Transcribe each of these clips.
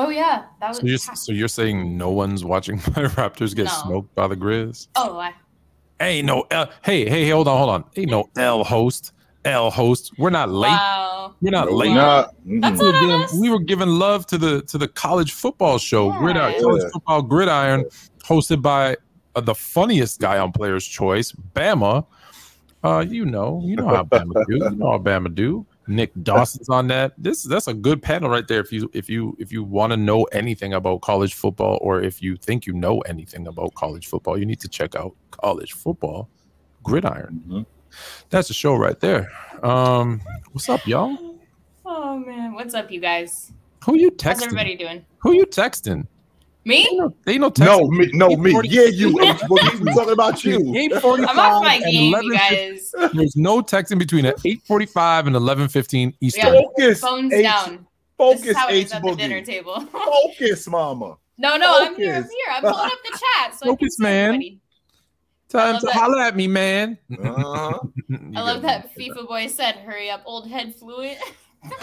Oh yeah, that was. So you're, so you're saying no one's watching my Raptors get No. smoked by the Grizz? oh, I, Hey, no. L, hey, hey, hold on, hold on. Hey, no L host. L host. We're not late. wow. We're not No, late. we're not. That's we were, not giving, us. we were giving love to the to the college football show, Yeah. Gridiron, college Yeah. football gridiron, hosted by uh, the funniest guy on Players Choice, Bama. Uh, you know, you know how Bama do. You know how Bama do. Nick Dawson's on that. This that's a good panel right there. If you if you if you want to know anything about college football, or if you think you know anything about college football, you need to check out college football gridiron. Mhm. That's a show right there. Um, what's up, y'all? Oh man, what's up, you guys? Who you How's texting? everybody doing? Who you texting? Me? They know No, texting. No, me, no, me. 840 Yeah, you. Well, we talking about you. Eight forty-five. I'm off my and game, you 11:15. guys. There's no texting between at eight forty-five and eleven fifteen Eastern. Yeah. Focus. Phones H, down. This Focus. is how H at the dinner table. Focus, mama. no, no, I'm here. I'm here. I'm pulling up the chat. So I can Focus, see man. everybody. Time to that. holler at me, man. Uh-huh. I love that FIFA boy said, "Hurry up, old head fluid."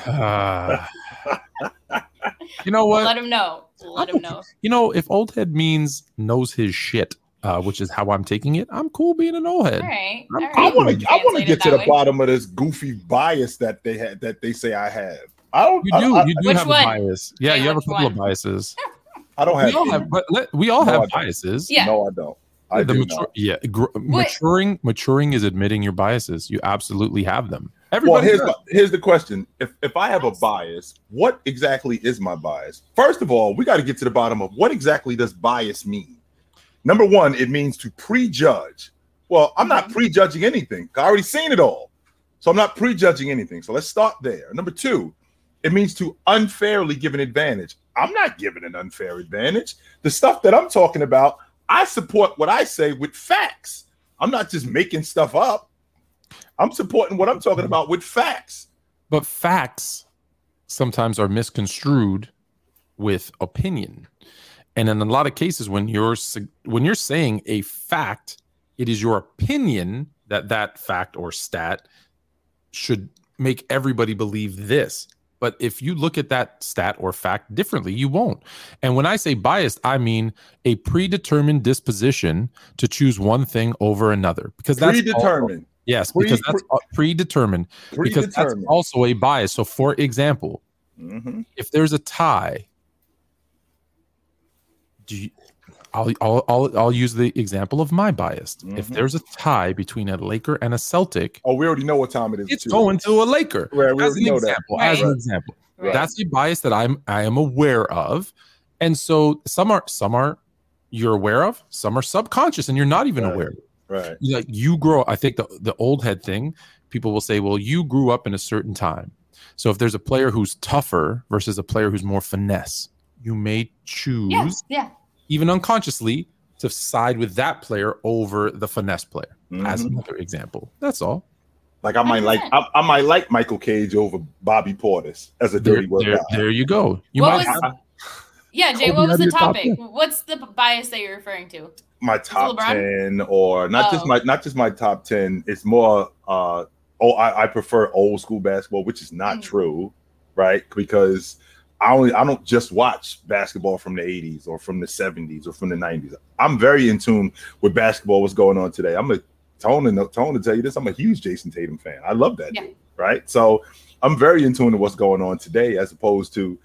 Ah. you know what? Let him know. Let him know. You know, if old head means knows his shit, uh, which is how I'm taking it, I'm cool being an old head. All right. I'm- All right. I want to. I want to get to the way. bottom of this goofy bias that they had. That they say I have. I don't. You do. I, you do have one? a bias. Yeah, Okay, you have a which couple of biases. I don't have. We all any. have, but let, we all No, have biases. Yeah. No, I don't. I the do mature, not. yeah, gr- maturing. Maturing is admitting your biases. You absolutely have them. Well, Everybody here's does. the, here's the question: If if I have a bias, what exactly is my bias? First of all, we got to get to the bottom of what exactly does bias mean. Number one, it means to prejudge. Well, I'm not Mhm. prejudging anything. I already seen it all, so I'm not prejudging anything. So let's start there. Number two, it means to unfairly give an advantage. I'm not giving an unfair advantage. The stuff that I'm talking about, I support what I say with facts. I'm not just making stuff up. I'm supporting what I'm talking about with facts. But facts sometimes are misconstrued with opinion. And in a lot of cases when you're when you're saying a fact, it is your opinion that that fact or stat should make everybody believe this. But if you look at that stat or fact differently, you won't. And when I say biased, I mean a predetermined disposition to choose one thing over another because that's Predetermined. Yes, Pre- because that's uh, predetermined because that's also a bias. So, for example, Mhm. if there's a tie, do you, I'll, I'll I'll I'll use the example of my bias. If Mhm. there's a tie between a Laker and a Celtic, Oh, we already know what time it is. it's too. going to a Laker. Right, we As an know that. example, as an example, Right. that's a bias that I'm I am aware of, and so some are some are you're aware of, some are subconscious, and you're not even Right. aware. Right. Like you grow. I think the the old head thing. People will say, "Well, you grew up in a certain time." So if there's a player who's tougher versus a player who's more finesse, you may choose, Yeah. Yeah. even unconsciously, to side with that player over the finesse player. As Mhm. another example. That's all. Like I might like I, I might like Michael Cage over Bobby Portis as a There, dirty word there, there you go. You What might was- Yeah, Jay, Kobe what was the your top topic? What's the bias that you're referring to? my top ten, or not just Oh. my not just my top ten. It's more. uh Oh, I, I prefer old school basketball, which is not Mm. true, right? Because I only I don't just watch basketball from the 80s or from the 70s or from the 90s. I'm very in tune with basketball. What's going on today? I'm a tone and tone to tell you this. I'm a huge Jayson Tatum fan. I love that Yeah. dude, right? So I'm very in tune to what's going on today, as opposed to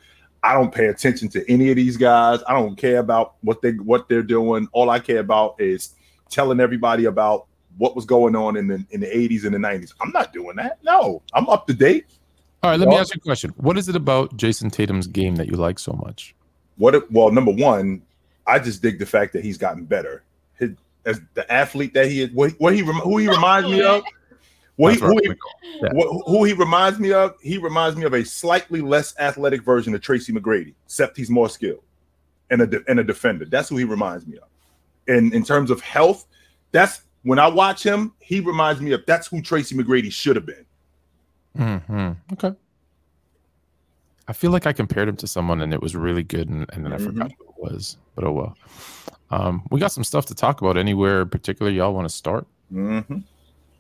I don't pay attention to any of these guys. I don't care about what they what they're doing. All I care about is telling everybody about what was going on in the in the 80s and the 90s. I'm not doing that. No, I'm up to date. All right, let me ask you a question. What is it about Jayson Tatum's game that you like so much? What? Well, number one, I just dig the fact that he's gotten better. His, as the athlete that he is, what, what he who he reminds me of, what he, who, he. Yeah. what, who he reminds me of, he reminds me of a slightly less athletic version of Tracy McGrady, except he's more skilled and a de- and a defender. That's who he reminds me of. And in terms of health, that's when I watch him, he reminds me of that's who Tracy McGrady should have been. Mhm. Okay. I feel like I compared him to someone and it was really good, and, and then I Mhm. forgot who it was. But oh well. Um, we got some stuff to talk about. Anywhere in particular y'all want to start? Mhm.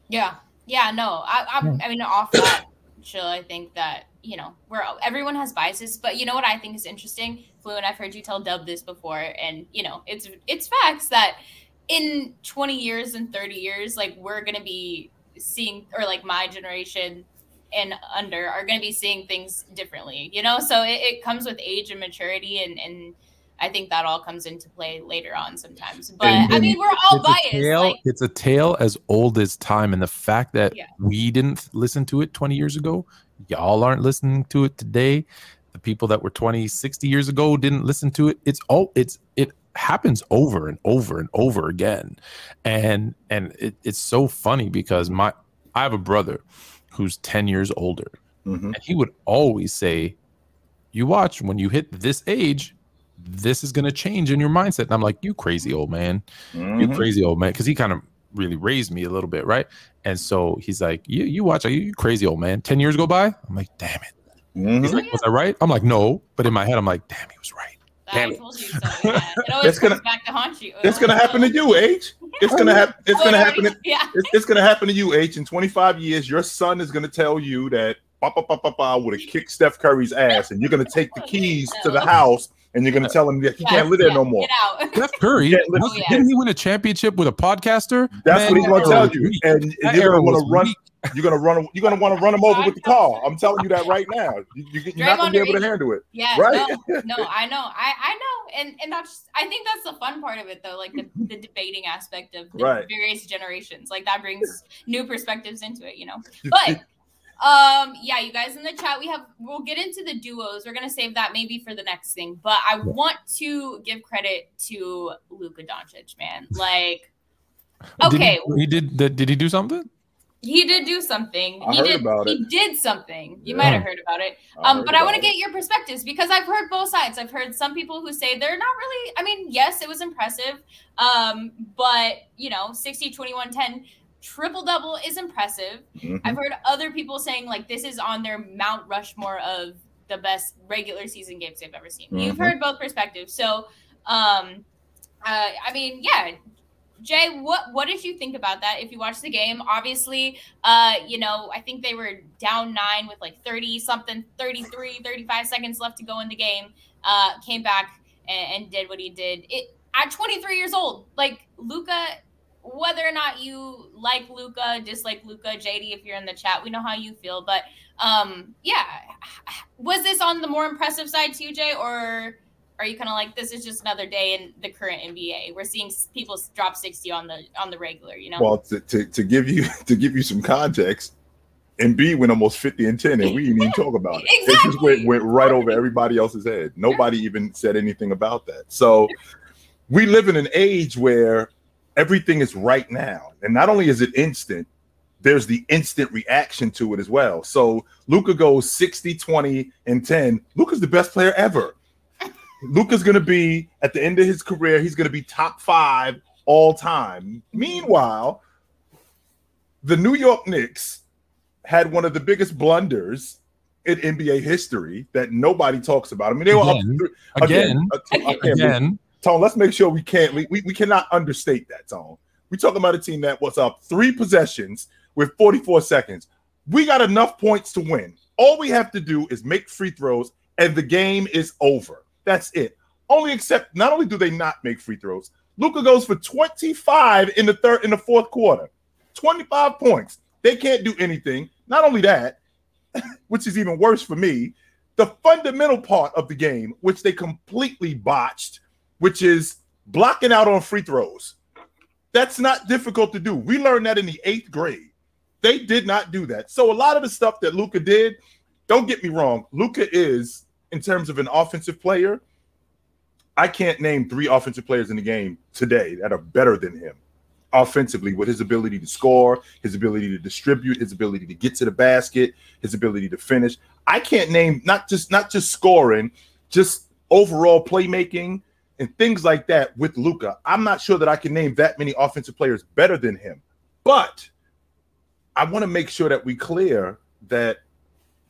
Yeah. Yeah, no. I I'm, hmm. I mean off that chill, I think that you know, where everyone has biases. But you know what I think is interesting, Flu, and I've heard you tell Dub this before, and you know, it's it's facts that in 20 years and 30 years, like we're gonna be seeing, or like my generation and under are gonna be seeing things differently, you know. So it, it comes with age and maturity, and and I think that all comes into play later on sometimes. But And- I mean, we're all it's biased. A tale, like, it's a tale as old as time, and the fact that Yeah. we didn't listen to it 20 years ago, y'all aren't listening to it today. The people that were 20, 60 years ago didn't listen to it. It's all it's it happens over and over and over again, and and it, it's so funny because my I have a brother who's 10 years older, Mhm. and he would always say, "You watch when you hit this age." This is going to change in your mindset. And I'm like, you crazy old man you Mhm. crazy old man because he kind of really raised me a little bit right and so he's like you you watch you, you crazy old man 10 years go by i'm like damn it Mhm. he's like was i right i'm like no but in my head i'm like damn he was right damn I it. told you so. Yeah. It always That's gonna- comes back to haunt you. It's gonna happen to you, H. It's gonna happen. It's gonna happen. already- Yeah. It's, it's gonna happen to you, H. In 25 years, your son is gonna tell you that ba ba ba ba ba would have kicked Steph Curry's ass, and you're gonna take the keys to the house, and you're gonna tell him that he can't live there Yeah, no more. Get out. Steph Curry oh, Yeah, listen- wasn't- didn't he win a championship with a podcaster That's Man, what he's that gonna tell you, weak. and, and That you're gonna want to run. weak. You're gonna run. You're gonna want to run him over with the car. I'm telling you that right now. You, you, you're not gonna be able to handle it. Yeah, Right. no, no, I know, I, I know, and and that's, I think that's the fun part of it, though, like the, the debating aspect of the Right. various generations, like that brings new perspectives into it, you know. But, um, yeah, you guys in the chat, we have, we'll get into the duos. We're gonna save that maybe for the next thing, but I want to give credit to Luka Doncic, man. Like, Did okay, he, he did did, did he do something he did do something. I he heard did. about he it. did something. You Yeah. might have heard about it. Um, heard but I want to get your perspectives because I've heard both sides. I've heard some people who say they're not really, I mean, yes, it was impressive. Um, but you know, 60, 21, 10, triple double is impressive. Mhm. I've heard other people saying like this is on their Mount Rushmore of the best regular season games they've ever seen. You've Mhm. heard both perspectives. So um uh I mean, yeah. Jay, what what did you think about that? If you watched the game, obviously, uh, you know, I think they were down nine with like 30 something, 33, 35 seconds left to go in the game. Uh, came back and, and did what he did. It at 23 years old, like Luka, whether or not you like Luka, dislike Luka, JD, if you're in the chat, we know how you feel. But um, yeah, was this on the more impressive side Jay, or are you kind of like this is just another day in the current NBA? We're seeing people drop 60 on the on the regular, you know. Well, to, to, to give you to give you some context, And Embiid went almost 50 and 10, and we didn't even talk about it. It just went, went right over everybody else's head. Nobody even said anything about that. So we live in an age where everything is right now. And not only is it instant, there's the instant reaction to it as well. So Luka goes 60, 20, and 10. Luka's the best player ever. Luka's going to be at the end of his career, he's going to be top five all time. Meanwhile, the New York Knicks had one of the biggest blunders in NBA history that nobody talks about. I mean, they were Again. up three, again t- I can't believe- again Tone, let's make sure we can't we, we, we cannot understate that, Tone. We're talking about a team that was up three possessions with 44 seconds. We got enough points to win. All we have to do is make free throws, and the game is over. That's it. Only except not only do they not make free throws, Luka goes for 25 in the third in the fourth quarter. 25 points. They can't do anything. Not only that, which is even worse for me, the fundamental part of the game, which they completely botched, which is blocking out on free throws. That's not difficult to do. We learned that in the eighth grade. They did not do that. So a lot of the stuff that Luka did, don't get me wrong, Luka is, in terms of an offensive player, I can't name three offensive players in the game today that are better than him offensively with his ability to score, his ability to distribute, his ability to get to the basket, his ability to finish. I can't name not just not just scoring, just overall playmaking and things like that with Luka. I'm not sure that I can name that many offensive players better than him. But I want to make sure that we clear that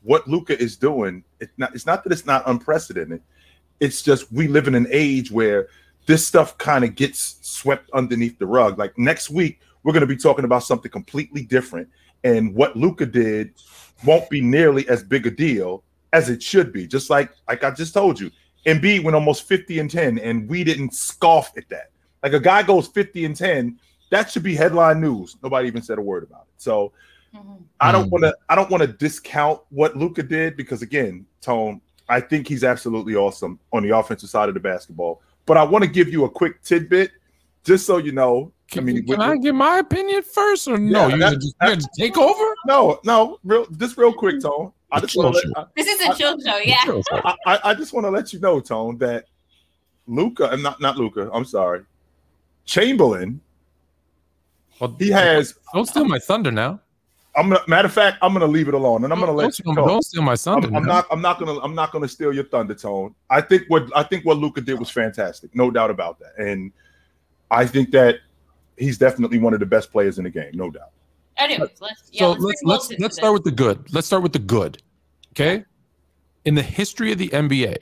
what Luka is doing, it's not it's not that it's not unprecedented. It's just we live in an age where this stuff kind of gets swept underneath the rug. Like next week, we're going to be talking about something completely different. and what Luka did won't be nearly as big a deal as it should be. Just like like I just told you, Embiid went almost 50 and 10, and we didn't scoff at that. Like a guy goes 50 and 10, that should be headline news. Nobody even said a word about it. So Mhm. I don't want to I don't want to discount what Luka did because again, Tone, I think he's absolutely awesome on the offensive side of the basketball. But I want to give you a quick tidbit just so you know. Can, I mean, can I give my opinion first or no? Yeah, you that- gonna just, you gonna just take over? no, no, real just real quick, Tone. I just want to This is a chill show, yeah. Chill, chill. I, I, I just want to let you know, Tone, that Luka, and not not Luka, I'm sorry, Chamberlain, Well, he has. Don't steal my thunder now. I'm gonna matter of fact, I'm gonna leave it alone, and I'm gonna don't, let you don't, go. don't steal my thunder. I'm, I'm not. I'm not gonna. I'm not gonna steal your thunder, Tone. I think what I think what Luka did was fantastic, no doubt about that. And I think that he's definitely one of the best players in the game, no doubt. Anyways, let's yeah, so let's let's let's let's start with the good. Let's start with the good. Okay. In the history of the NBA,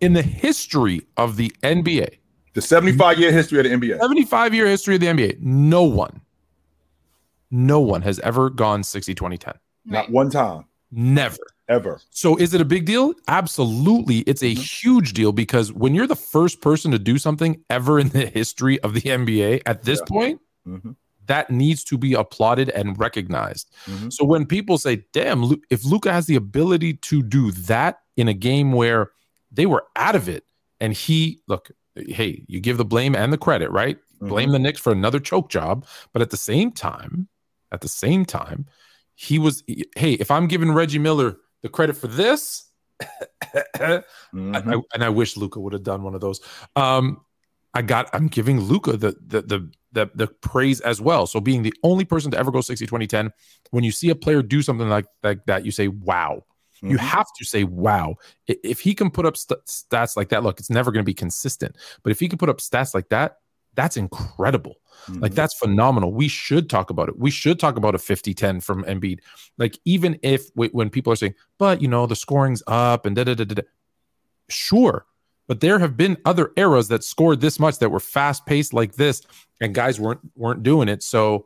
in the history of the NBA, The 75 year history of the NBA. 75 year history of the NBA, no one, no one has ever gone 60, 20, 10. Not Right. one time Never. ever. So is it a big deal? Absolutely. It's a huge deal because when you're the first person to do something ever in the history of the NBA at this Yeah. point, Mhm. That needs to be applauded and recognized. Mhm. So when people say, "Damn, if Luka has the ability to do that in a game where they were out of it and he look, hey, you give the blame and the credit, right? Mhm. Blame the Knicks for another choke job, but at the same time, at the same time, he was hey, if I'm giving Reggie Miller the credit for this, I- Mhm. I, and I wish Luka would have done one of those. Um, I got I'm giving Luka the the the the the praise as well. So being the only person to ever go 60 20 10, when you see a player do something like like that, you say wow. You Mhm. have to say wow. If he can put up st- stats like that, look, it's never going to be consistent, but if he can put up stats like that, that's incredible. Like Mhm. that's phenomenal. We should talk about it. We should talk about a 50-10 from Embiid. Like even if when people are saying, but you know, the scoring's up and da da da. da." Sure. But there have been other eras that scored this much that were fast paced like this, and guys weren't weren't doing it. So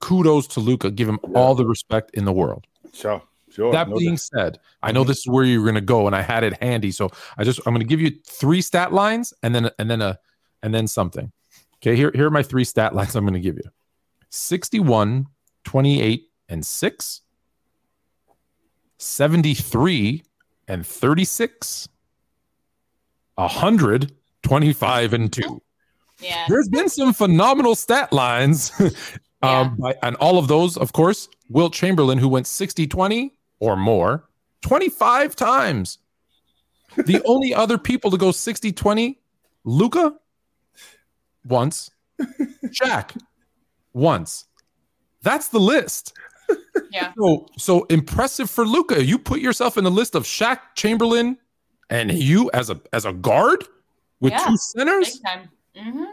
kudos to Luka. Give him all the respect in the world. Sure. Sure. That No being doubt. said, I know this is where you're gonna go, and I had it handy. So I just I'm gonna give you three stat lines and then and then a and then something. Okay, here, here are my three stat lines I'm gonna give you. 61, 28, and 6, 73 and 36, 100, 25 and 2 Yeah. there's been some phenomenal stat lines. Yeah. um, by, and all of those, of course, Wilt Chamberlain, who went 60 20 or more 25 times. The only other people to go 60 20, Luka once, Shaq once. That's the list. Yeah. So, so impressive for Luka. You put yourself in the list of Shaq, Chamberlain, and you as a as a guard with Yeah. two centers Big time. hmm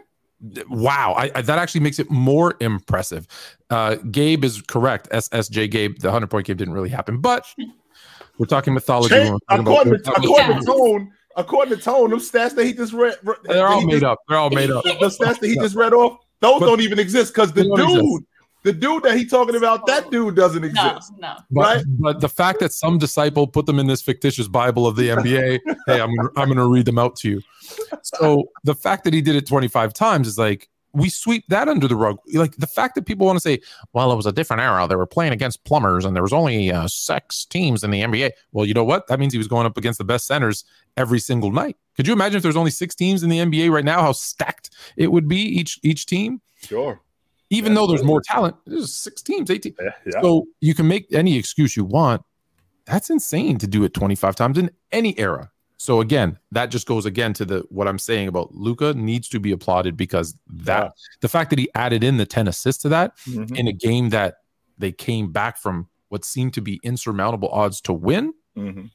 wow I, I that actually makes it more impressive uh gabe is correct ssj gabe the 100 point game didn't really happen but we're talking mythology Change- we're talking according, to, about- according Yeah. to Tone, according to Tone, them stats that he just read, they're all made just- up they're all made up The, the stats that he just read off, those But- don't even exist because the dude, exist. The dude that he talking about, that dude doesn't No, exist. no. but, right? but the fact that some disciple put them in this fictitious bible of the nba hey i'm gonna, i'm gonna read them out to you so the fact that he did it 25 times is like we sweep that under the rug like the fact that people want to say well it was a different era they were playing against plumbers and there was only uh, six teams in the nba well you know what that means he was going up against the best centers every single night could you imagine if there's only six teams in the nba right now how stacked it would be each each team Sure. Even though there's more talent there's six teams 18. Yeah. yeah. so you can make any excuse you want. That's insane to do it 25 times in any era. So again, that just goes again to the what I'm saying about Luka needs to be applauded because that Yeah. the fact that he added in the 10 assists to that Mhm. in a game that they came back from what seemed to be insurmountable odds to win. Mhm.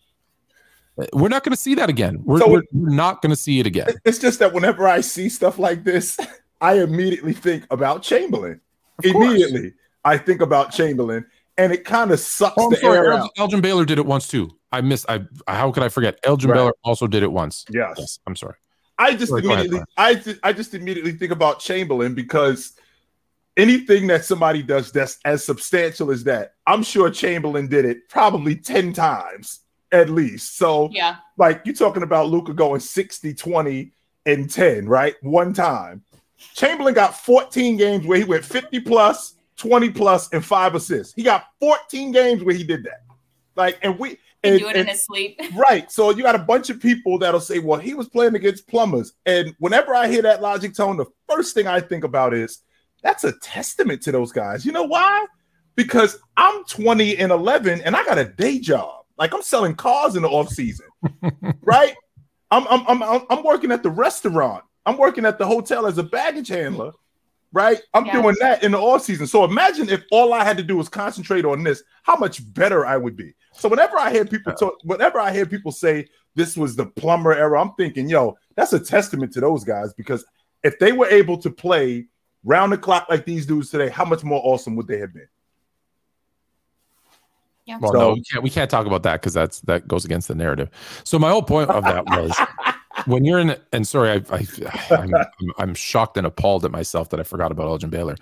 We're not going to see that again. We're, So- we're, we're not going to see it again. It's just that whenever I see stuff like this, I immediately think about Chamberlain. Of course. Immediately, I think about Chamberlain, and it kind of sucks Oh, the sorry. air Elgin, out. Elgin Baylor did it once too. I missed. I how could I forget? Elgin Right. Baylor also did it once. Yes. Yes, I'm sorry. I just Sorry, immediately, I just, I just immediately think about Chamberlain because anything that somebody does that's as substantial as that, I'm sure Chamberlain did it probably 10 times at least. So, Yeah. like, you're talking about Luka going 60, 20, and 10, right? One time. Chamberlain got 14 games where he went 50 plus, 20 plus, and five assists. He got 14 games where he did that. Like, and we, and, do it and- in his sleep. Right. So you got a bunch of people that'll say, well, he was playing against plumbers. And whenever I hear that logic tone, the first thing I think about is that's a testament to those guys. You know why? Because I'm 20 and 11 and I got a day job. Like I'm selling cars in the off season. right? I'm, I'm, I'm, I'm- I'm working at the restaurant. I'm working at the hotel as a baggage handler. Right? I'm Yeah. doing that in the off season. So imagine if all I had to do was concentrate on this, how much better I would be. So whenever I hear people talk, whenever I hear people say this was the plumber era, I'm thinking, yo, that's a testament to those guys because if they were able to play round the clock like these dudes today, how much more awesome would they have been? Well, So- no, we can't, we can't talk about that because that's that goes against the narrative. So my whole point of that was when you're in, and sorry, I, I I'm, I'm, I'm shocked and appalled at myself that I forgot about Elgin Baylor.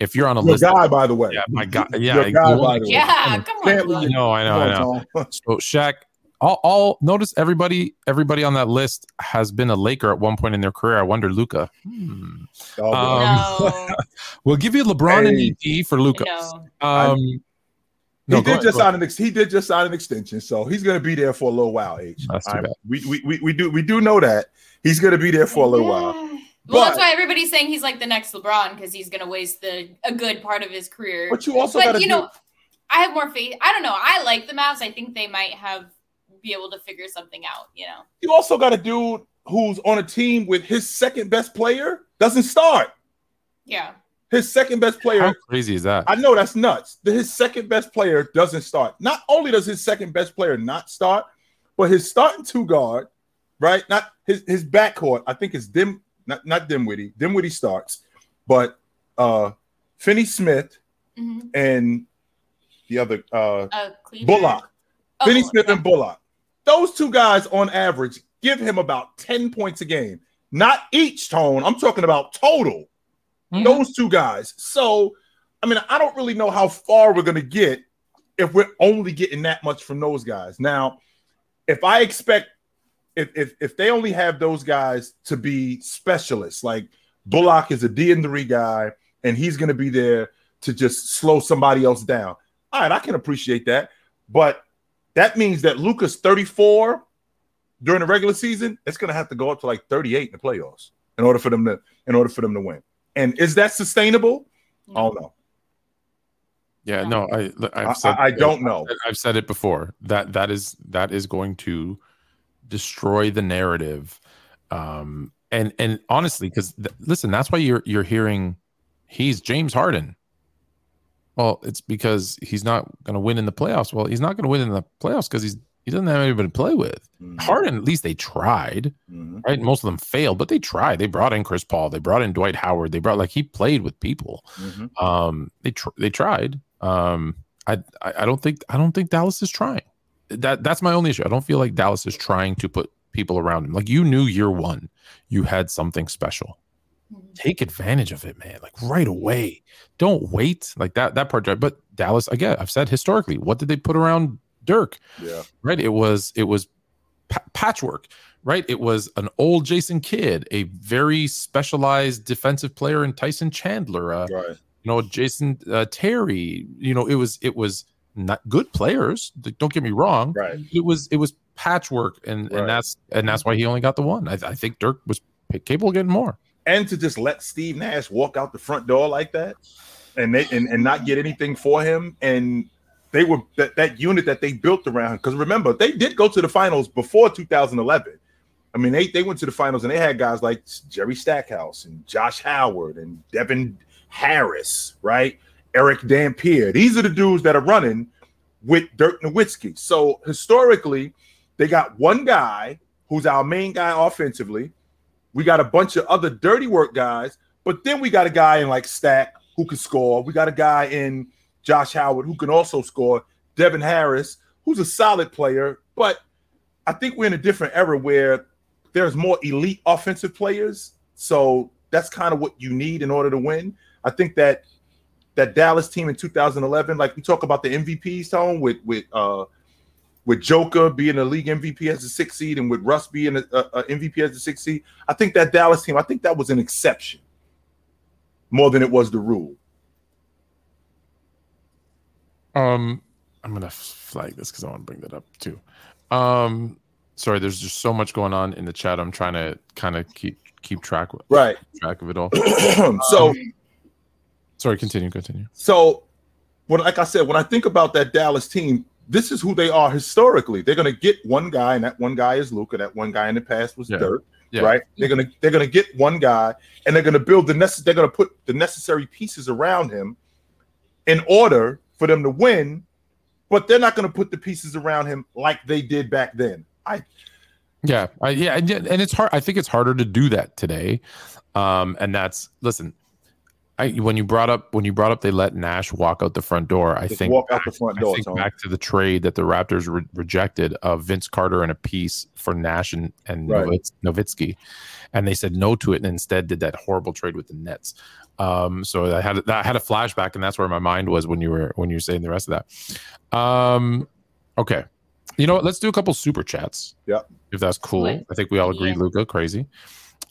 If you're on a Your list, guy, by the way. yeah, my God, yeah, Your I- guy, you by want- the way. Yeah, come on. Can't I know, I know, I know. So Shaq, all, all notice everybody, everybody on that list has been a Laker at one point in their career. I wonder, Luka. Hmm. Tom. Um, No, We'll give you LeBron Hey. and AD for Luka. no. Um, he no, go did ahead, just sign an ex- he did just sign an extension, so he's going to be there for a little while. H. That's too I'm- bad. we, we, we, we do we do know that he's going to be there for a little while. Well, But- that's why everybody's saying he's like the next LeBron because he's gonna waste the a good part of his career. But you also but got to you do, know, I have more faith. I don't know. I like the Mavs. I think they might have be able to figure something out. You know. you also got a dude who's on a team with his second best player doesn't start. Yeah. His second best player How crazy is that? I know that's nuts. That His second best player doesn't start. Not only does his second best player not start, but his starting two guard, right? Not his his backcourt. I think it's Dim, not not Dinwiddie. Dinwiddie starts, but uh Finney Smith hmm and the other uh Uh, Bullock. Oh, Finney Smith yeah. and Bullock. Those two guys on average give him about 10 points a game. Not each tone. I'm talking about total. Mhm. Those two guys. So, I mean, I don't really know how far we're going to get if we're only getting that much from those guys. Now, if I expect if if, if they only have those guys to be specialists, like Bullock is a D and three guy, and he's going to be there to just slow somebody else down. All right, I can appreciate that, but that means that Luka's 34 during the regular season. It's going to have to go up to like 38 in the playoffs in order for them to in order for them to win. And is that sustainable? I don't know. Yeah, no, I, I, I've said, I, I don't know. I've said it before. That that is that is going to destroy the narrative. Um, and and honestly, because th- listen, that's why you're you're hearing he's James Harden. Well, it's because he's not going to win in the playoffs. Well, he's not going to win in the playoffs because he's he doesn't have anybody to play with. Mhm, Harden, at least they tried, mhm. right? Most of them failed, but they tried. They brought in Chris Paul. They brought in Dwight Howard. They brought like he played with people. Mhm. Um, they tr- they tried. Um, I, I I don't think I don't think Dallas is trying. That that's my only issue. I don't feel like Dallas is trying to put people around him. Like you knew year one, you had something special. Mhm. Take advantage of it, man. Like right away. Don't wait. Like that that part. But Dallas, again, I've said historically, what did they put around Dirk? Yeah. Right. It was it was pa- patchwork. Right. It was an old Jason Kidd, a very specialized defensive player in Tyson Chandler. Uh, Right. you know Jason uh, Terry. You know, it was it was not good players. Don't get me wrong. Right. It was it was patchwork, and Right. and that's and that's why he only got the one. I, I think Dirk was capable of getting more. And to just let Steve Nash walk out the front door like that and they and, and not get anything for him. And they were that, that unit that they built around because remember, they did go to the finals before 2011. I mean, they, they went to the finals and they had guys like Jerry Stackhouse and Josh Howard and Devin Harris, right? Erick Dampier. These are the dudes that are running with Dirk Nowitzki. So historically, they got one guy who's our main guy offensively. We got a bunch of other dirty work guys, but then we got a guy in like Stack who can score. We got a guy in Josh Howard who can also score. Devin Harris, who's a solid player, but I think we're in a different era where there's more elite offensive players. So that's kind of what you need in order to win. I think that that Dallas team in 2011, like we talk about the MVPs, Tone, with with uh with Joker being a league MVP as a six seed and with Russ being a, a, MVP as a six seed, I think that Dallas team, I think that was an exception more than it was the rule. Um, I'm gonna flag this because I want to bring that up too. Um, sorry, there's just so much going on in the chat. I'm trying to kind of keep keep track with, right track of it all. so, Um, sorry, continue, continue. so when like I said, when I think about that Dallas team, this is who they are historically. They're gonna get one guy, and that one guy is Luka. That one guy in the past was Yeah. Dirk. Yeah. Right? They're gonna they're gonna get one guy, and they're gonna build the necessary. They're gonna put the necessary pieces around him in order for them to win. But they're not gonna put the pieces around him like they did back then. I Yeah, I, yeah, and, and it's hard. I think it's harder to do that today. Um, and that's listen. I when you brought up when you brought up they let Nash walk out the front door. I Just think walk out back, the front door. I think Tony. back to the trade that the Raptors re- rejected of Vince Carter and a piece for Nash and and Right. Novitz- Nowitzki, and they said no to it and instead did that horrible trade with the Nets. Um, so I had I had a flashback, and that's where my mind was when you were when you were saying the rest of that. Um, okay, you know what? Let's do a couple super chats. Yeah. if that's cool. What? I think we all agree, Yeah. Luka, crazy.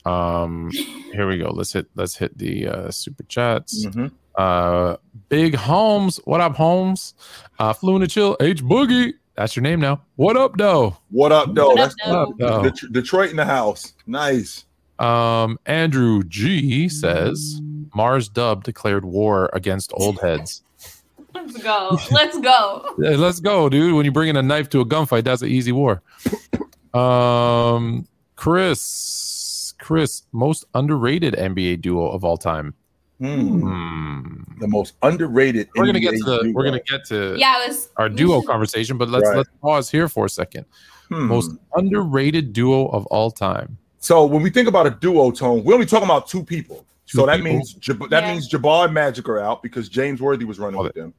Um, here we go. Let's hit let's hit the uh, super chats. Mhm. Uh, Big Holmes, what up, Holmes? Uh, Fluent to chill, H Boogie. That's your name now. What up, though? What up, though? What up, though? Up, Det- Detroit in the house. Nice. Um, Andrew G says Mars Dub declared war against old heads. Let's go. Let's go. Yeah, let's go, dude. When you bring in a knife to a gunfight, that's an easy war. Um, Chris, Chris, most underrated NBA duo of all time. Hmm. Hmm. The most underrated. We're gonna get to the. We're gonna get to Yeah, it was our duo conversation, but let's Right. let's pause here for a second. Hmm. Most underrated duo of all time. So when we think about a duo tone, we're only talking about two people. Two so that people. means that Yeah. means Jabbar and Magic are out because James Worthy was running Oh, with them.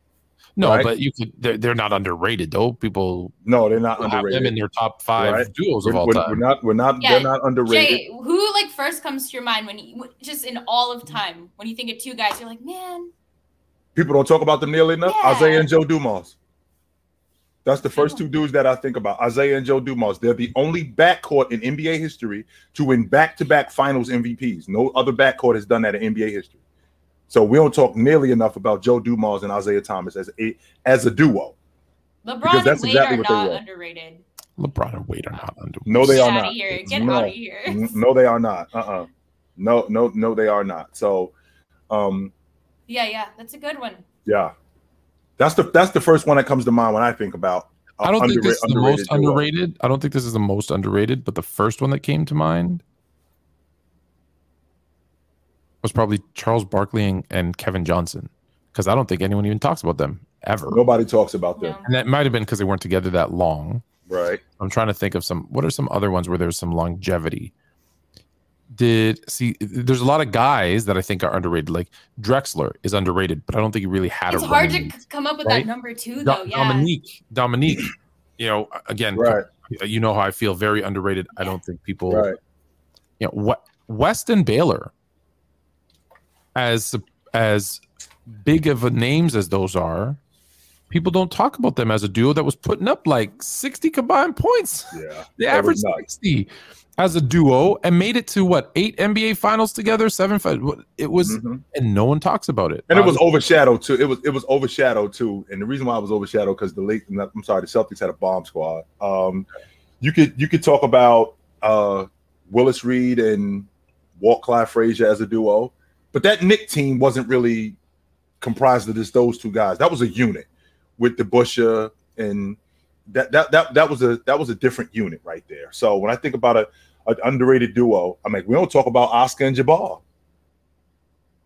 No, Right. but you could. They're, they're not underrated though. People No, they're not have them in underrated. their top five Right. duos We're, of all we're- time. we're not. We're not. Yeah, they're not underrated. Jay, who like first comes to your mind when you just in all of time when you think of two guys, you're like, man, People don't talk about them nearly enough. Yeah. Isiah and Joe Dumars. That's the first two dudes that I think about. Isiah and Joe Dumars. They're the only backcourt in NBA history to win back-to-back Finals MVPs. No other backcourt has done that in NBA history. So we don't talk nearly enough about Joe Dumars and Isiah Thomas as a as a duo. LeBron Because and Wade exactly are what they not were. underrated. LeBron and Wade are not under. No, they Get are out not. of here. Get No. out of here. No, they are not. Uh-uh. No, no, no, they are not. So, um, Yeah, yeah, that's a good one. yeah, that's the that's the first one that comes to mind when I think about. I don't think this is the most duo. underrated. I don't think this is the most underrated, but the first one that came to mind was probably Charles Barkley and, and Kevin Johnson, because I don't think anyone even talks about them ever. Nobody talks about them, And that might have been because they weren't together that long. right? I'm trying to think of some. What are some other ones where there's some longevity? Did see? There's a lot of guys that I think are underrated. Like Drexler is underrated, but I don't think he really had It's a. hard to come up with right? that number two, Do- though. Yeah. Dominique, Dominique. You know, again, Right, you know how I feel. Very underrated. I don't think people. right. You know, what West and Baylor, as as big of a names as those are, people don't talk about them as a duo that was putting up like 60 combined points. Yeah, They That averaged was nuts. 60 as a duo and made it to what eight NBA finals together, seven. fi- what- It was, Mhm. and no one talks about it. And it was overshadowed too. It was it was overshadowed too. And the reason why it was overshadowed because the late I'm sorry, the Celtics had a bomb squad. Um, you could you could talk about uh Willis Reed and Walt Clyde Frazier as a duo, but that Knick team wasn't really comprised of just those two guys. That was a unit with the Busha and that that that that was a that was a different unit right there. So when I think about a an underrated duo, I mean we don't talk about Oscar and Jabbar.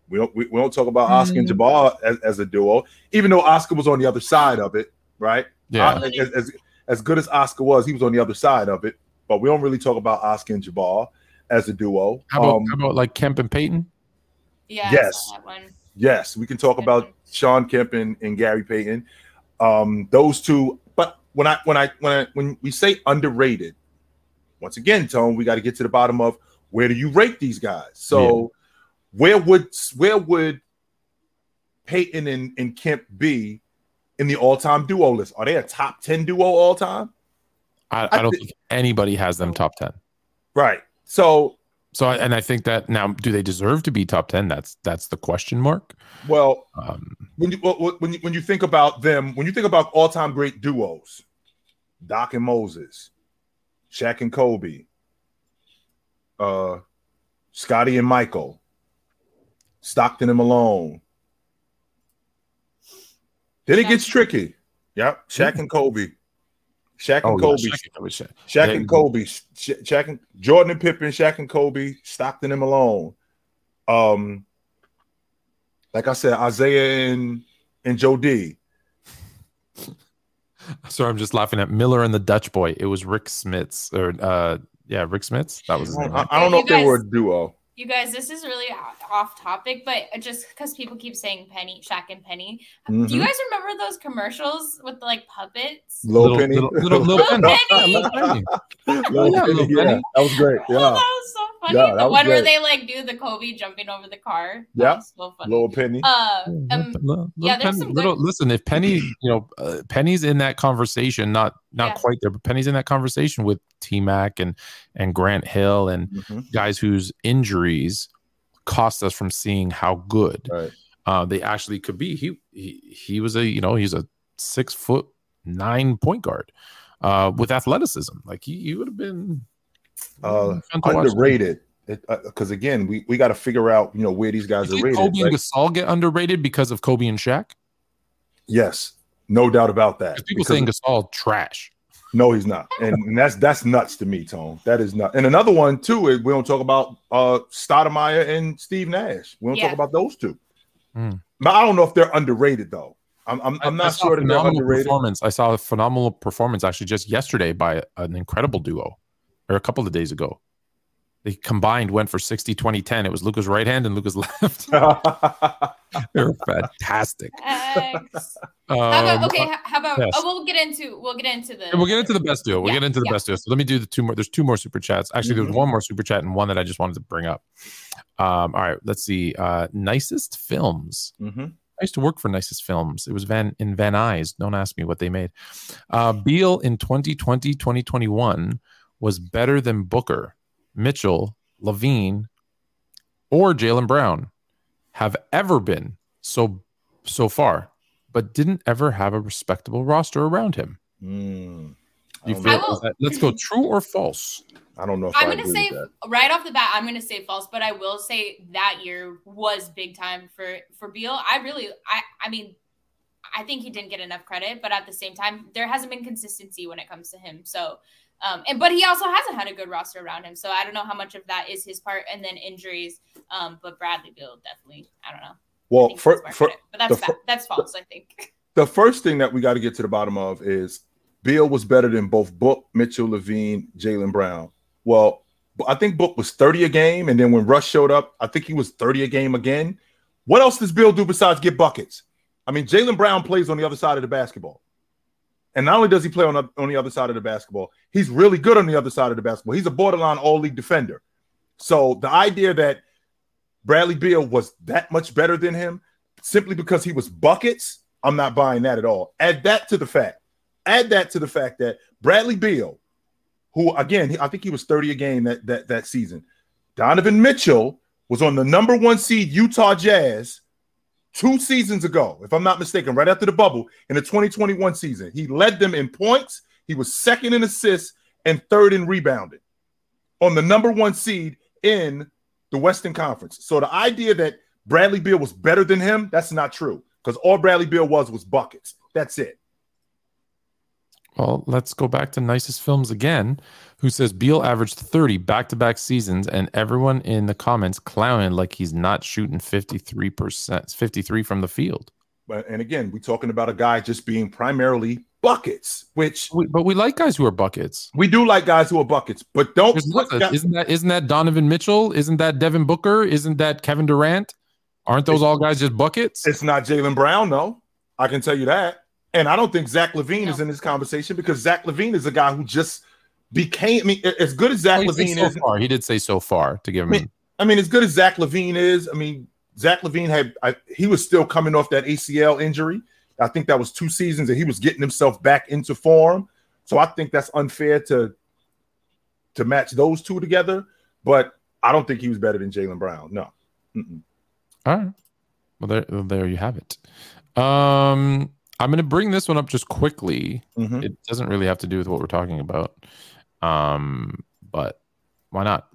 We don't we, we don't talk about Oscar and Mm. Jabbar as, as a duo, even though Oscar was on the other side of it, right? yeah. Uh, as, as, as good as Oscar was, he was on the other side of it. But we don't really talk about Oscar and Jabbar as a duo. How about, Um, how about like Kemp and Payton? Yeah. Yes. that one. Yes, we can talk about Shawn Kemp and, and Gary Payton. Um, those two. But when I when I when I when we say underrated, once again, Tone, we got to get to the bottom of where do you rate these guys? So where would where would Payton and, and Kemp be in the all-time duo list? Are they a top 10 duo all time? I, I don't think anybody has them top 10. Right. So So, I- and I think that now, do they deserve to be top 10? That's that's the question mark. well, Um, when you well, when you when you think about them, when you think about all-time great duos, Doc and Moses, Shaq and Kobe, uh, Scotty and Michael, Stockton and Malone. Then it Shaq. gets tricky. Yep, Shaq and Kobe, Shaq and oh, Kobe, yeah, Shaq- Shaq- Shaq. Shaq and Kobe, Sha- Shaq and Jordan and Pippen, Shaq and Kobe, Stockton and Malone. Um, like I said, Isiah and and Joe D. Sorry, I'm just laughing at Miller and the Dutch boy. It was Rick Smits or uh yeah, Rick Smits. That was his name. I, I don't know You if they were a duo. You guys, this is really off topic, but just because people keep saying Penny, Shaq and Penny, do you Mhm. guys remember those commercials with like puppets? Little, Penny, little, little, little, Little Penny. Penny. Little Penny. Little Yeah, Penny, yeah, that was great. Oh, Yeah, that was so funny. Yeah, the that was one where they like do the Kobe jumping over the car. Yeah. was so funny. Little Penny. Uh, Little- um, little yeah, there's Penny- some little- good- listen, if Penny, you know, uh, Penny's in that conversation, not not Yeah. quite there, but Penny's in that conversation with T Mac and and Grant Hill and Mhm. guys whose injuries cost us from seeing how good Right. uh, they actually could be. He, he he was a you know he's a six foot nine point guard uh, with athleticism. Like he, he would have been Uh, fun to watch. underrated. Because again, we, we got to figure out you know where these guys You are rated. Kobe right? and Gasol get underrated because of Kobe and Shaq? Yes, no doubt about that. People Because- saying Gasol trash. No, he's not, and, and that's that's nuts to me, Tone. That is not. And another one too is we don't talk about uh Stoudemire and Steve Nash. We don't Yeah. talk about those two. Hmm. But I don't know if they're underrated though. I'm I'm, I'm I- I not sure that they're phenomenal underrated. Performance. I saw a phenomenal performance actually just yesterday by an incredible duo, or a couple of days ago. They combined went for 60, 20, 10. It was Luka's right hand and Luka's left. they were fantastic. Um, How about okay? How about yes. oh, we'll get into we'll get into the And we'll get into the best deal We'll Yeah, get into the yeah. best deal So let me do the two more. There's two more super chats. Actually, Mhm. there's one more super chat and one that I just wanted to bring up. Um, all right, let's see. Uh, nicest films. Mhm. I used to work for Nicest Films. It was Van in Van Nuys. Don't ask me what they made. Uh, Beal in 2020, 2021 was better than Booker, Mitchell, LaVine, or Jaylen Brown have ever been so so far, but didn't ever have a respectable roster around him. Mm. You feel? Will- that- let's go true or false. I don't know if I'm gonna say right off the bat, I'm gonna say false, but I will say that year was big time for for Beal. I really, I, I mean, I think he didn't get enough credit, but at the same time, there hasn't been consistency when it comes to him. So, um, and but he also hasn't had a good roster around him. So I don't know how much of that is his part, and then injuries. Um, but Bradley Beal definitely, I don't know. Well, for, for, but that's fa- fir- that's false. I think. the first thing that we got to get to the bottom of is Beal was better than both Book, Mitchell, LaVine, Jaylen Brown. Well, I think Book was 30 a game, and then when Rush showed up, I think he was 30 a game again. What else does Beal do besides get buckets? I mean, Jaylen Brown plays on the other side of the basketball. And not only does he play on the, on the other side of the basketball, he's really good on the other side of the basketball. He's a borderline all league defender. So the idea that Bradley Beal was that much better than him simply because he was buckets, I'm not buying that at all. Add that to the fact, add that to the fact that Bradley Beal, who again, I think he was 30 a game that that that season. Donovan Mitchell was on the number one seed Utah Jazz two seasons ago, if I'm not mistaken, right after the bubble in the 2021 season. He led them in points, he was second in assists, and third in rebounding on the number one seed in the Western Conference. So the idea that Bradley Beal was better than him, that's not true. Because all Bradley Beal was was buckets. That's it. Well, let's go back to nicest films again. Who says Beal averaged 30 back to back seasons, and everyone in the comments clowning like he's not shooting 53%, 53 from the field. But and again, we're talking about a guy just being primarily buckets, which We, but we like guys who are buckets. we do like guys who are buckets, but don't There's put nothing- guys- isn't that isn't that Donovan Mitchell? Isn't that Devin Booker? Isn't that Kevin Durant? Aren't those all guys just buckets? it's not Jaylen Brown, though. I can tell you that. And I don't think Zach LaVine No. is in this conversation because Zach LaVine is a guy who just became I mean, as good as Zach he said LaVine so is. far. He did say so far to give him. I mean, I mean, as good as Zach LaVine is, I mean, Zach LaVine had I, he was still coming off that ACL injury. I think that was two seasons, and he was getting himself back into form. So I think that's unfair to to match those two together. But I don't think he was better than Jaylen Brown. No. Mm-mm. All right. Well, there, well, there you have it. Um, I'm going to bring this one up just quickly. Mhm. It doesn't really have to do with what we're talking about, um, but why not?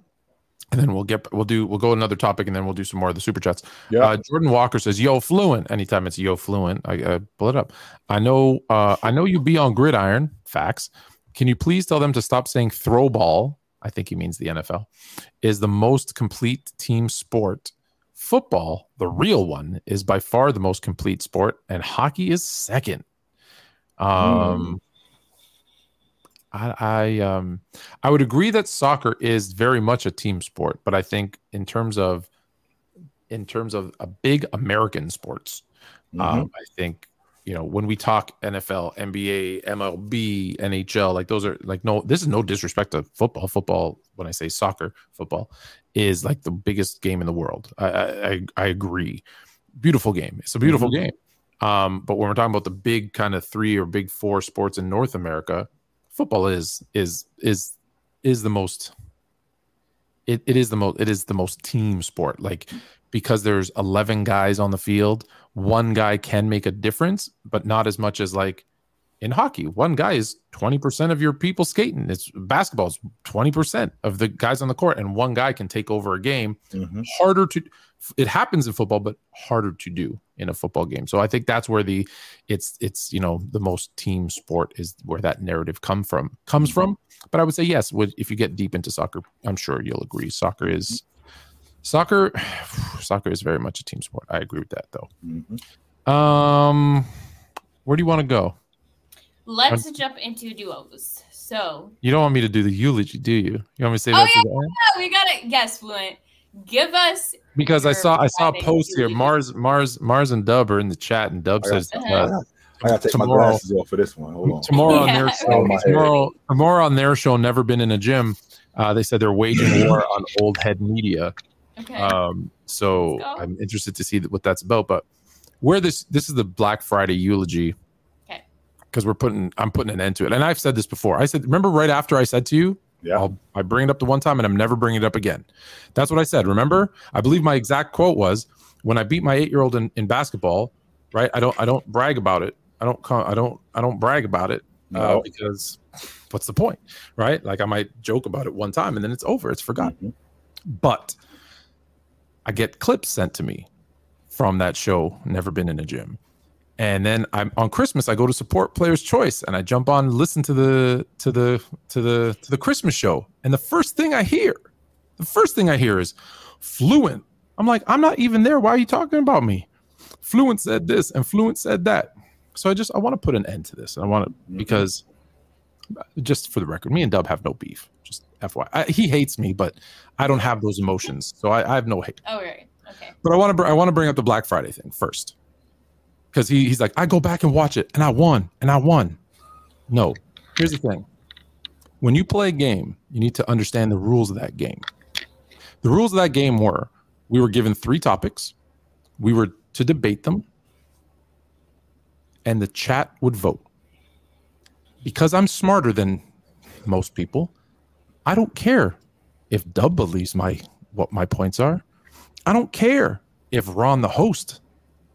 And then we'll get we'll do we'll go another topic, and then we'll do some more of the super chats. Yeah. Uh, Jordan Walker says, "Yo, fluent." Anytime it's yo fluent, I, I pull it up. I know. Uh, I know you be on gridiron. Facts. Can you please tell them to stop saying throw ball? I think he means the NFL is the most complete team sport. Football, the real one, is by far the most complete sport, and hockey is second. Um, I, I um I would agree that soccer is very much a team sport, but I think in terms of in terms of a big American sports, Mhm. um, I think you know when we talk NFL, NBA, MLB, NHL, like those are like no. This is no disrespect to football. Football, when I say soccer, football is like the biggest game in the world. I I, I- agree. Beautiful game. It's a beautiful Mhm. game. Um, but when we're talking about the big kind of three or big four sports in North America, football is is is is the most. It, it is the most it is the most team sport like because there's 11 guys on the field one guy can make a difference but not as much as like in hockey. One guy is 20% of your people skating. It's basketball is 20% of the guys on the court and one guy can take over a game. Mhm. harder to it happens in football but harder to do in a football game. So i think that's where the it's it's you know the most team sport is where that narrative come from comes from. But i would say yes if you get deep into soccer i'm sure you'll agree soccer is soccer soccer is very much a team sport i agree with that though Mhm. um where do you want to go Let's jump into duos. So, you don't want me to do the eulogy do you you want me to say Oh, that to yeah, we got to yes, fluent. Give us because i saw i saw a Friday post here mars mars mars and dub are in the chat and dub I says Uh-huh. uh, I gotta take my Tomorrow- glasses off for this one. Hold on. tomorrow on their show, Oh, tomorrow, tomorrow on their show, never been in a gym. Uh, they said they're waging war on old head media. Okay. Um, so I'm interested to see what that's about. But where this this is the Black Friday eulogy. Okay. Because we're putting, I'm putting an end to it, and I've said this before. I said, remember right after I said to you, Yeah. I'll, I bring it up the one time, and I'm never bringing it up again. That's what I said. Remember, I believe my exact quote was, "When I beat my eight year old in, in basketball, right? I don't, I don't brag about it. I don't, I don't, I don't brag about it uh, No. because what's the point, right? Like I might joke about it one time, and then it's over. It's forgotten. Mhm. But I get clips sent to me from that show. Never been in a gym. And then I'm on Christmas. I go to support Players Choice, and I jump on, listen to the to the to the to the Christmas show. And the first thing I hear, the first thing I hear is Fluent. I'm like, I'm not even there. Why are you talking about me? Fluent said this, and Fluent said that. So I just I want to put an end to this. I want to mm-hmm. because just for the record, me and Dub have no beef. Just FYI, I, he hates me, but I don't have those emotions, so I, I have no hate. oh, right. Okay. But I want to br- I want to bring up the Black Friday thing first, because he he's like I go back and watch it, and I won, and I won. No, here's the thing: when you play a game, you need to understand the rules of that game. The rules of that game were: we were given three topics, we were to debate them, and the chat would vote. Because I'm smarter than most people, I don't care if Dub believes my what my points are. I don't care if Ron, the host,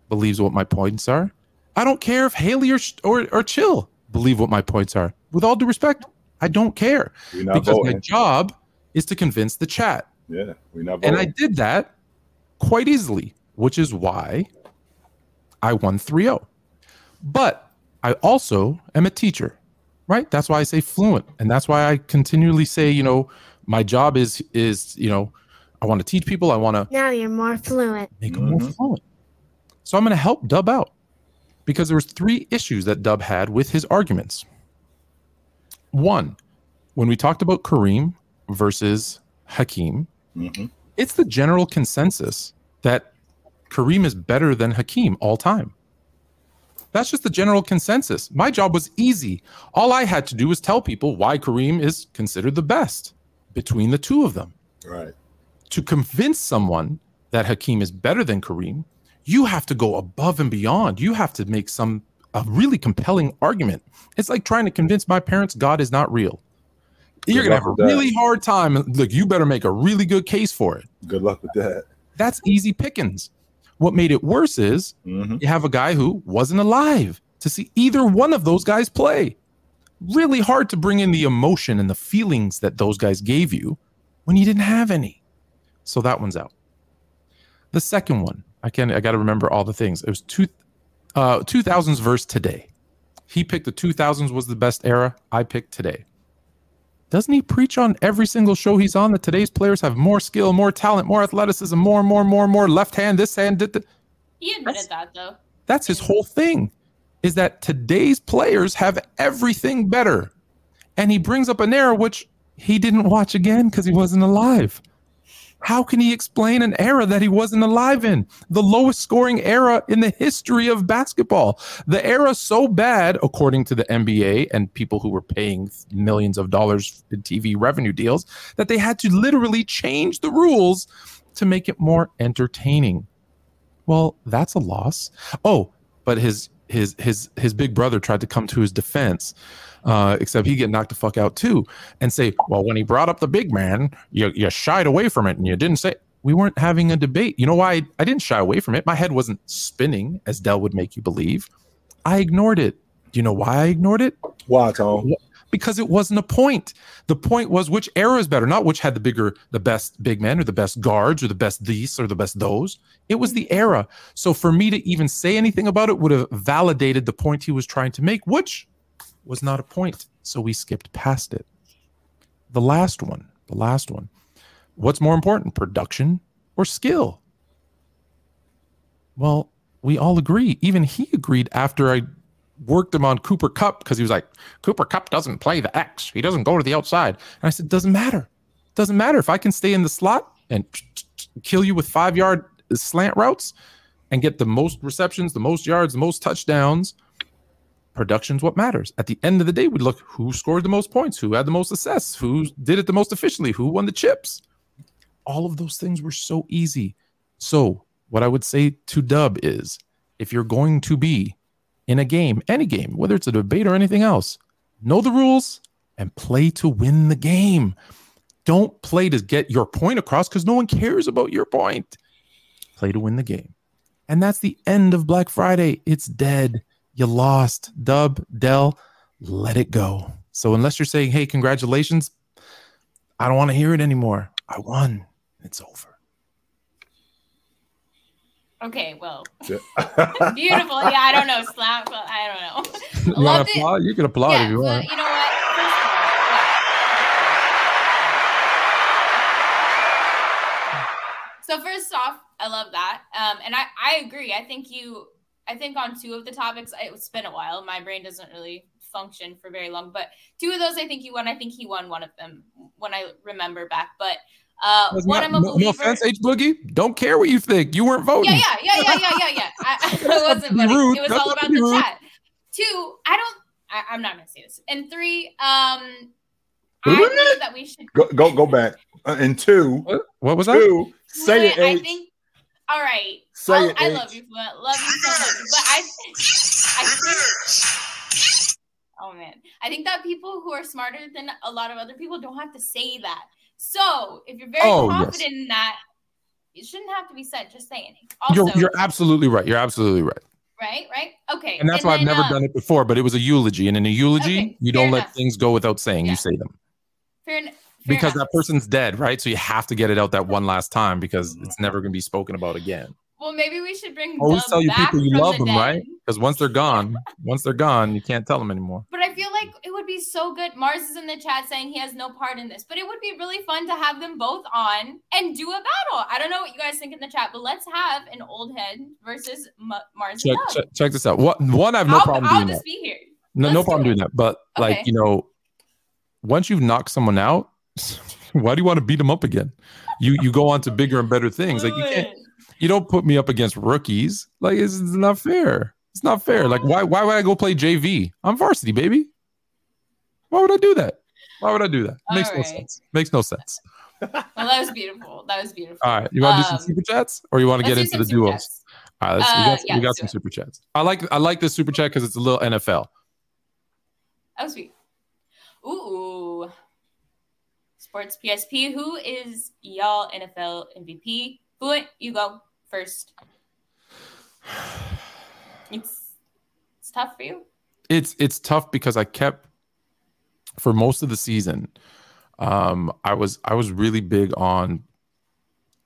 believes what my points are. I don't care if Haley or, or, or Chill believe what my points are. With all due respect, I don't care because my job is to convince the chat. Yeah, we're not And. I did that quite easily, which is why I won 3 0. But I also am a teacher, right? That's why I say fluent. And that's why I continually say, you know, my job is, is, you know, I want to teach people. I want to Now you're more fluent. make them more Mhm. fluent. So I'm going to help Dub out because there was three issues that Dub had with his arguments. One, when we talked about Kareem versus Hakeem, Mhm. it's the general consensus that Kareem is better than Hakeem all time. That's just the general consensus. My job was easy. All I had to do was tell people why Kareem is considered the best between the two of them Right. to convince someone that Hakeem is better than Kareem, you have to go above and beyond. You have to make some a really compelling argument. It's like trying to convince my parents God is not real. You're gonna have a that. really hard time. Look, you better make a really good case for it. Good luck with that. That's easy pickings. What made it worse is Mhm. you have a guy who wasn't alive to see either one of those guys play. Really hard to bring in the emotion and the feelings that those guys gave you when you didn't have any. So that one's out. The second one, I can not I got to remember all the things. It was two uh 2000s verse today. He picked the 2000s was the best era. I picked today. Doesn't he preach on every single show he's on that today's players have more skill, more talent, more athleticism, more, more, more, more left hand, this hand, did the, He admitted that though. that's his whole thing is that today's players have everything better. And he brings up an era which he didn't watch again because he wasn't alive. How can he explain an era that he wasn't alive in? The lowest scoring era in the history of basketball. The era so bad, according to the NBA and people who were paying millions of dollars in TV revenue deals, that they had to literally change the rules to make it more entertaining. Well, that's a loss. Oh, but his his his his big brother tried to come to his defense, uh, except he get knocked the fuck out too, and say, "Well, when he brought up the big man, you you shied away from it and you didn't say." We weren't having a debate. You know why I, I didn't shy away from it? My head wasn't spinning, as Dell would make you believe. I ignored it. Do you know why I ignored it? Why, Tom? Because it wasn't a point. The point was which era is better, not which had the bigger, the best big men or the best guards or the best these or the best those. It was the era. So for me to even say anything about it would have validated the point he was trying to make, which was not a point. So we skipped past it. The last one, the last one. What's more important, production or skill? Well, we all agree. Even he agreed after I worked him on Cooper Kupp because he was like, Cooper Kupp doesn't play the X. He doesn't go to the outside. And I said, doesn't matter. Doesn't matter. If I can stay in the slot and kill you with five yard uh, slant routes and get the most receptions, the most yards, the most touchdowns, production's what matters. At the end of the day, we look who scored the most points, who had the most assists, who did it the most efficiently, who won the chips. All of those things were so easy. So, what I would say to Dub is if you're going to be in a game, any game, whether it's a debate or anything else, know the rules and play to win the game. Don't play to get your point across because no one cares about your point. Play to win the game. And that's the end of Black Friday. It's dead. You lost. Dub, Dell, let it go. So unless you're saying, hey, congratulations, I don't want to hear it anymore. I won. It's over. Okay, well, beautiful. Yeah, I don't know. Slap. but I don't know. You want to applaud? You can applaud yeah, if you want. you know what? First of all, what? So first off, I love that, um, and I I agree. I think you. I think on two of the topics, it's been a while. My brain doesn't really function for very long, but two of those, I think you won. I think he won one of them when I remember back. But uh, That's one, not- I'm a no, no offense, H Boogie. Don't care what you think. You weren't voting. Yeah, yeah, yeah, yeah, yeah, yeah, yeah. I, I wasn't voting. rude. It was That's all about the rude. chat. Two, I don't. I, I'm not gonna say this. And three, um, Wait a I minute. believe that we should. go, go, go back. Uh, and two, What, what was that? two, say Wait, it, I H. think. All right. Say I'll- it, I H. love you, but love you so much. But I, I think. Oh man, I think that people who are smarter than a lot of other people don't have to say that. So if you're very Oh, yes. confident in that, it shouldn't have to be said. Just saying. Also, You're, you're absolutely right. You're absolutely right. right, right. Okay. And that's why I've never uh, done it before, but it was a eulogy. And in a eulogy, Okay, you don't fair let enough. things go without saying. Yeah. You say them Fair, because enough. that person's dead, right? So you have to get it out that one last time because it's never going to be spoken about again. Well, maybe we should bring. Always tell you back people you love the them, dead. right? Because once they're gone, once they're gone, you can't tell them anymore. But I feel like it would be so good. Mars is in the chat saying he has no part in this, but it would be really fun to have them both on and do a battle. I don't know what you guys think in the chat, but let's have an old head versus M- Mars. Check, check, check this out. What one? I have no I'll, problem I'll doing just that. be here. No, no let's do problem it. doing that. But like you know, once you've knocked someone out, why do you want to beat them up again? You you go on to bigger and better things. Like you can't you don't put me up against rookies. Like it's, it's not fair. It's not fair. Like why why would I go play JV? I'm varsity, baby. Why would I do that? Why would I do that? Makes no sense. Makes no sense. well, that was beautiful. That was beautiful. All right, you want to do Um, some super chats, or you want to get into the duos? chats. All right, let's, we Uh, got, yeah, we got some super chats. I like I like this super chat because it's a little NFL. That was sweet. Ooh. Sports PSP. Who is y'all NFL MVP? Fluent, you go first. It's it's tough for you. it's it's tough because I kept for most of the season. Um, I was I was really big on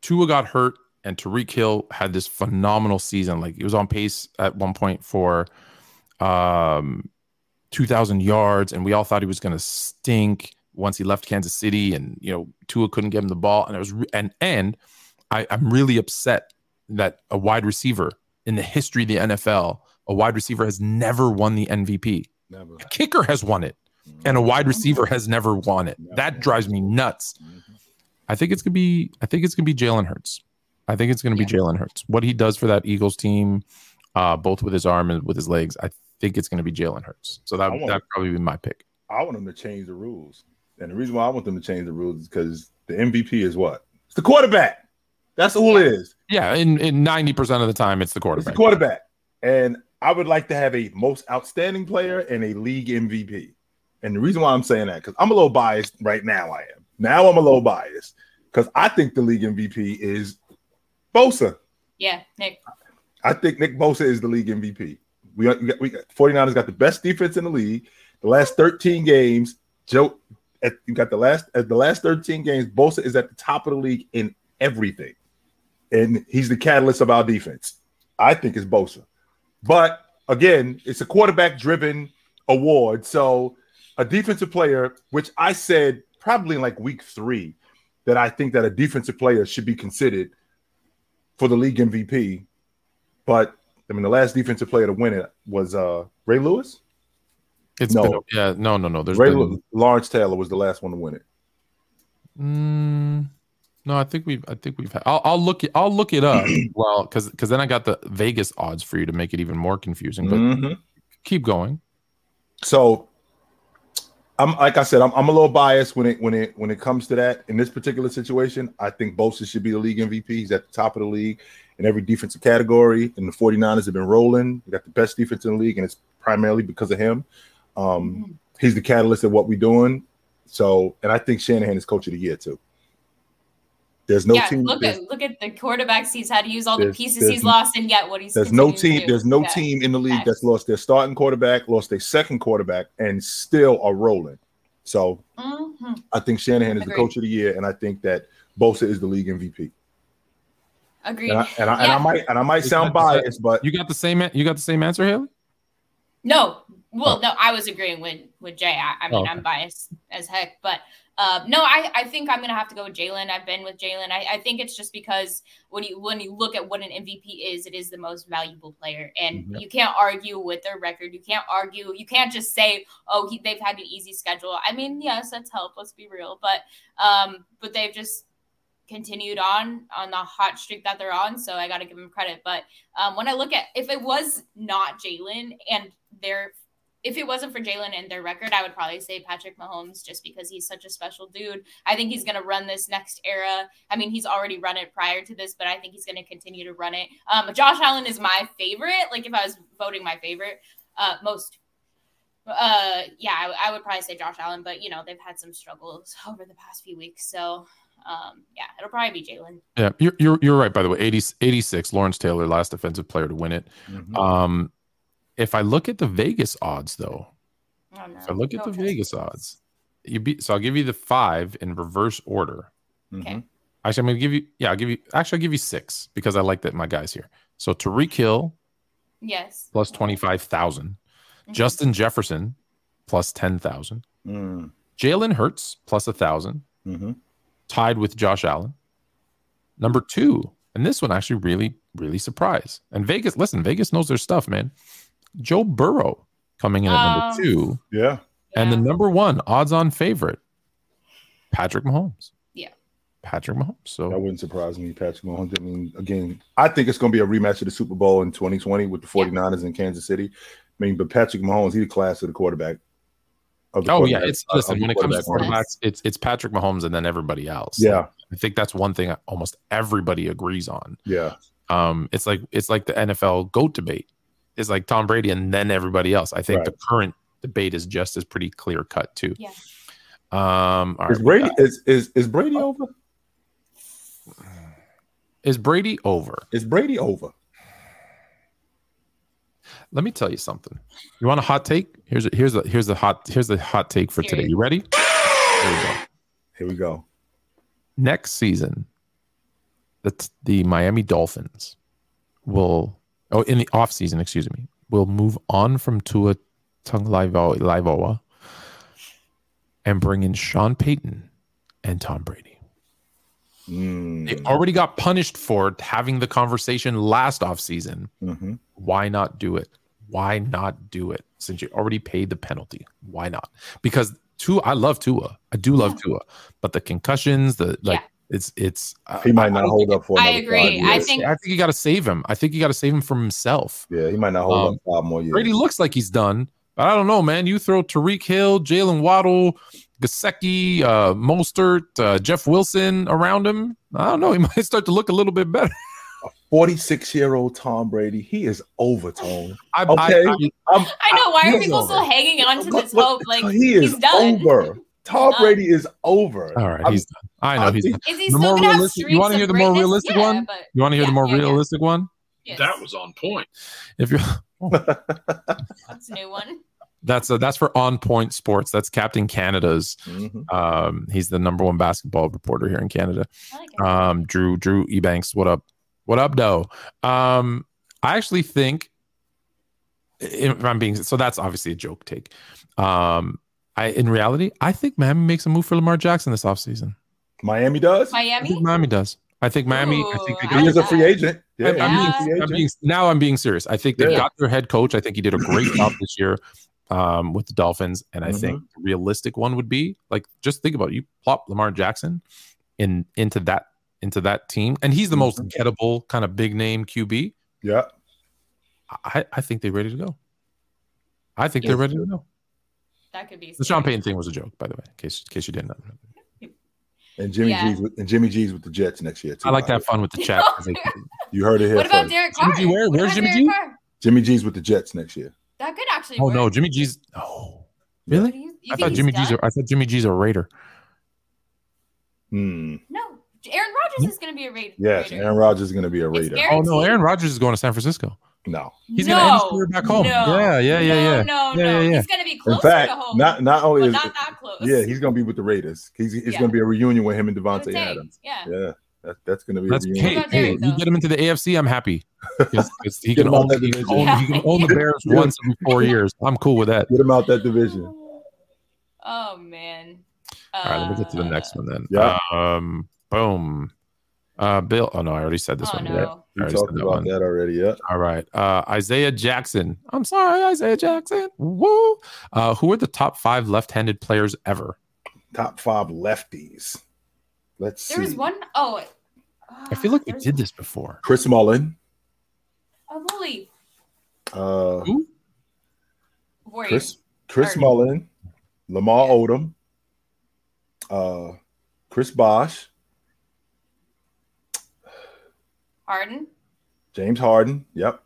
Tua got hurt and Tyreek Hill had this phenomenal season. Like he was on pace at one point for um 2000 yards and we all thought he was going to stink once he left Kansas City and you know Tua couldn't give him the ball and it was re- and and I, I'm really upset that a wide receiver in the history of the NFL, a wide receiver has never won the MVP. Never. A kicker has won it, and a wide receiver has never won it. That drives me nuts. I think it's gonna be. I think it's gonna be Jalen Hurts. I think it's gonna be Jalen Hurts. What he does for that Eagles team, uh, both with his arm and with his legs, I think it's gonna be Jalen Hurts. So that that probably be my pick. I want them to change the rules. And the reason why I want them to change the rules is because the MVP is what? It's the quarterback. That's all it is. Yeah, in in ninety percent of the time, it's the It's the quarterback. quarterback. And I would like to have a most outstanding player and a league MVP. And the reason why I'm saying that, because I'm a little biased right now, I am. Now I'm a little biased because I think the league MVP is Bosa. Yeah, Nick. I think Nick Bosa is the league MVP. We, we, got, we got 49ers got the best defense in the league. The last 13 games, Joe, at, you got the last at the last 13 games, Bosa is at the top of the league in everything. And he's the catalyst of our defense. I think it's Bosa. But again, it's a quarterback driven award. So a defensive player, which I said probably in like week three, that I think that a defensive player should be considered for the league MVP. But I mean, the last defensive player to win it was uh Ray Lewis. It's No. been, yeah, no, no, no. There's Ray been, Lawrence Taylor was the last one to win it. Mm, no, I think we've. I think we've. Had, I'll, I'll look it. I'll look it up. well, because because then I got the Vegas odds for you to make it even more confusing. But Mhm. keep going. So I'm like I said, I'm, I'm a little biased when it when it when it comes to that. In this particular situation, I think Bosa should be the league MVP. He's at the top of the league in every defensive category. And the 49ers have been rolling. We got the best defense in the league, and it's primarily because of him. Um, he's the catalyst of what we're doing. So, and I think Shanahan is coach of the year too. There's no yeah, team. look at look at the quarterbacks he's had to use all the pieces he's lost, and yet what he's There's no continuing to team. do. There's no Yeah. team in the league Facts. that's lost their starting quarterback, lost their second quarterback, and still are rolling. So Mhm. I think Shanahan is the coach of the year, and I think that Bosa is the league MVP. Agreed. And I, and I, and I might and I might Is sound that- is that- biased, but You got the same. You got the same answer, Haley. No, well, Oh. no, I was agreeing with with Jay. I, I mean, Oh, okay. I'm biased as heck, but uh, no, I, I think I'm gonna have to go with Jalen. I've been with Jalen. I, I think it's just because when you when you look at what an MVP is, it is the most valuable player, and Mhm. you can't argue with their record. You can't argue. You can't just say, oh, he, they've had an easy schedule. I mean, yes, that's help. Let's be real, but um, but they've just continued on on the hot streak that they're on. So I got to give them credit. But um, when I look at if it was not Jalen and their if it wasn't for Jalen and their record, I would probably say Patrick Mahomes just because he's such a special dude. I think he's going to run this next era. I mean, he's already run it prior to this, but I think he's going to continue to run it. Um, Josh Allen is my favorite. Like if I was voting my favorite, uh, most. Uh, yeah, I, I would probably say Josh Allen, but you know they've had some struggles over the past few weeks, so um, yeah, it'll probably be Jalen. Yeah, you're you're, you're right. By the way, 80, 86, Lawrence Taylor, last defensive player to win it. Mhm. Um, if I look at the Vegas odds, though, Oh, no. if I look at the trust. Vegas odds, you beat. So I'll give you the five in reverse order. Okay. Mhm. Actually, I'm gonna give you. Yeah, I'll give you. Actually, I'll give you six because I like that my guys here. So Tyreek Hill Yes. plus twenty five thousand, Mhm. Justin Jefferson plus ten thousand, Mm. Jalen Hurts plus a thousand, Mhm. tied with Josh Allen. Number two, and this one actually really, really surprised. And Vegas, listen, Vegas knows their stuff, man. Joe Burrow coming in at Um, number two, Yeah. and the number one odds-on favorite, Patrick Mahomes. Yeah. Patrick Mahomes. So that wouldn't surprise me, Patrick Mahomes. I mean, again, I think it's going to be a rematch of the Super Bowl in 2020 with the 49ers in Kansas City. I mean, but Patrick Mahomes, he's the class of the quarterback. of the Oh yeah, it's of listen when it comes to quarterback room. quarterbacks, it's it's Patrick Mahomes and then everybody else. Yeah, I think that's one thing almost everybody agrees on. yeah. Um, it's like it's like the NFL goat debate. It's like Tom Brady and then everybody else. I think Right. the current debate is just as pretty clear cut too. Yeah. Um, all Is right, Brady is is is Brady over? is Brady over? Is Brady over? Let me tell you something. You want a hot take? Here's a, here's a here's the hot here's the hot take for today. You ready? Here we go. Here we go. Next season, the the Miami Dolphins will oh in the off season, excuse me, will move on from Tua Tagovailoa and bring in Sean Payton and Tom Brady. Mm, They already got punished for having the conversation last offseason. mhm. Why not do it? Why not do it? Since you already paid the penalty, why not? Because Tua, I love Tua. I do love Tua, but the concussions, the like, it's it's. uh, He might not hold up for. I another agree. five I think- I think you got to save him. I think you got to save him from himself. Yeah, he might not hold Um, up five more years. Brady looks like he's done, but I don't know, man. You throw Tyreek Hill, Jaylen Waddle, Gesicki, uh, Mostert, uh, Jeff Wilson around him. I don't know. He might start to look a little bit better. Forty-six year old Tom Brady. He is overtone. I, Okay. I, I'm, I know. Why are people still hanging on to this hope? Like he is he's done. over. Tom done. Brady is over. all right, he's done. I know I he's think- done. Is he The still more gonna have realistic- you wanna hear the more realistic Yeah, one? But, You want to hear the more yeah, yeah. realistic one? yes, That was on point. If you're that's a new one. that's uh, that's for On Point Sports. That's Captain Canada's. Mhm. Um, he's the number one basketball reporter here in Canada. Like. Um, Drew Drew Ebanks, what up? What up, though? Um, I actually think if I'm being so that's obviously a joke take. Um, I in reality, I think Miami makes a move for Lamar Jackson this offseason. Miami does. I Miami. think Miami does. I think Miami. I think they got he is a free agent. Yeah, I'm, I'm he's a Yeah. free being, I'm being now. I'm being serious. I think they've Yeah. got their head coach. I think he did a great job this year um, with the Dolphins, and I Mhm. think the realistic one would be like just think about it. you plop Lamar Jackson in into that into that team, and he's the most Mhm. gettable kind of big name QB. Yeah. I, I think they're ready to go. I think they're ready to go. That could be. The Sean scary. Payton thing was a joke, by the way, in case in case you didn't know. And Jimmy Yeah. G's with and Jimmy G's with the Jets next year. Too, I like by that fun with the chat. they- You heard it here What about first. Derek Jimmy Carr? G where? What Where's Jimmy Derek G? Carr? Jimmy G's with the Jets next year. That could actually. oh work. no, Jimmy G's. Oh, really? you- you I thought he's Jimmy G's. done? A, I thought Jimmy G's a Raider. Hmm. No, Aaron Rodgers is going to be a Raider. Yes, Aaron Rodgers is going to be a Raider. Oh no, Aaron Rodgers is going to San Francisco. No. He's no, gonna end his career back home. No, Yeah, yeah, yeah, no, yeah. No, Yeah, no, yeah, yeah. He's going to be In closer fact, to home, not not only is not that close. yeah, he's going to be with the Raiders. He's it's Yeah. going to be a reunion with him and What Davante Adams. Yeah. Yeah, that, that's going to be That's a hey, reunion. about hey, Derek, you get him into the AFC. I'm happy. 'Cause- 'cause he can own, that he can division. own, he can own the Bears once every four years. I'm cool with that. Get him out that division. Oh man. All right, let me get to the Uh, next one then. Yeah. Um, boom. Uh, Bill. Oh no, I already said this Oh one. no. Yeah. We talked that about one. that already. Yeah. All right. Uh, Isaiah Jackson. I'm sorry, Isaiah Jackson. Woo. Uh, who are the top five left-handed players ever? Top five lefties. Let's There was see. one oh I feel like we did this before. Chris Mullin. Oh, holy Uh, warrior. Chris Chris Harden. Mullin. Lamar Yeah. Odom. Uh, Chris Bosh. Harden. James Harden. Yep.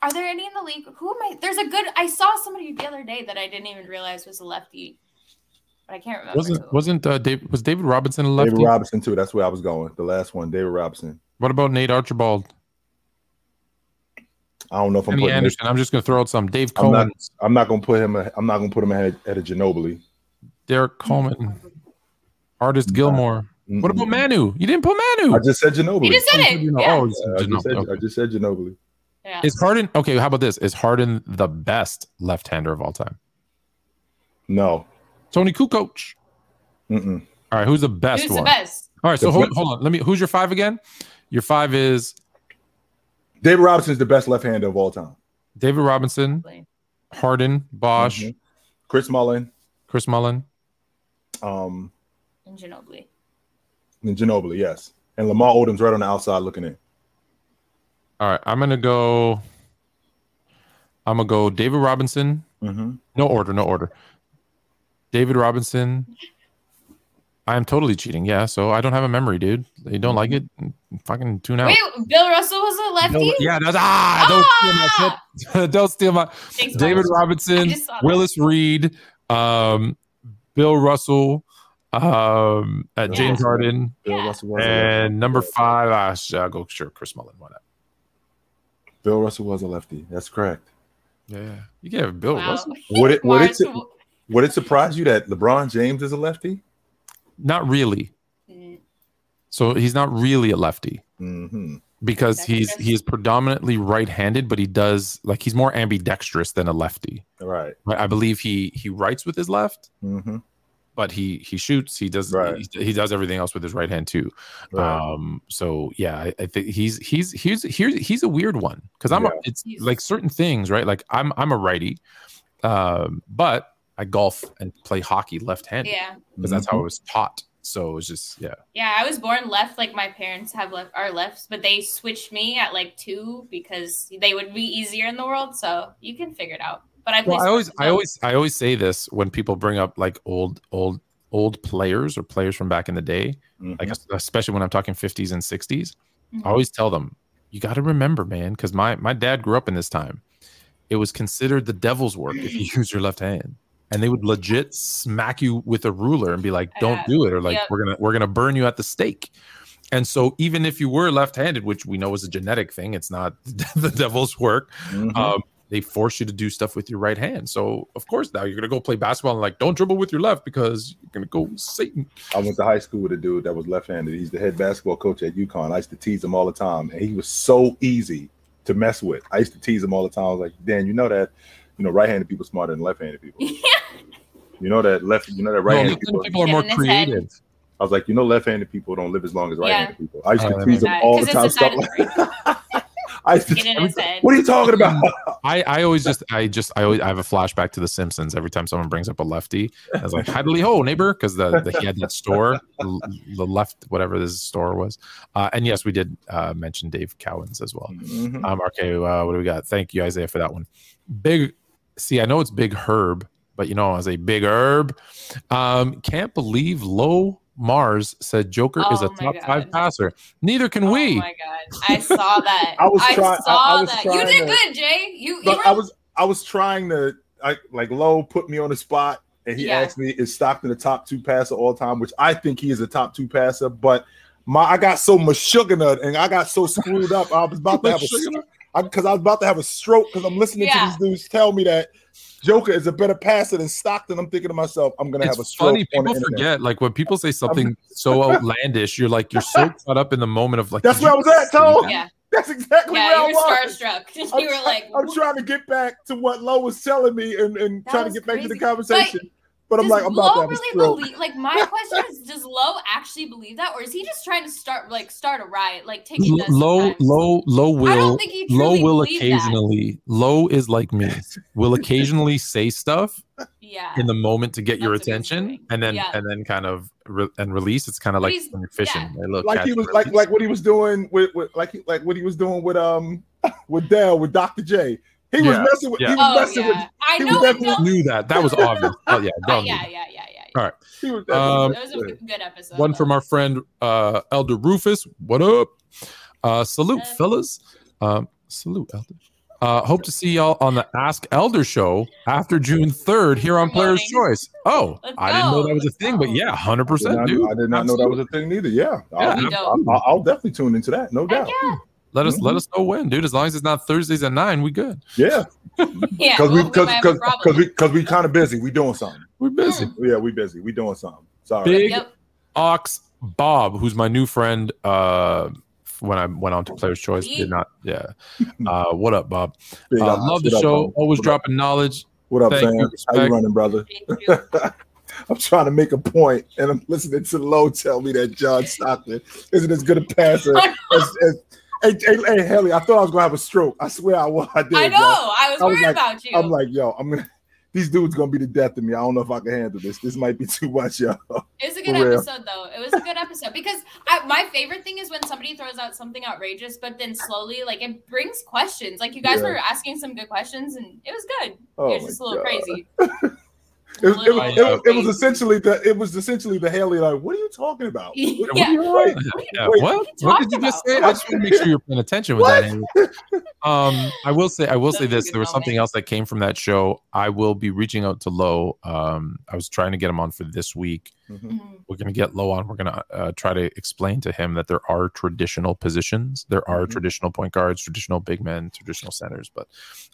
Are there any in the league? Who am I? There's a good. I saw somebody the other day that I didn't even realize was a lefty, but I can't remember. Wasn't who. wasn't uh, Dave was David Robinson a lefty? David Robinson too. That's where I was going. The last one, David Robinson. What about Nate Archibald? I don't know if I'm Kenny putting. Anderson. I'm just gonna throw out some. Dave I'm not- Coleman. I'm not gonna put him. I'm not gonna put him ahead at a Ginobili. Derrick Coleman. Artis Gilmore. What about Manu? You didn't put Manu. I just said Ginobili. You just said it. You Yeah. oh, it's Yeah, I, just said, Okay. I just said Ginobili. yeah. Is Harden okay? How about this? Is Harden the best left-hander of all time? No. Toni Kukoc. Mm-mm. All right, who's the best Who's the best? All right, so hold, hold on. Let me. Who's your five again? Your five is David Robinson is the best left-hander of all time. David Robinson, Harden, Bosh, Mhm. Chris Mullin, Chris Mullin. um, And Ginobili. And Ginobili, yes, and Lamar Odom's right on the outside looking in. All right, I'm gonna go. I'm gonna go David Robinson. Mm-hmm. No order, no order. David Robinson. I am totally cheating. Yeah, so I don't have a memory, dude. You don't like it? Fucking tune out. Wait, Bill Russell was a lefty. No, yeah, that's ah, don't steal my shit. don't steal my Thanks, David Robinson, I just saw that. Willis Reed, um, Bill Russell, um, uh, James Yeah. Harden, Bill Yeah. Russell and number five. Uh, I'll go sure Chris Mullin. Why not? Bill Russell was a lefty. That's correct. Yeah, yeah. you can have Bill Wow. Russell. Would it would it would it surprise you that LeBron James is a lefty? Not really. Mm, So he's not really a lefty. hmm because That's he's he is predominantly right-handed, but he does like he's more ambidextrous than a lefty. Right. I I believe he he writes with his left, hmm but he he shoots. He does Right. he, he does everything else with his right hand too. Right. Um. So yeah, I, I think he's he's he's he's he's a weird one because I'm a, it's He's- like certain things right. Like I'm I'm a righty, um, but I golf and play hockey left-handed Yeah, because that's Mm-hmm. how I was taught. So it's just yeah. yeah. I was born left. Like my parents have left are lefts, but they switched me at like two because they would be easier in the world. So you can figure it out. But I play well, I always, I always, I always say this when people bring up like old, old, old players or players from back in the day, Mhm. like especially when I'm talking 50s and 60s. Mhm. I always tell them, you got to remember, man, because my my dad grew up in this time. It was considered the devil's work if you use your left hand, and they would legit smack you with a ruler and be like, "Don't Uh, do it," or like, yep. "We're gonna we're gonna burn you at the stake." And so, even if you were left-handed, which we know is a genetic thing, it's not the devil's work Mhm. um, they force you to do stuff with your right hand. So of course now you're gonna go play basketball and like don't dribble with your left because you're gonna go Satan. I went to high school with a dude that was left-handed. He's the head basketball coach at UConn. I used to tease him all the time, and he was so easy to mess with. I used to tease him all the time. I was like, Dan, you know that, you know, right-handed people smarter than left-handed people. You know that left, you know that right-handed left-handed people. people are more Get in his head. creative. I was like, you know, left-handed people don't live as long as right-handed people. I used to that tease them all the time. it's Stuff of the brain. like, I used. Get in his head. What are you talking about? I, I always just I just I always I have a flashback to the Simpsons every time someone brings up a lefty. I was like, Hadley ho, neighbor, because the, the he had that store, the, the left, whatever this store was. Uh, and yes, we did uh, mention Dave Cowens as well. Mhm. Um, okay, uh, what do we got? Thank you, Isaiah, for that one. Big, see, I know it's Big Herb, but you know, as a Big Herb, um, can't believe Low Mars said Joker is a Oh my top five passer. Neither can Oh we. my god, I saw that. I was I try- I- saw I was that. You did to- good, Jay. You, you were I was I was trying to I like Lowe put me on the spot and he Yeah. asked me is Stockton the top two passer all time, which I think he is a top two passer, but my I got so mashugana and I got so screwed up. I was about to have a because I, was about to have a stroke because I'm listening Yeah. to these dudes tell me that Joker is a better passer than Stockton. I'm thinking to myself, I'm gonna have a stroke. funny. on the People forget, like when people say something so outlandish, you're like, you're so caught up in the moment of like. That's where I was at, see Toe. that? yeah, That's exactly yeah. where I You were was. starstruck. I'm, you were like, I'm trying to get back to what Lowe was telling me and, and That trying to was get back to the conversation. But, I'm like, I'm about to Lo have a really believe? Like, my question is, does Lo actually believe that, or is he just trying to start like start a riot, like taking this? Low, sometimes? low, low will. don't think he Low will believed that. occasionally. Low is like me. Will occasionally say stuff Yeah. in the moment to get your That's what he's attention, and then Yeah. and then kind of re- and release. It's kind of like when you're fishing. yeah. Look, like he was like like what he was doing with, with like he, like what he was doing with um with Dell with Dr. J. He was messing with yeah. he was Oh messing yeah, I he know. definitely knew that. That was obvious. Oh yeah, Uh, yeah, yeah, yeah, yeah. All yeah. right. he was Um, That was a good, good episode. One though. from our friend uh Elder Rufus. What up? Uh salute, Uh, fellas. Um, salute, Elder. Uh, hope to see y'all on the Ask Elder show after June 3rd here on Players Choice. Oh, Let's I didn't know that was a thing, but yeah, 100%, dude. I did not know that was a thing neither. Yeah. I'll, Yeah. I'll, I'll, I'll definitely tune into that, no doubt. yeah, Let us let Mhm. us know when, dude. As long as it's not Thursdays at nine, we good. Yeah. yeah. Because we well, we because might because we because we kind of busy. We doing something. We're busy. Yeah, we busy. We doing something. Sorry. Big Yep. Ox Bob, who's my new friend. Uh, when I went on to Players Choice, did not. Yeah. Uh, what up, Bob? Big Uh, Ox. love the up, show. bro? Always What up? dropping knowledge. What up, Thank Sam? you, How you running, brother? Thank you. I'm trying to make a point, and I'm listening to Low tell me that John Stockton isn't as good a passer as, as hey, hey, hey, Haley, I thought I was gonna have a stroke. I swear I was. I did. I know. I was I was worried like- about you. I'm like, yo, I'm gonna. These dudes gonna be the death of me. I don't know if I can handle this. This might be too much, yo. It was a good episode, though. It was a good episode because I, my favorite thing is when somebody throws out something outrageous, but then slowly, like, it brings questions. Like, you guys Yeah. were asking some good questions, and it was good. Oh it was just a little God. crazy. It, was- it, it it was essentially the it was essentially the Haley like, what are you talking about? Yeah. What- what are you- wait, Yeah, wait, what? what What did you talking just say? I just want to make sure you're paying attention with What? that. Andy. Um, I will say, I will That say this. There was something else that came from that show. I will be reaching out to Lowe. Um, I was trying to get him on for this week. Mhm. Mhm. We're going to get low on. We're going to uh, try to explain to him that there are traditional positions. There are Mhm. traditional point guards, traditional big men, traditional centers. But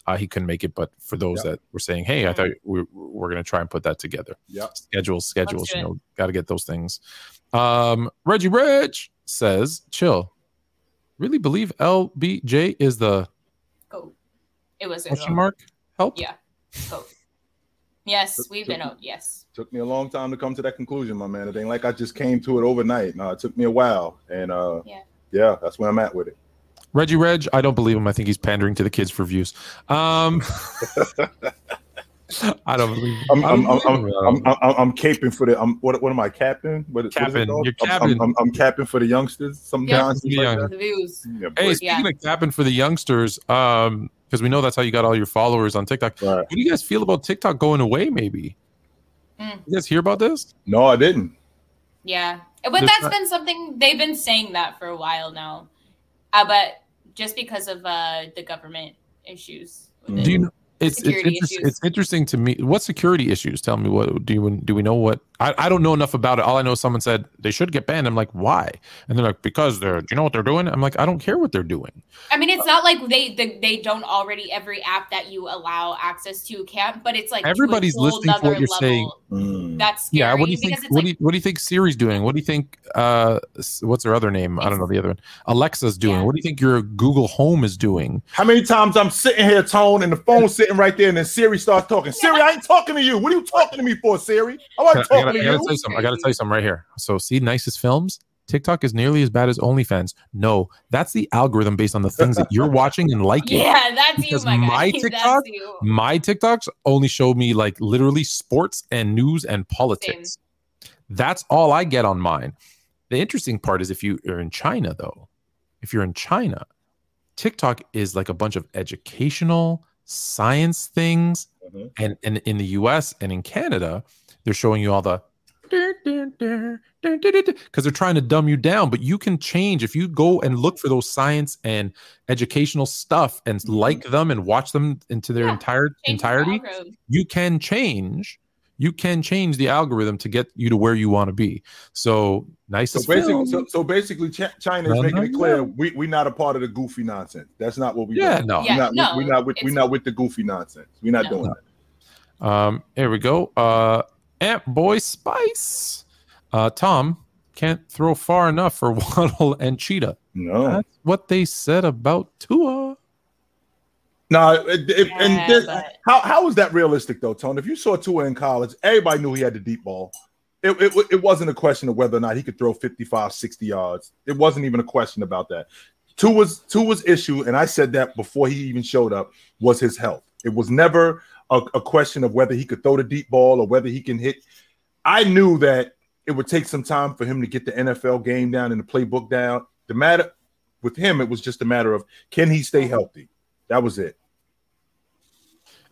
uh, he couldn't make it. But for those Yeah. that were saying, "Hey, I thought we we're going to try and put that together." Yeah. schedules schedules you know got to get those things um reggie reg says chill really believe lbj is the Go. It was a question mark help Yeah. Go. Yes, we've been out. Yes. Took me a long time to come to that conclusion, my man. It ain't like I just came to it overnight. No, it took me a while, and uh, Yeah. yeah, that's where I'm at with it. reggie reg i don't believe him i think he's pandering to the kids for views um i don't believe him. I'm I I'm don't I'm, believe I'm, him. I'm, I'm, I'm caping for the I'm what what am I capping? What, what is it Capping. called? You're I'm- I'm, capping. I'm, I'm capping for the youngsters. Some Yeah. nonsense like Yeah. that. The views. Yeah, hey boy. speaking of capping for the youngsters um because we know that's how you got all your followers on tiktok Right. what do you guys feel about tiktok going away maybe Mm. you guys hear about this No, I didn't. Yeah. But There's that's not- been something they've been saying that for a while now. Uh, but just because of uh, the government issues. Do you know? It's it's, Security interest, issues. it's interesting to me. What security issues? Tell me what do you do? We know what I, I don't know enough about it. All I know is someone said they should get banned. I'm like, why? And they're like, because they're. Do you know what they're doing? I'm like, I don't care what they're doing. I mean, it's not like they, they they don't already every app that you allow access to can't, but it's like Everybody's whole listening to what you're saying. Mm. That's scary yeah. What do you think? What like do you What do you think Siri's doing? What do you think? Uh, what's her other name? I don't know the other one. Alexa's doing. Yeah. What do you think your Google Home is doing? How many times I'm sitting here, Tone, and the phone sitting right there, and then Siri starts talking. Siri, I ain't talking to you. What are you talking to me for, Siri? Oh, I I wasn't gotta, I gotta to tell you. you something. I gotta tell you something right here. So, see, nicest films. TikTok is nearly as bad as OnlyFans. No, that's the algorithm based on the things that you're watching and liking. yeah, that's Because you, my guy. my That's TikTok- you. My TikToks only show me like literally sports and news and politics. That's all I get on mine. The interesting part is if you are in China, though, if you're in China, TikTok is like a bunch of educational science things. Mhm. And, and in the US and in Canada, they're showing you all the because they're trying to dumb you down. But you can change if you go and look for those science and educational stuff and like them and watch them into their Yeah, entire Change the entirety algorithm. you can change you can change the algorithm to get you to where you want to be so nice So basically, so, so basically, Ch- China is No, making no, it clear no. we we not a part of the goofy nonsense. That's not what we. yeah doing. no Yeah. we not no, we not with we're not with the goofy nonsense. We're not No. doing that. um here we go uh amp boy spice uh tom can't throw far enough for waddle and cheetah No, that's what they said about tua no. It, it, Yeah, and this, but- how how is that realistic though, Tone? If you saw Tua in college, everybody knew he had the deep ball. It, it, it wasn't a question of whether or not he could throw 55, 60 yards. It wasn't even a question about that. Tua's Tua's issue, and I said that before he even showed up, was his health. It was never a, a question of whether he could throw the deep ball or whether he can hit. I knew that it would take some time for him to get the NFL game down and the playbook down. The matter with him, it was just a matter of can he stay healthy. That was it.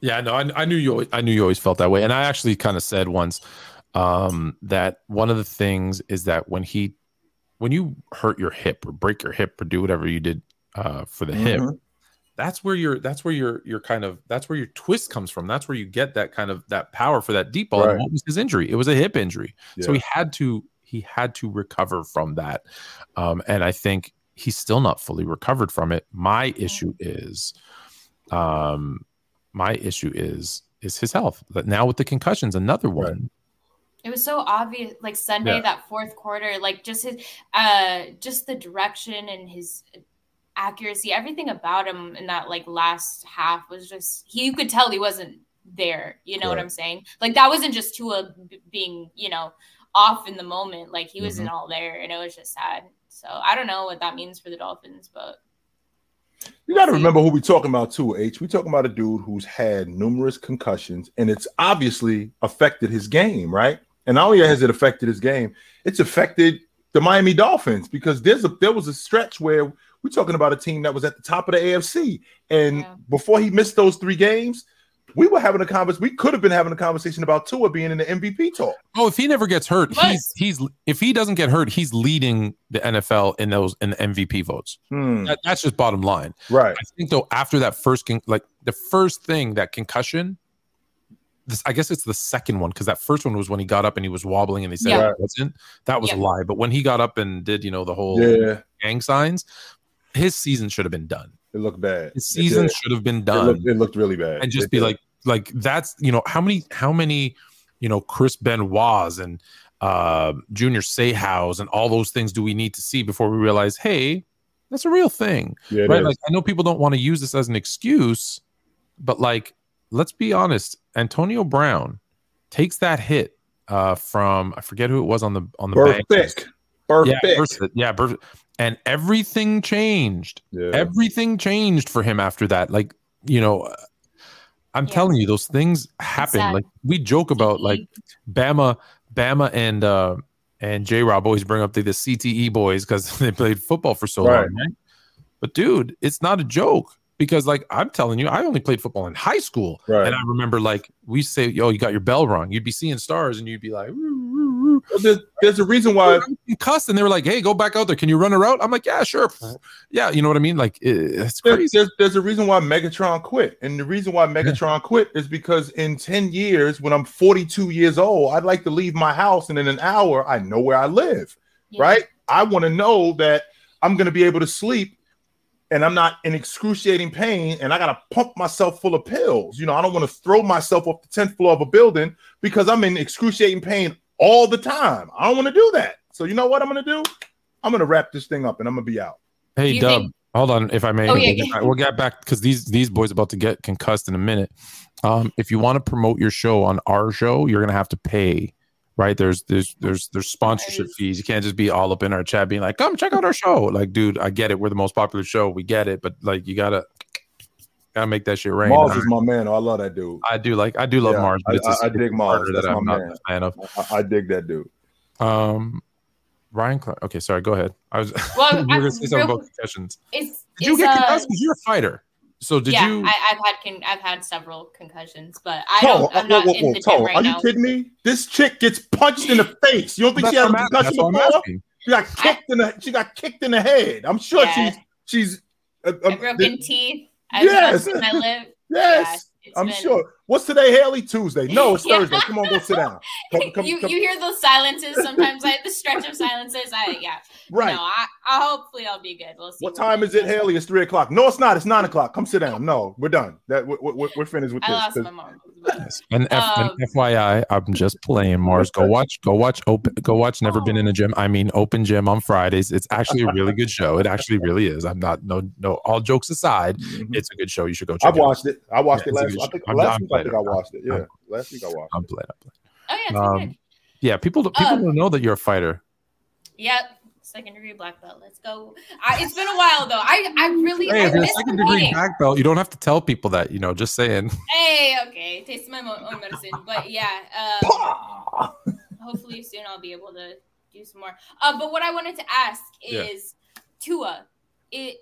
Yeah, no, I, I knew you. I knew you always felt that way, and I actually kind of said once um, that one of the things is that when he, when you hurt your hip or break your hip or do whatever you did uh, for the hip, Mhm. that's where your that's where your your kind of that's where your twist comes from. That's where you get that kind of that power for that deep ball. Right. what was his injury? It was a hip injury, so he had to he had to recover from that, um, and I think he's still not fully recovered from it. My issue is, um, my issue is is his health. But now with the concussions, another one. It was so obvious, like Sunday, Yeah. that fourth quarter, like just his, uh, just the direction and his accuracy, everything about him in that like last half was just he. You could tell he wasn't there. You know what I'm saying? Like that wasn't just Tua b- being, you know, off in the moment. Like he wasn't Mm-hmm. all there, and it was just sad. So I don't know what that means for the Dolphins, but You got to remember who we talking about too, H. We talking about a dude who's had numerous concussions, and it's obviously affected his game, right? And not only has it affected his game, it's affected the Miami Dolphins because there's a there was a stretch where we're talking about a team that was at the top of the AFC, and Yeah. before he missed those three games, we were having a conversation. We could have been having a conversation about Tua being in the MVP talk. Oh, if he never gets hurt, What? he's he's if he doesn't get hurt, he's leading the NFL in those in the MVP votes. Hmm, That, that's just bottom line. right. I think though, after that first con- like the first thing that concussion, this I guess it's the second one because that first one was when he got up and he was wobbling and they said Yeah. it wasn't. That was a lie. But when he got up and did you know the whole Yeah, gang signs, his season should have been done. It looked bad. The season should have been It done. looked, it looked really bad. and just It be did. like like that's you know how many how many you know Chris Benoit's and uh Junior Seaus and all those things do we need to see before we realize hey that's a real thing yeah, right is. like I know people don't want to use this as an excuse but like let's be honest Antonio Brown takes that hit uh from I forget who it was on the on the perfect, perfect. yeah Burfict. yeah Burfict. And everything changed Yeah. everything changed for him after that like you know i'm Yeah. telling you those things happen sad. like we joke about like bama bama and uh and j rob always bring up the, the cte boys because they played football for so Right. long right? but dude it's not a joke because like i'm telling you i only played football in high school Right. and i remember like we say yo you got your bell rung you'd be seeing stars and you'd be like "Woo, woo, woo." Well, there's, there's a reason why. I'm concussed and they were like hey go back out there can you run a route i'm like yeah sure yeah you know what i mean like eh, it's There's, crazy there's, there's a reason why Megatron quit. And the reason why Megatron quit is because in 10 years, when I'm 42 years old, I'd like to leave my house and in an hour, I know where I live, Yeah. right? I want to know that I'm going to be able to sleep and I'm not in excruciating pain and I got to pump myself full of pills. You know, I don't want to throw myself off the 10th floor of a building because I'm in excruciating pain all the time. I don't want to do that. So, you know what I'm going to do? I'm going to wrap this thing up and I'm going to be out. Hey you Dub, think- hold on, if I may, Oh, we'll, yeah, get back, we'll get back because these these boys about to get concussed in a minute. Um, if you want to promote your show on our show, you're gonna have to pay. Right there's there's there's there's sponsorship Nice. fees. You can't just be all up in our chat being like, "Come check out our show." Like, dude, I get it. We're the most popular show. We get it, but like, you gotta gotta make that shit rain. Mars is my man. Oh, I love that dude. I, I do like I do love Yeah, Mars, but I- it's a I- I dig Mars. That's that I'm my not man. a fan of. I, I dig that dude. Um, Ryan, Clark. Okay, sorry. Go ahead. I was. Well, you were I- gonna say something real- about concussions. It's, Did you it's, get concussed? Because you're a fighter. So did yeah, you? I, I've had con- I've had several concussions, but I Tone, don't. I'm not whoa, in whoa, the Tone, gym right are you now. kidding me? This chick gets punched in the face. You don't think That's she had a what That's concussion what I'm before? She got kicked in the she got kicked in the head. I'm sure Yeah. she's she's uh, I um, broken th- teeth. Yes. my lip. yes. Yeah, I'm been- sure. What's today, Haley? Tuesday. No, it's Yeah. Thursday. Come on, go sit down. Come, come, you come- you hear those silences sometimes. I the stretch of silences. I yeah. right. No, I, I hopefully I'll be good. We'll see. what time is it, Haley? It's three o'clock. No, it's not. It's nine o'clock. Come sit down. No, we're done. That we're, we're, we're finished with I this. Lost 'cause- my mom. And, F- and Um, FYI, I'm just playing Mars. Go watch, go watch, open, go watch. Never been in a gym. I mean, open gym on Fridays. It's actually a really good show. It actually really is. I'm not no no. All jokes aside, Mhm. it's a good show. You should go check. I've watched it. I watched Yeah, it last. I think I'm, last I'm week. I think I watched it. Yeah, I'm- last week I watched. I'm playing. I'm playing. Oh yeah, Um. Yeah, people people Uh, don't know that you're a fighter. Yep. Second degree black belt. Let's go. I, it's been a while though. I I really Hey, I if you're second degree black belt, you don't have to tell people that. You know, just saying. Hey, okay, taste my own medicine. But yeah, um, hopefully soon I'll be able to do some more. Uh, but what I wanted to ask Yeah. is Tua, it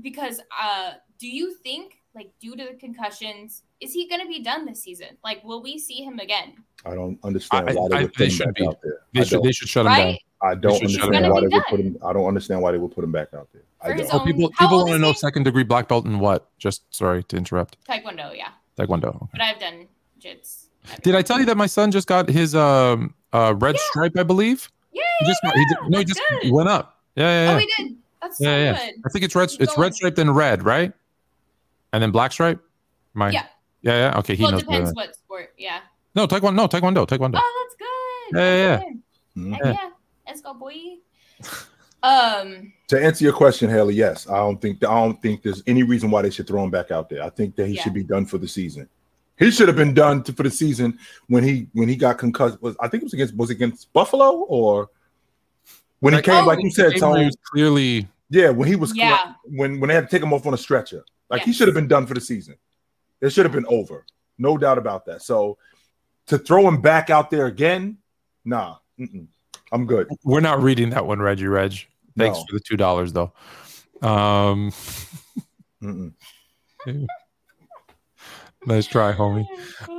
because uh, do you think like due to the concussions, is he gonna be done this season? Like, will we see him again? I don't understand I- why they I- would put him back be. out there. They I should don't. they should shut him down. I don't should shut him understand why they He's would put him. I don't understand why they would put him back out there. I For his don't. Oh, people people want to know second degree black belt in what? Just sorry to interrupt. Taekwondo, yeah. Taekwondo. But I've done jits. Did I tell you that my son just got his um uh red Yeah. stripe? I believe. Yeah, He just got, he did, no, he just good. went up. Yeah, yeah, yeah. Oh, we did. That's so yeah, yeah. good. I think it's red. It's red striped and red, right? And then black stripe. My Yeah. Yeah, yeah. Okay, he Well, it knows. depends better. what sport. Yeah. No, taekwondo. No, taekwondo. Taekwondo. Oh, that's good. Yeah, yeah, That's good. Mhm. Yeah. Let's go, boy. Um. To answer your question, Haley, yes, I don't think I don't think there's any reason why they should throw him back out there. I think that he Yeah. should be done for the season. He should have been done to, for the season when he when he got concussed. Was I think it was against was it against Buffalo or when he Like- came? Oh, like you said, Game where he Tone. was clearly. Yeah, when he was Yeah. when when they had to take him off on a stretcher. Like he should have been done for the season. It should have been over. No doubt about that. So to throw him back out there again, nah, mm-mm. I'm good. We're not reading that one, Reggie. Reg. Thanks No. for the two dollars though. Um. Nice try, homie.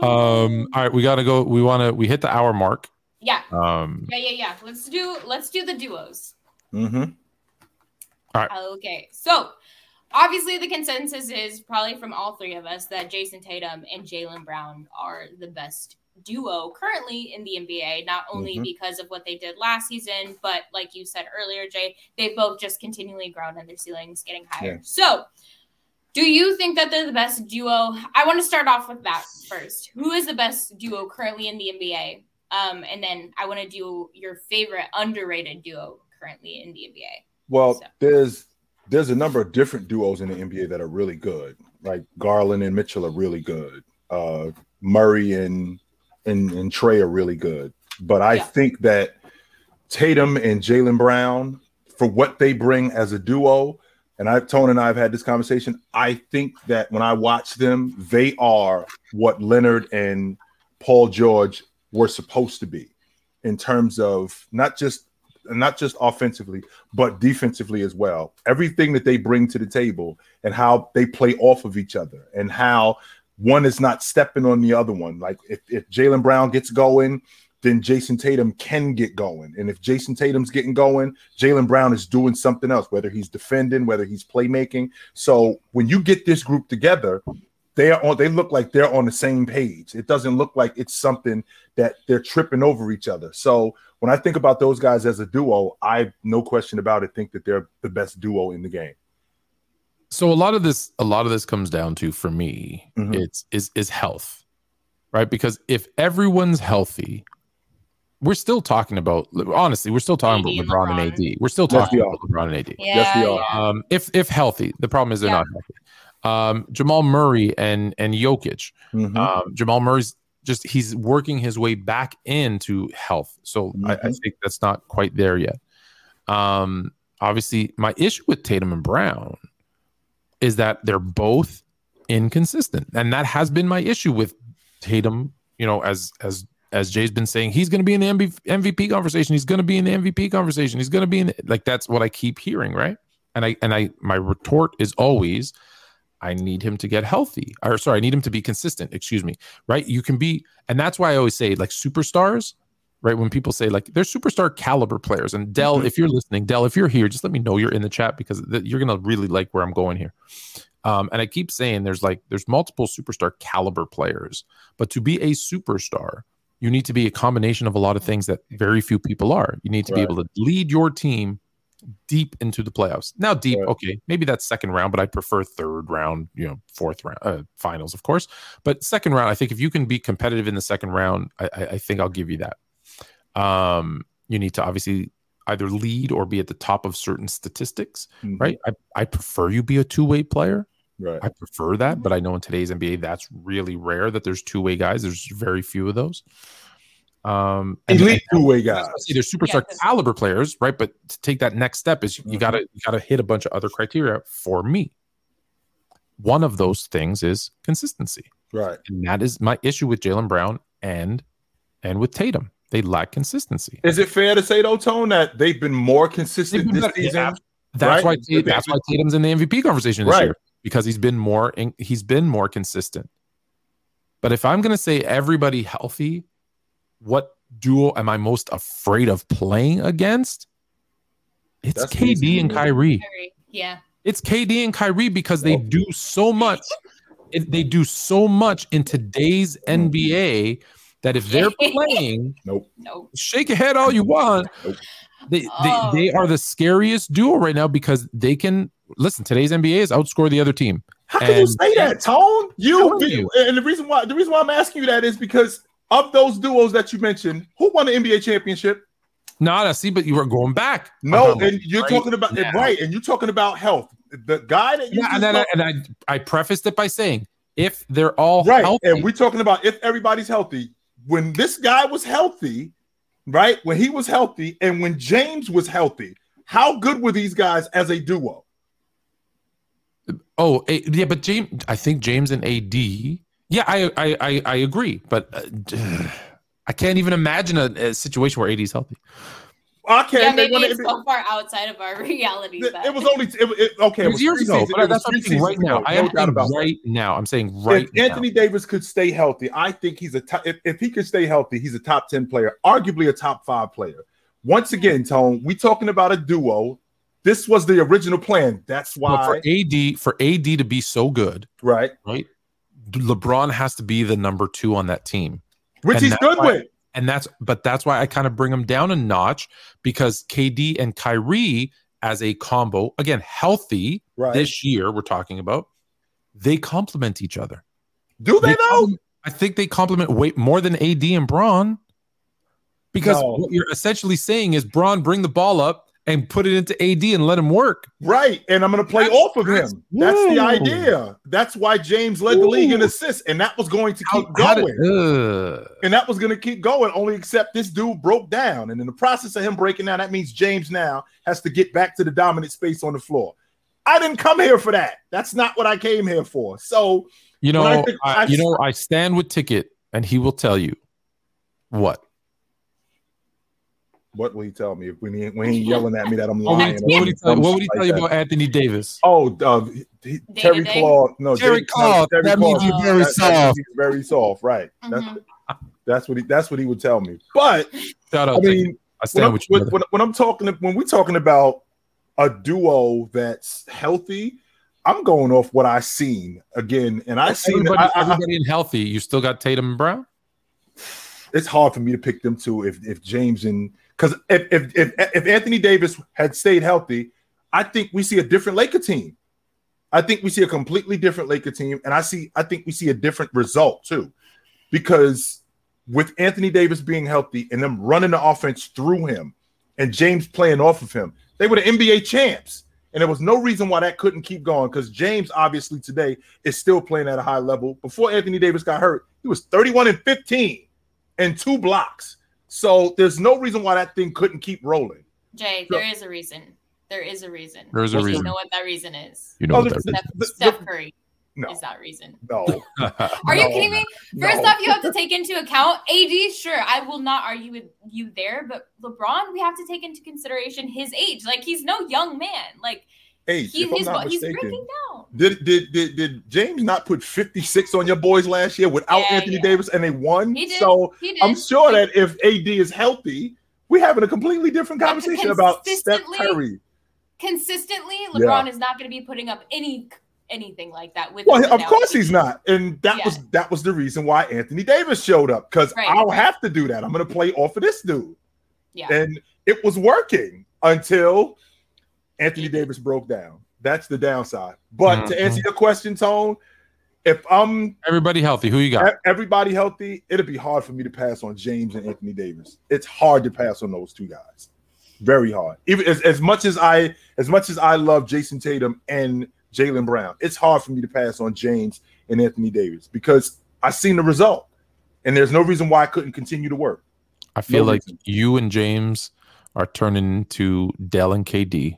Um, all right, we gotta go. We want to. We hit the hour mark. yeah, Um, yeah, yeah, yeah. Let's do let's do the duos. Mm-hmm. All right. Okay, so obviously the consensus is probably from all three of us that Jayson Tatum and Jaylen Brown are the best duo currently in the NBA, not only Mhm. because of what they did last season, but like you said earlier, Jay, they both just continually grown and their ceilings getting higher. Yeah. So do you think that they're the best duo? I want to start off with that first. Who is the best duo currently in the NBA? Um, and then I want to do your favorite underrated duo currently in the NBA. Well, So- there's there's a number of different duos in the NBA that are really good. Like Garland and Mitchell are really good. Uh, Murray and and and Trae are really good. But I Yeah. think that Tatum and Jaylen Brown, for what they bring as a duo, and I've Tone and I have had this conversation. I think that when I watch them, they are what Leonard and Paul George were supposed to be in terms of not just not just offensively, but defensively as well. Everything that they bring to the table and how they play off of each other and how one is not stepping on the other one. Like if, if Jaylen Brown gets going, then Jayson Tatum can get going. And if Jayson Tatum's getting going, Jaylen Brown is doing something else, whether he's defending, whether he's playmaking. So when you get this group together, they are on they look like they're on the same page. It doesn't look like it's something that they're tripping over each other. So when I think about those guys as a duo, I no question about it think that they're the best duo in the game. so a lot of this, a lot of this comes down to, for me, Mhm. it's is is health, right? Because if everyone's healthy, we're still talking about. Honestly, we're still talking AD about and LeBron and AD. We're still Yes, talking we about LeBron and AD. Yeah, Yes, we are. Um, if if healthy, the problem is they're Yeah. not healthy. Um, Jamal Murray and and Jokic. Mhm. Um, Jamal Murray's just he's working his way back into health. So I, I Mhm. think that's not quite there yet. Um, obviously, my issue with Tatum and Brown is that they're both inconsistent, and that has been my issue with Tatum. You know, as as as Jay's been saying, he's going to be in the MV, MVP conversation. He's going to be in the MVP conversation. He's going to be in the, like that's what I keep hearing, right? And I and I my retort is always, I need him to get healthy. Or sorry, I need him to be consistent. Excuse me. Right? You can be, and that's why I always say like superstars. Right when people say like they're superstar caliber players, and Dell, Mhm. if you're listening, Dell, if you're here, just let me know you're in the chat because th- you're gonna really like where I'm going here. Um, and I keep saying there's like there's multiple superstar caliber players, but to be a superstar, you need to be a combination of a lot of things that very few people are. You need to be able to lead your team deep into the playoffs. Now, deep, Right. okay, maybe that's second round, but I prefer third round, you know, fourth round, uh, finals, of course. But second round, I think if you can be competitive in the second round, I, I, I think I'll give you that. Um, you need to obviously either lead or be at the top of certain statistics, Mhm. right? I, I prefer you be a two way player. Right. I prefer that, but I know in today's NBA that's really rare that there's two way guys. There's very few of those. Um, and- Elite two way guys. was they're superstar Yeah, 'cause- caliber players, right? But to take that next step is you, you Mhm. gotta you gotta hit a bunch of other criteria for me. One of those things is consistency, Right. and that is my issue with Jaylen Brown and and with Tatum. They lack consistency. Is it fair to say though, Tone, that they've been more consistent been this better. season? Yeah, That's Right. why that's why Tatum's in the MVP conversation this Right. year because he's been more he's been more consistent. But if I'm gonna say everybody healthy, what duo am I most afraid of playing against? It's That's KD to and do. Kyrie. Yeah. It's KD and Kyrie because they do so much. it- they do so much in today's NBA that if they're playing, Nope. No. shake your head all you want. Nope. They, Oh. they they are the scariest duo right now because they can listen. Today's NBA is outscore the other team. How can you say that, Tone? You, Telling you. and the reason why the reason why I'm asking you that is because of those duos that you mentioned, who won the NBA championship? Not see, but you were going back. No, and you're right talking about now. right, and you're talking about health. The guy that you Yeah, and then I, and I I prefaced it by saying if they're all right, healthy, and we're talking about if everybody's healthy. When this guy was healthy, right? When he was healthy, and when James was healthy, how good were these guys as a duo? Oh, eh, yeah, but James, I think James and AD. Yeah, I I I, I agree, but uh, I can't even imagine a, a situation where AD is healthy. Okay, yeah, they maybe won the it's NBA so far outside of our reality. It, it was only it, it, okay. It was years ago, but that's what I'm saying right now. I am doubt saying about that. right now. I'm saying right if Anthony now. Davis could stay healthy, I think he's a top. If, if he could stay healthy, he's a top ten player, arguably a top five player. Once again, Tone, we talking about a duo. This was the original plan. That's But why, for AD, for AD to be so good, right? right? LeBron has to be the number two on that team. Which And he's good why- with. And that's but that's why I kind of bring him down a notch because KD and Kyrie as a combo, again, healthy Right? this year, we're talking about, they complement each other. Do they They though? I think they complement way more than AD and Bron. Because No. what you're essentially saying is Bron bring the ball up and put it into AD and let him work. Right. And I'm going to play That's- off of that's- him. That's the idea. That's why James led the league in assists, and that was going to keep how going. did- and that was going to keep going. Only except this dude broke down, and in the process of him breaking down, that means James now has to get back to the dominant space on the floor. I didn't come here for that. That's not what I came here for. So You know, I, I- you know, I stand with Ticket, and he will tell you what. What will he tell me if when he when he yelling at me that I'm What would lying? he, or what would he tell, what would he like tell you that? about Anthony Davis? Oh, uh, he, Terry Claw. No, Terry Claw. no, That Claw. means you're Oh. very That- that soft. he's very soft, right? That's Mhm. that's what he that's what he would tell me. But Shout out, I mean, I when stand I'm, with you. when, when, when I'm talking when we're talking about a duo that's healthy, I'm going off what I seen again, and I seen everybody, I, I, I, everybody in healthy. You still got Tatum and Brown. it's hard for me to pick them two if if James and because if, if if if Anthony Davis had stayed healthy, I think we see a different Laker team. I think we see a completely different Laker team, and I see I think we see a different result too, because with Anthony Davis being healthy and them running the offense through him, and James playing off of him, they were the NBA champs. And there was no reason why that couldn't keep going because James obviously today is still playing at a high level. Before Anthony Davis got hurt, he was 31 and 15 and two blocks. So there's no reason why that thing couldn't keep rolling. Jay, So- there is a reason. There is a reason. There is a You reason. know what that reason is. You know Oh, what that Steph, the- Steph the- Curry No, is that reason. no. Are you No, kidding me? First no. off, you have to take into account AD. Sure, I will not argue with you there, but LeBron, we have to take into consideration his age. Like he's no young man. Like Age, he, if I'm not he's mistaken. breaking down. Did, did did did James not put 56 on your boys last year without Yeah, Anthony yeah. Davis and they won? So. I'm sure that if AD is healthy, we're having a completely different conversation about Steph consistently- Curry. consistently, LeBron is not going to be putting up any anything like that with. Well, of course he's not, and that Yeah. was that was the reason why Anthony Davis showed up because Right, I'll have to do that. I'm going to play off of this dude, Yeah. and it was working until Anthony Davis broke down. That's the downside. But to mm-hmm. answer your question, Tone, if I'm Everybody healthy. Who you got? everybody healthy, it'd be hard for me to pass on James and Anthony Davis. It's hard to pass on those two guys. Very hard. Even as, as much as I as much as I love Jayson Tatum and Jaylen Brown, it's hard for me to pass on James and Anthony Davis because I've seen the result. And there's no reason why I couldn't continue to work. I feel No like reason. you and James are turning into Dell and KD.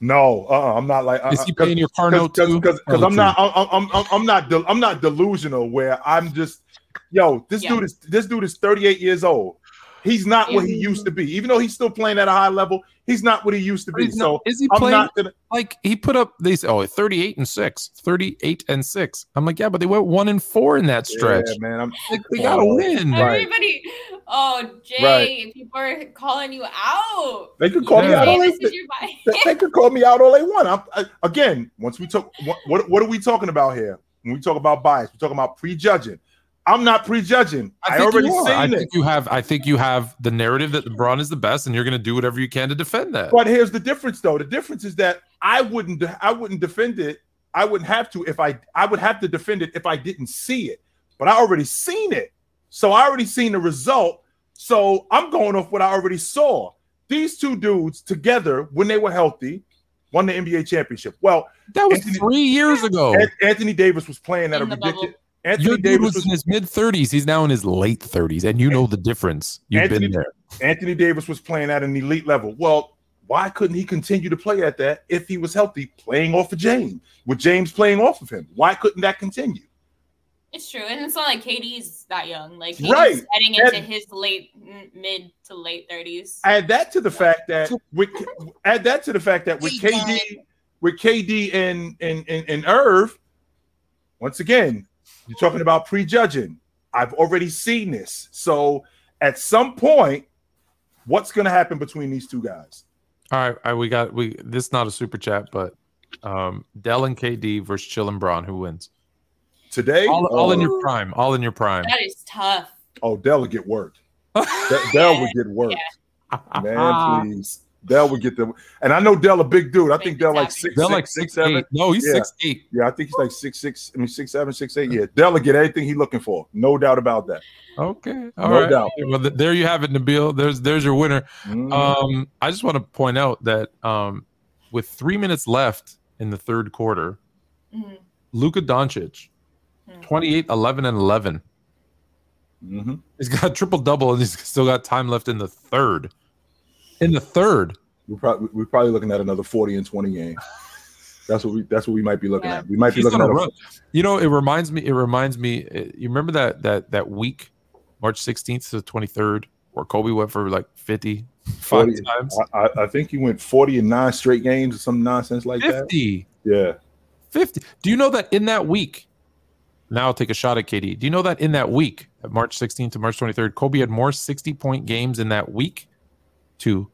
No, uh, I'm not like uh, Is he paying your car note because too? because Oh, I'm not I'm I'm I'm, I'm not del- I'm not delusional where I'm just yo this Yeah. dude is this dude is 38 years old. He's not what he used to be. Even though he's still playing at a high level, he's not what he used to be. He's So is he I'm playing not gonna like he put up they say oh 38 and 6 38 and 6 i'm like yeah but they went 1 and 4 in that stretch Yeah, man. I'm like they gotta Oh, win Right. Everybody, oh Jay, Right. people are calling you out. they could call me out all Jay, they, this is your body. they, they could call me out all they want. I'm, I, again, once we talk what, what what are we talking about here? When we talk about bias, we're talking about prejudging. I'm not prejudging. I, think already you are. I seen it. think you have I think you have the narrative that LeBron is the best and you're going to do whatever you can to defend that. But here's the difference, though. The difference is that I wouldn't, I wouldn't defend it. I wouldn't have to if I, I would have to defend it if I didn't see it. But I already seen it, so I already seen the result. So I'm going off what I already saw. These two dudes together, when they were healthy, won the NBA championship. Well, that was Anthony- 3 years ago. Anthony Davis was playing at In a ridiculous. bubble. Ridiculous. Anthony Your Davis was was in his mid 30s. He's now in his late 30s and you know the difference. You've Anthony- been there. Anthony Davis was playing at an elite level. Well, why couldn't he continue to play at that if he was healthy, playing off of James, with James playing off of him? Why couldn't that continue? It's true, and it's not like KD's that young. Like he's Right. heading into And- his late mid to late thirties. Add that to the fact that with add that to the fact that with KD, with KD and and and, and Irv, once again, you're talking about prejudging. I've already seen this. So at some point, what's going to happen between these two guys? All right, all right, we got we. This is not a super chat, but um, Dell and KD versus Chill and Bron. Who wins? Today, All, all in oh, your prime. All in your prime. That is tough. oh, Dell would get worked. De- Dell would get worked. Man, please. Dell would get the and I know Dell a big dude. I think Dell like six, They're six, like six, six, seven. eight. No, he's Yeah. six eight. Yeah, I think he's like six six. I mean six seven, six eight. Yeah, Dell will get everything he's looking for. No doubt about that. Okay, all No right. doubt. Well, there you have it, Nabil. There's there's your winner. Mhm. Um, I just want to point out that um, with three minutes left in the third quarter, Mhm. Luka Doncic, Hmm. 28, 11, and 11. Mhm. He's got triple double, and he's still got time left in the third. In the third, We're probably we're probably looking at another forty and twenty game. That's what we that's what we might be looking Yeah. at. We might be looking at a. You know, it reminds me. It reminds me. uh, You remember that that that week, March 16th to the 23rd, where Kobe went for like 50 five 40. times. I, I, think he went forty and nine straight games or some nonsense like that. 50. Yeah. 50. Do you know that in that week? Now I'll take a shot at KD. Do you know that in that week, at March 16th to March 23rd, Kobe had more 60 point games in that week, too,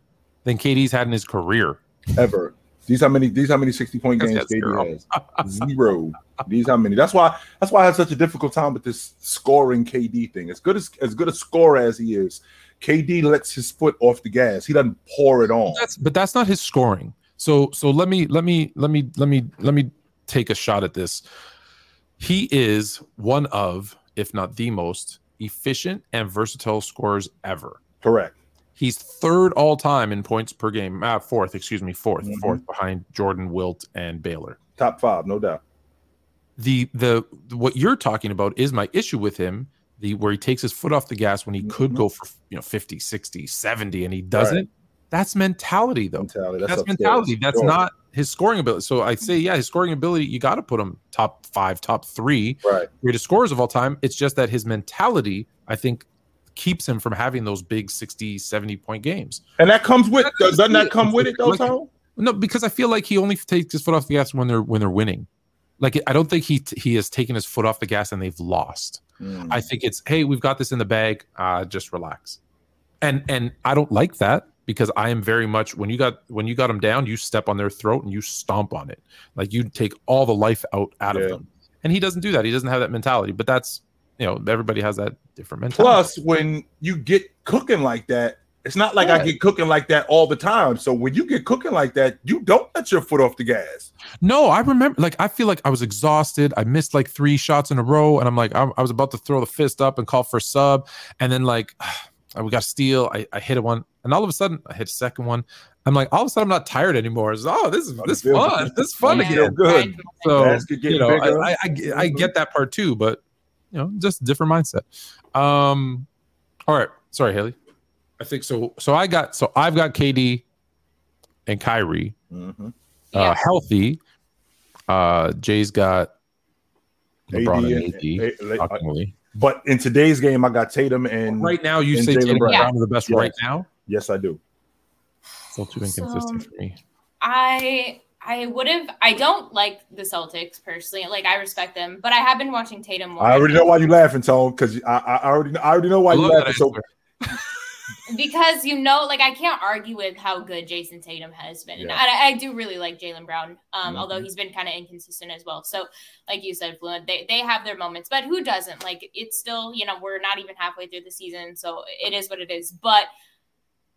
than KD's had in his career. Ever. These how many these how many 60 point games got zero. KD has. Zero. These how many. That's why that's why I had such a difficult time with this scoring KD thing. As good as as good a scorer as he is, KD lets his foot off the gas. He doesn't pour it on. That's but that's not his scoring. So so let me let me let me let me let me take a shot at this. He is one of, if not the most efficient and versatile scorers ever. Correct. He's third all time in points per game. Uh, fourth, excuse me, 4th Mhm. fourth behind Jordan, Wilt, and Baylor. Top five, no doubt. The the what you're talking about is my issue with him. The where he takes his foot off the gas when he could Mhm. go for you know 50, 60, 70 and he doesn't. That's mentality though. Mentality. That's, upstairs. mentality. That's Sure. not his scoring ability. So I say, yeah, his scoring ability, you got to put him top five, top three right. greatest scorers of all time. It's just that his mentality, I think, keeps him from having those big 60, 70 point games. And that comes with doesn't that it. come with it though, Like- Tone? No, because I feel like he only takes his foot off the gas when they're when they're winning. Like I don't think he he has taken his foot off the gas and they've lost. Mm. I think it's hey, we've got this in the bag. Uh, just relax. And and I don't like that because I am very much when you got when you got them down, you step on their throat and you stomp on it. Like you take all the life out out Yeah. of them. And he doesn't do that. He doesn't have that mentality. But that's you know everybody has that different mentality. Plus, when you get cooking like that, it's not like I get cooking like that all the time. So when you get cooking like that, you don't let your foot off the gas. No, I remember. Like, I feel like I was exhausted. I missed like three shots in a row, and I'm like, I, I was about to throw the fist up and call for a sub, and then like, we got steal. I, I hit a one, and all of a sudden, I hit a second one. I'm like, all of a sudden, I'm not tired anymore. It's oh, this is Oh, this fun. good. This is fun Yeah. Feel again. good. So you know. I, I, I I get that part too, but you know, just different mindset. Um, all right, sorry, Haley. I think so. So I got so I've got KD and Kyrie Mhm. uh, Yeah. healthy. Uh, Jay's got LeBron AD and and- AD. A- like, shockingly. But in today's game, I got Tatum and Right now, you say Jaylen Tatum Brown. Brown are the best Yes. right now. yes, I do. Still too inconsistent So- for me. I I would have. I don't like the Celtics personally. Like I respect them, but I have been watching Tatum more. I already know why you're laughing, Tone, because I, I I already I already know why you love that laughing. So because you know, like I can't argue with how good Jayson Tatum has been, and I, I do really like Jaylen Brown. Um, Mhm. although he's been kind of inconsistent as well. So, like you said, Fluent, they they have their moments, but who doesn't? Like it's still, you know, we're not even halfway through the season, so it is what it is. But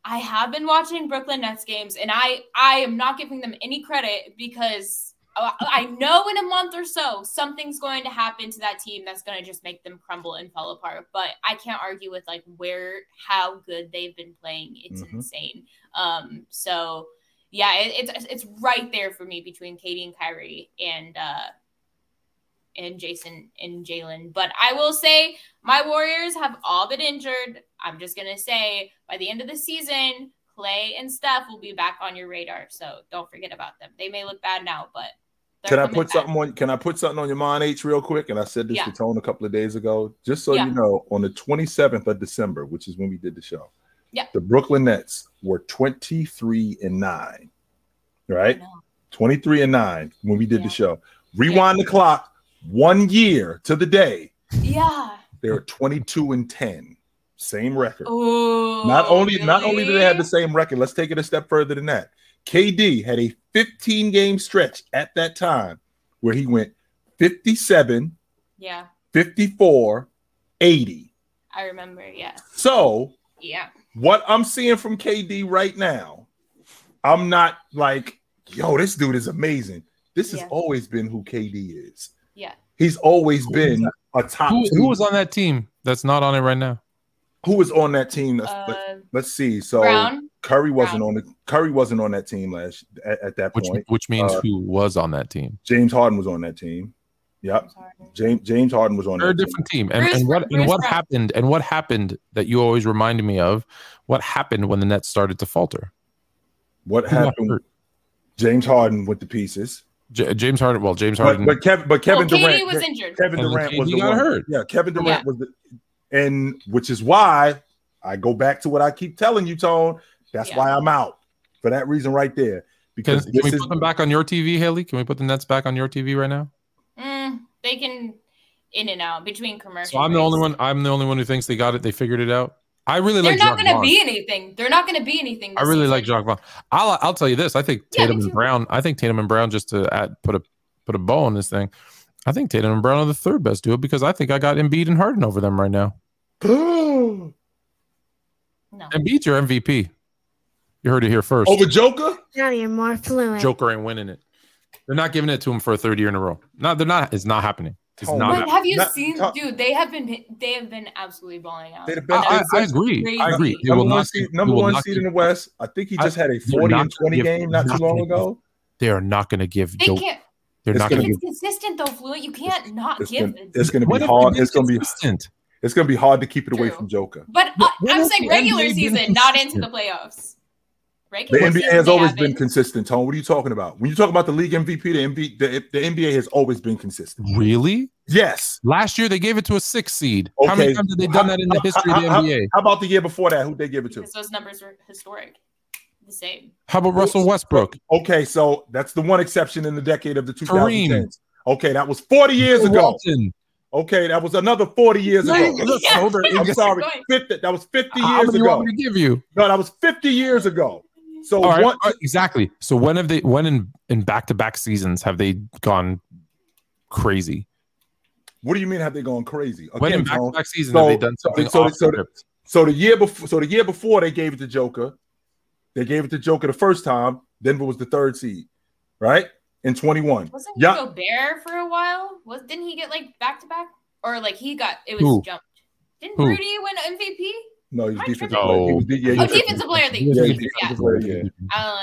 I have been watching Brooklyn Nets games, and I I am not giving them any credit because I I know in a month or so something's going to happen to that team that's going to just make them crumble and fall apart. But I can't argue with like where how good they've been playing. It's Mhm. insane. Um, so yeah, it, it's it's right there for me between KD and Kyrie and uh and Jayson and Jaylen. But I will say my Warriors have all been injured. I'm just gonna say by the end of the season, Clay and Steph will be back on your radar. So don't forget about them. They may look bad now, but Can I put back. something on? Can I put something on your mind, H, real quick? And I said this Yeah. to Tone a couple of days ago. Just so Yeah. you know, on the 27th of December, which is when we did the show, Yeah. the Brooklyn Nets were 23 and nine. Right, 23 and nine when we did Yeah. the show. Rewind the clock one year to the day. Yeah. They were 22 and 10. Same record. Oh. not only not only do they have the same record, let's take it a step further than that. KD had a 15 game stretch at that time where he went 57, Yeah, 54, 80. I remember. Yeah. So, Yeah. what I'm seeing from KD right now, I'm not like, yo, this dude is amazing. This has always been who KD is. Yeah. He's always been a top Who, who was on that team that's not on it right now? who was on that team? Let's, let, Uh, let's see. So Brown. Curry wasn't Brown. on the Curry wasn't on that team last at, at that Which point. which means Uh, who was on that team? James Harden was on that team. Yep. James James Harden was on They're a that team. different team. And, Bruce- and what and what Brown. happened and what happened that you always reminded me of? What happened when the Nets started to falter? What happened? James Harden went to pieces. J- James Harden. Well, James But, Harden. but Kevin but Kevin well, Durant was injured. Kevin And Durant was the one. hurt. Yeah, Kevin Durant Yeah. was the and which is why I go back to what I keep telling you, Tone. That's Yeah. why I'm out. For that reason right there. Because can this we is put them back on your TV, Haley? Can we put the Nets back on your TV right now? Mm, they can in and out between commercials. So I'm the only one. I'm the only one who thinks they got it. They figured it out. I really like it They're not going to be anything. They're not going to be anything. I really season. like Jacque Vaughn. I'll I'll tell you this. I think Yeah, Tatum and. Brown. I think Tatum and Brown just to add put a put a bow on this thing. I think Tatum and Brown are the third best duo because I think I got Embiid and Harden over them right now. No. Embiid's your MVP. You heard it here first. over Joker. Now you're more fluent. Joker ain't winning it. They're not giving it to him for a third year in a row. No, they're not. It's not happening. It's not. But have you Not- seen, top- dude? They have been they have been absolutely balling out. They're the I, best. I, I That's agree. I agree. They Number will one not seed, number one seed in the West. I think he I- just had a forty and twenty give- game not too long gonna ago. They are not going to give. They Joe- can't. they're It's not gonna If it's give. consistent though, Fluent, you can't not It's give gonna, it's gonna be hard. It's gonna be consistent? it's gonna be hard to keep it away from Joker. But uh, I'm saying regular season, not into the playoffs. The NBA season, has always been consistent, Tone. What are you talking about? When you talk about the league MVP, the NBA, the, the NBA has always been consistent. Really? Yes. Last year they gave it to a six seed. How many times have they done that in the history of the NBA? How about the year before that? Who they give it to? because those numbers are historic. The same. How about Russell Westbrook? Okay, so that's the one exception in the decade of the 2010s. Kareem. Okay, that was 40 years Bill ago. Walton. Okay, that was another 40 years ago. Look, Yeah. I'm sorry, going. 50, that was 50 How years many you ago. want me to give you? No, that was 50 years ago. So All right, one, all right, exactly. So when have they? When in in back to back seasons have they gone crazy? what do you mean have they gone crazy? When in back to back seasons so- have they done something so- off so- script? So the year before, so the year before they gave it to Joker, they gave it to Joker the first time. Denver was the third seed, right? In 21. Wasn't Yeah. Gobert for a while? Was didn't he get like back to back, or like he got it was Who? jumped? Didn't Who? Rudy win MVP? No, he was Am I defensive tripping? player. He was, de- yeah, he Oh, was defensive player of the year. Yeah, Yeah, defensive player of the year.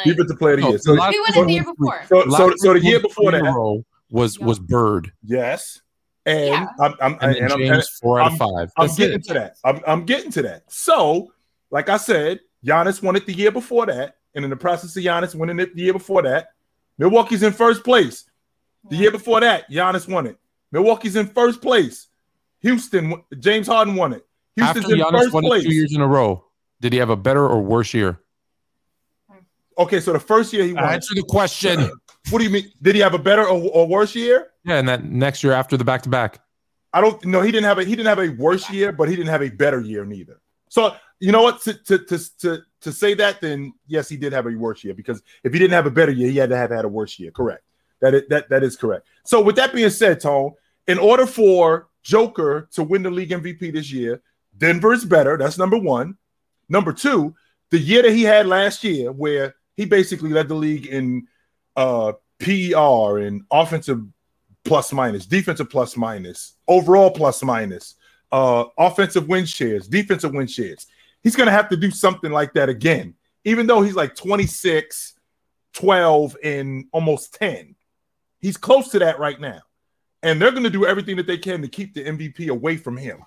Defensive player of the year. So, he won so- it the year before. so, so, so the year before that, row was was Bird yes, and Yeah. I'm, I'm, and, then and I'm, James four out of I'm- five. I'm getting it. to that. I'm, I'm getting to that. So, like I said, Giannis won it the year before that, and in the process of Giannis winning it the year before that, Milwaukee's in first place. The year before that, Giannis won it. Milwaukee's in first place. Houston, James Harden won it. Houston's After in Giannis first won it place. two years in a row, did he have a better or worse year? Okay, so the first year he won. it. Answer the question. What do you mean? Did he have a better or, or worse year? Yeah, and that next year after the back to back. I don't know. He didn't have a he didn't have a worse year, but he didn't have a better year neither. So you know what? To to to to, to say that, then yes, he did have a worse year because if he didn't have a better year, he had to have had a worse year. Correct. That is, that that is correct. So with that being said, Tone, in order for Joker to win the league MVP this year, Denver is better. That's number one. Number two, the year that he had last year, where he basically led the league in uh, PER and offensive plus minus, defensive plus minus, overall plus minus, uh, offensive win shares, defensive win shares. He's going to have to do something like that again, even though he's like 26, 12, and almost 10. He's close to that right now. And they're going to do everything that they can to keep the MVP away from him.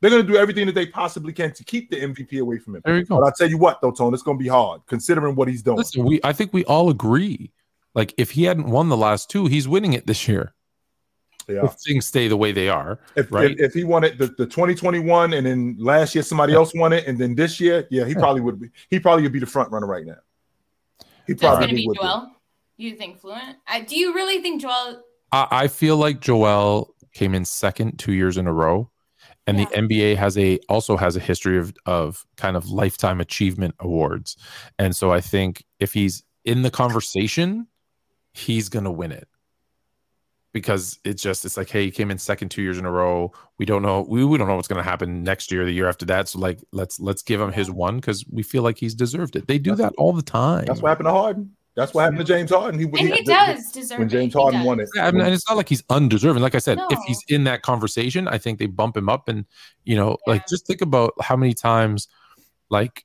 They're going to do everything that they possibly can to keep the MVP away from him. There you go. But I'll tell you what, though, Tone, it's going to be hard considering what he's doing. Listen, we I think we all agree. Like if he hadn't won the last two, he's winning it this year. Yeah. If things stay the way they are. If, Right. if if he won it the, the 2021 and then last year somebody else won it and then this year, yeah, he probably would be he probably would be the front runner right now. He That's probably going to be would be. Joel. You think Fluent? I, do you really think Joel? I, I feel like Joel came in second two years in a row. And the NBA has a also has a history of of kind of lifetime achievement awards. And so I think if he's in the conversation, he's gonna win it. Because it's just it's like, hey, he came in second two years in a row. We don't know we, we don't know what's gonna happen next year, the year after that. So like let's let's give him his one because we feel like he's deserved it. They do that all the time. That's what happened to Harden. That's what happened to James Harden. He, And he the- does deserve when. James He Harden won it. Yeah, I mean, and it's not like he's undeserving. Like I said, if he's in that conversation, I think they bump him up. And you know, like just think about how many times, like,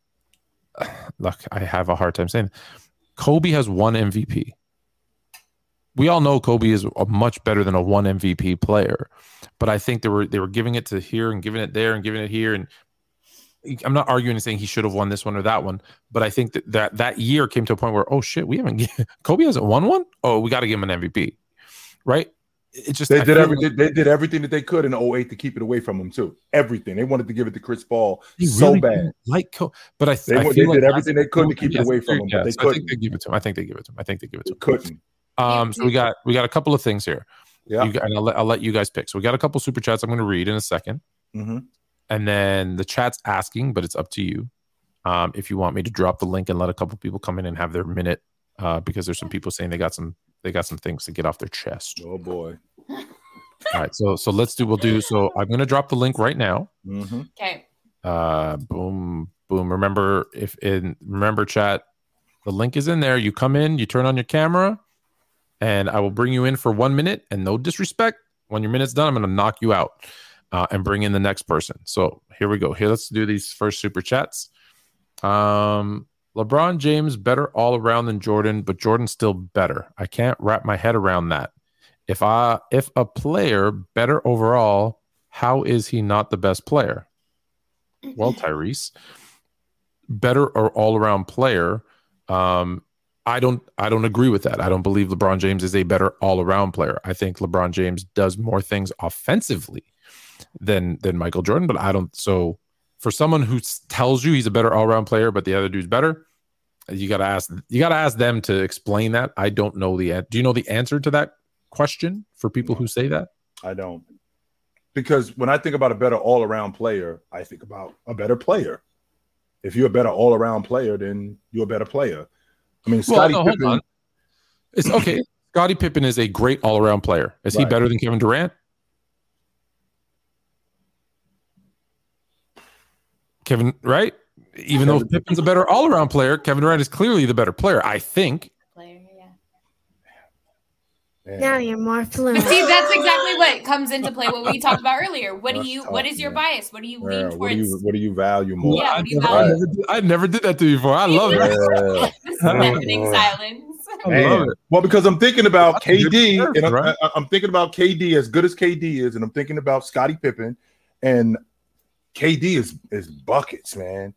look, I have a hard time saying, Kobe has one MVP. We all know Kobe is a much better than a one MVP player, but I think they were they were giving it to here and giving it there and giving it here and. I'm not arguing and saying he should have won this one or that one, but I think that that, that year came to a point where oh shit, we haven't Kobe hasn't won one. Oh, we got to give him an MVP, right? It just They I did everything. like They did everything that they could in 08 to keep it away from him too. Everything they wanted to give it to Chris Paul so really bad. like Kobe, but I, They, I they feel like did as everything they could to keep it away from him, yes, they I think they give it to him. I think they give it to him. I think they give it to him. couldn't. Um, so we got we got a couple of things here. Yeah. You and I'll let, I'll let you guys pick. So we got a couple super chats I'm going to read in a second, hmm and then the chat's asking, but it's up to you. Um, if you want me to drop the link and let a couple people come in and have their minute, uh, because there's some people saying they got some they got some things to get off their chest. Oh boy. All right, so so let's do we'll do so. I'm going to drop the link right now. hmm Okay. uh boom boom remember if in remember chat the link is in there you come in you turn on your camera and i will bring you in for one minute and no disrespect when your minute's done i'm going to knock you out uh, and bring in the next person so here we go here let's do these first super chats um lebron james better all around than jordan but jordan's still better i can't wrap my head around that if i if a player better overall how is he not the best player well, Tyrese, better or all around player. Um, I don't I don't agree with that. I don't believe LeBron James is a better all around player. I think LeBron James does more things offensively than than Michael Jordan, but I don't so for someone who tells you he's a better all around player, but the other dude's better, you gotta ask you gotta ask them to explain that. I don't know the do you know the answer to that question for people who say that? I don't. Because when I think about a better all around player, I think about a better player. If you're a better all around player, then you're a better player. I mean, Well, no, Pippen. It's okay. Scottie Pippen is a great all around player. Is he better than Kevin Durant? Kevin, right? Even though Kevin- Pippen's a better all around player, Kevin Durant is clearly the better player, I think. Player, yeah. Man, Now you're more But fluent. see, that's exactly what comes into play. What we talked about earlier. What do you? tough, What is your man. bias? What do you yeah, lean what towards? do you what do you value more? Yeah, I, do you never, I, never did, I never did that to you before. I love it. Yeah. Deafening oh, silence. I Man. love it. Well, because I'm thinking about That's KD, comparison, and I'm, right? I'm thinking about KD as good as KD is, and I'm thinking about Scottie Pippen, and KD is is buckets, man,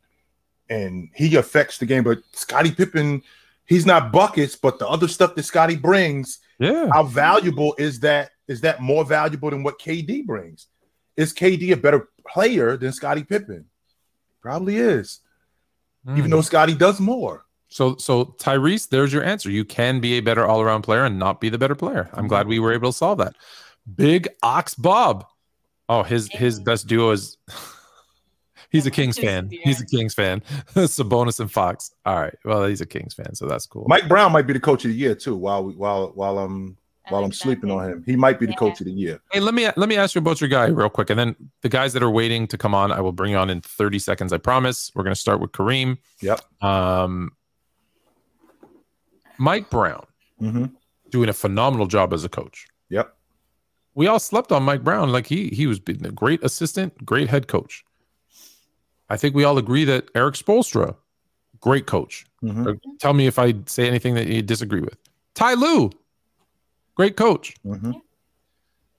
and he affects the game. But Scottie Pippen, he's not buckets, but the other stuff that Scottie brings, Yeah. how valuable is that? Is that more valuable than what KD brings? Is KD a better player than Scottie Pippen? Probably is, even Mm. though Scottie does more. So, so Tyrese, there's your answer. You can be a better all around player and not be the better player. I'm glad we were able to solve that. Big Ox Bob. Oh, his his best duo is. He's a Kings fan. He's a Kings fan. Sabonis and Fox. All right. Well, he's a Kings fan, so that's cool. Mike Brown might be the coach of the year too. While we, while while I'm I while I'm sleeping on him, he might be the Yeah. coach of the year. Hey, let me let me ask you about your guy real quick, and then the guys that are waiting to come on, I will bring you on in 30 seconds. I promise. We're gonna start with Kareem. Yep. Um, Mike Brown Mhm. doing a phenomenal job as a coach. Yep. we all slept on Mike Brown. Like he he was been a great assistant, great head coach. I think we all agree that Erik Spoelstra, great coach. Mhm. Tell me if I say anything that you disagree with. Ty Lue, great coach. Mhm.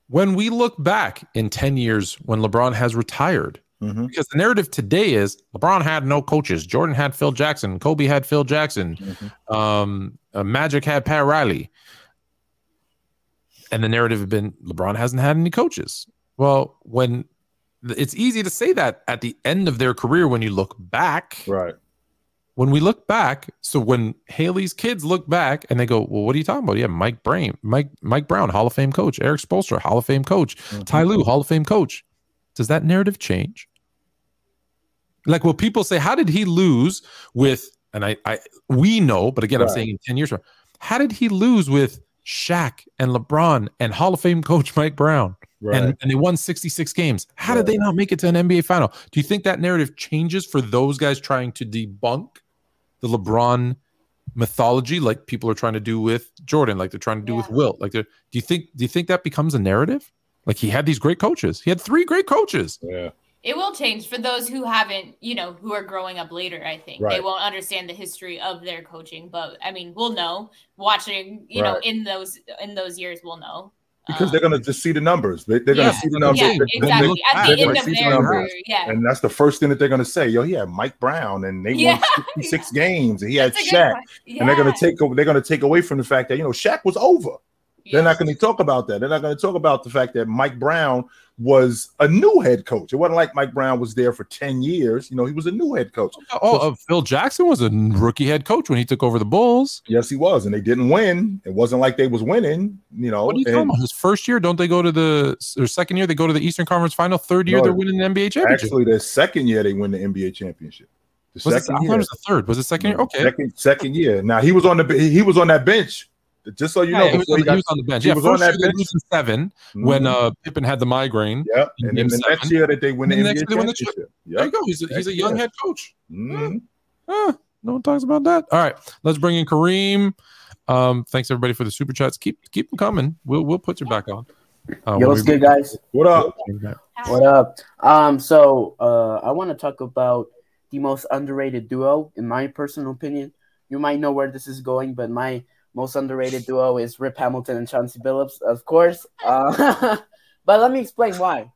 When we look back in 10 years when LeBron has retired, Mhm. Because the narrative today is LeBron had no coaches. Jordan had Phil Jackson. Kobe had Phil Jackson. Mhm. Um, uh, Magic had Pat Riley. And the narrative had been LeBron hasn't had any coaches. Well, when it's easy to say that at the end of their career when you look back. Right. When we look back, so when Haley's kids look back and they go, "Well, what are you talking about?" Yeah, Mike Brain, Mike Mike Brown, Hall of Fame coach, Erik Spoelstra, Hall of Fame coach, Mhm. Ty Lue, Hall of Fame coach. Does that narrative change? Like, will people say, "How did he lose with?" And I, I, we know, but again, I'm saying in ten years from, how did he lose with Shaq and LeBron and Hall of Fame coach Mike Brown? Right. and, and they won 66 games. How did they not make it to an NBA final? Do you think that narrative changes for those guys trying to debunk the LeBron mythology like people are trying to do with Jordan, like they're trying to do with Yeah. Wilt? Like, do you think do you think that becomes a narrative? Like he had these great coaches. He had three great coaches. yeah. It will change for those who haven't, you know, who are growing up later. I think they won't understand the history of their coaching, but I mean, we'll know watching. You know, in those in those years, we'll know Because Um, they're gonna just see the numbers. They, they're gonna see the numbers. Yeah, They're- exactly. look At the end of see the their numbers. yeah. And that's the first thing that they're going to say. Yo, yeah, Mike Brown, and they Yeah. won 66 games, and he had That's good Shaq, point. and they're going to take over. They're going to take away from the fact that you know Shaq was over. They're not going to talk about that. They're not going to talk about the fact that Mike Brown was a new head coach. It wasn't like Mike Brown was there for 10 years. You know, he was a new head coach. Oh, uh, Phil Jackson was a rookie head coach when he took over the Bulls. Yes, he was, and they didn't win. It wasn't like they was winning. You know, What are you and talking about? His first year, don't they go to the or second year? They go to the Eastern Conference Final. Third year, No, they're winning the NBA championship. actually, the second year they win the NBA championship. The was it, I second thought year. it was the third. Was it second year? Okay. Second, second year. Now he was on the he was on that bench. Just so you Yeah, know, he, was on, he the- he got- was on the bench. he Yeah, was on first that year bench. lose in seven when Mhm. uh Pippen had the migraine. Yeah, And then game the next year that they win the the NBA next year they win the championship. There you go. He's a, he's a young year. head coach. Mhm. Ah, no one talks about that. All right, let's bring in Kareem. Um, thanks everybody for the super chats. Keep keep them coming. We'll we'll put you back on. Uh, Yo, what's good, guys? What up? What up? Um, so uh, I want to talk about the most underrated duo, in my personal opinion. You might know where this is going, but my most underrated duo is Rip Hamilton and Chauncey Billups, of course. Uh, but let me explain why.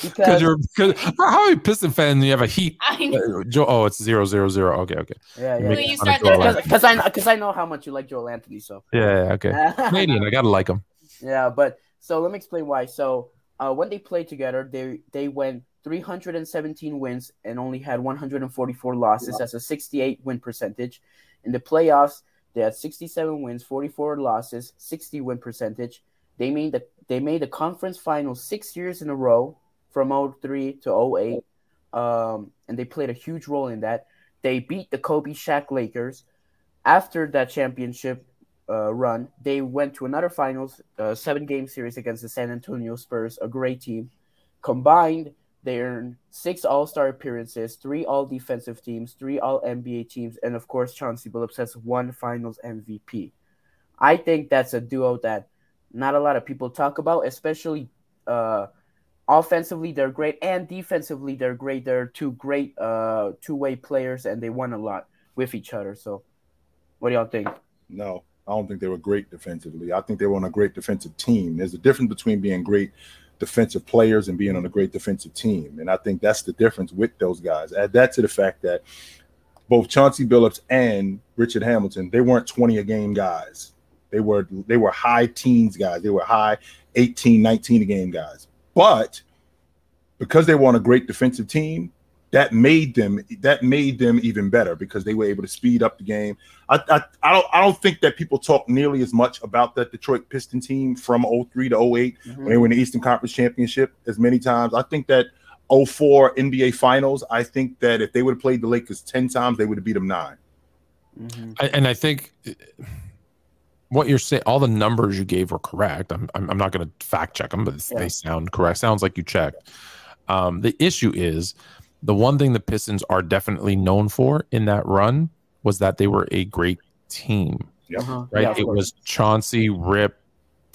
Because Because you're because how are you Piston fan? You have a Heat. I know. Uh, Joe, oh, it's zero zero zero. Okay, okay. yeah, You yeah, make yeah. you fun of start Joel there? Embiid. Because I because I know how much you like Joel Anthony, so Yeah, yeah, okay. Canadian. I gotta like him. Yeah, but so let me explain why. So uh, when they played together, they they went 317 wins and only had 144 losses. That's a 68 win percentage. In the playoffs, they had 67 wins, 44 losses, 60 win percentage. They made the they made the conference finals six years in a row from 03 to 08. Um, and they played a huge role in that. They beat the Kobe Shaq Lakers. After that championship, uh, run, they went to another finals, uh, seven game series against the San Antonio Spurs, a great team. Combined, they earned six All Star appearances, three All Defensive teams, three All NBA teams, and of course, Chauncey Billups has one Finals MVP. I think that's a duo that not a lot of people talk about, especially uh, offensively. They're great, and defensively, they're great. They're two great uh, two way players, and they won a lot with each other. So, what do y'all think? No, I don't think they were great defensively. I think they were on a great defensive team. There's a difference between being great defensive players and being on a great defensive team. And I think that's the difference with those guys. Add that to the fact that both Chauncey Billups and Richard Hamilton, they weren't 20 a game guys. They were they were high teens guys. They were high 18, 19 a game guys. But because they were on a great defensive team, that made them that made them even better because they were able to speed up the game. I, I, I don't I don't think that people talk nearly as much about that Detroit Piston team from 03 to 08 when they were in the Eastern Conference Championship as many times. I think that 04 NBA Finals, I think that if they would have played the Lakers 10 times, they would have beat them nine. Mhm. I, and I think what you're saying, all the numbers you gave were correct. I'm, I'm, I'm not going to fact check them, but Yeah. they sound correct. Sounds like you checked. Um, the issue is the one thing the Pistons are definitely known for in that run was that they were a great team, Yep. Uh-huh. right? Yeah, it course. was Chauncey, Rip,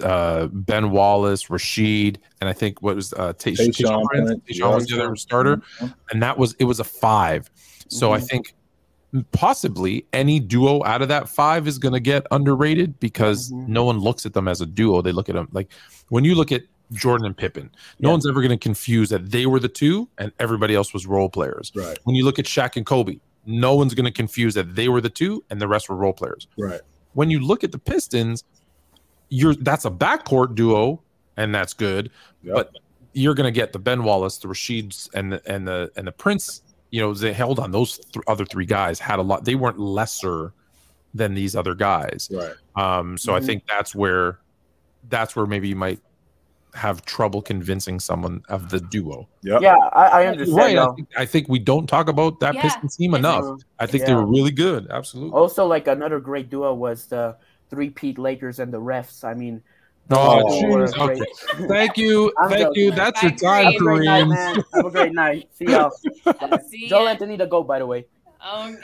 uh, Ben Wallace, Rasheed, and I think what was uh, Tay- Tayshaun Tayshaun Prince. Prince, Tayshaun was the other starter and that was it was a five. So I Mhm. think possibly any duo out of that five is going to get underrated because Mhm. no one looks at them as a duo. They look at them like when you look at Jordan and Pippen. No Yeah. one's ever going to confuse that they were the two and everybody else was role players. Right. When you look at Shaq and Kobe, no one's going to confuse that they were the two and the rest were role players. Right. When you look at the Pistons, you're that's a backcourt duo and that's good, Yep. but you're going to get the Ben Wallace, the Rasheeds, and the and the and the Prince. You know, they held on. Those th- other three guys had a lot. They weren't lesser than these other guys. Right. Um, so I Mhm. think that's where that's where maybe you might have trouble convincing someone of the duo. Yep. Yeah, I, I understand. Right. I think, I think we don't talk about that Yeah. Pistons team Yes, enough. I think they Yeah. were really good. Absolutely. Also, like another great duo was the three peat Lakers and the refs. I mean, Oh, Oh, they. Okay. Thank you. I'm Thank joking. you. That's your Bye, time, Have a great night, Kareem. Have a great night. See y'all. See Joel ya. Anthony to go, by the way. Um,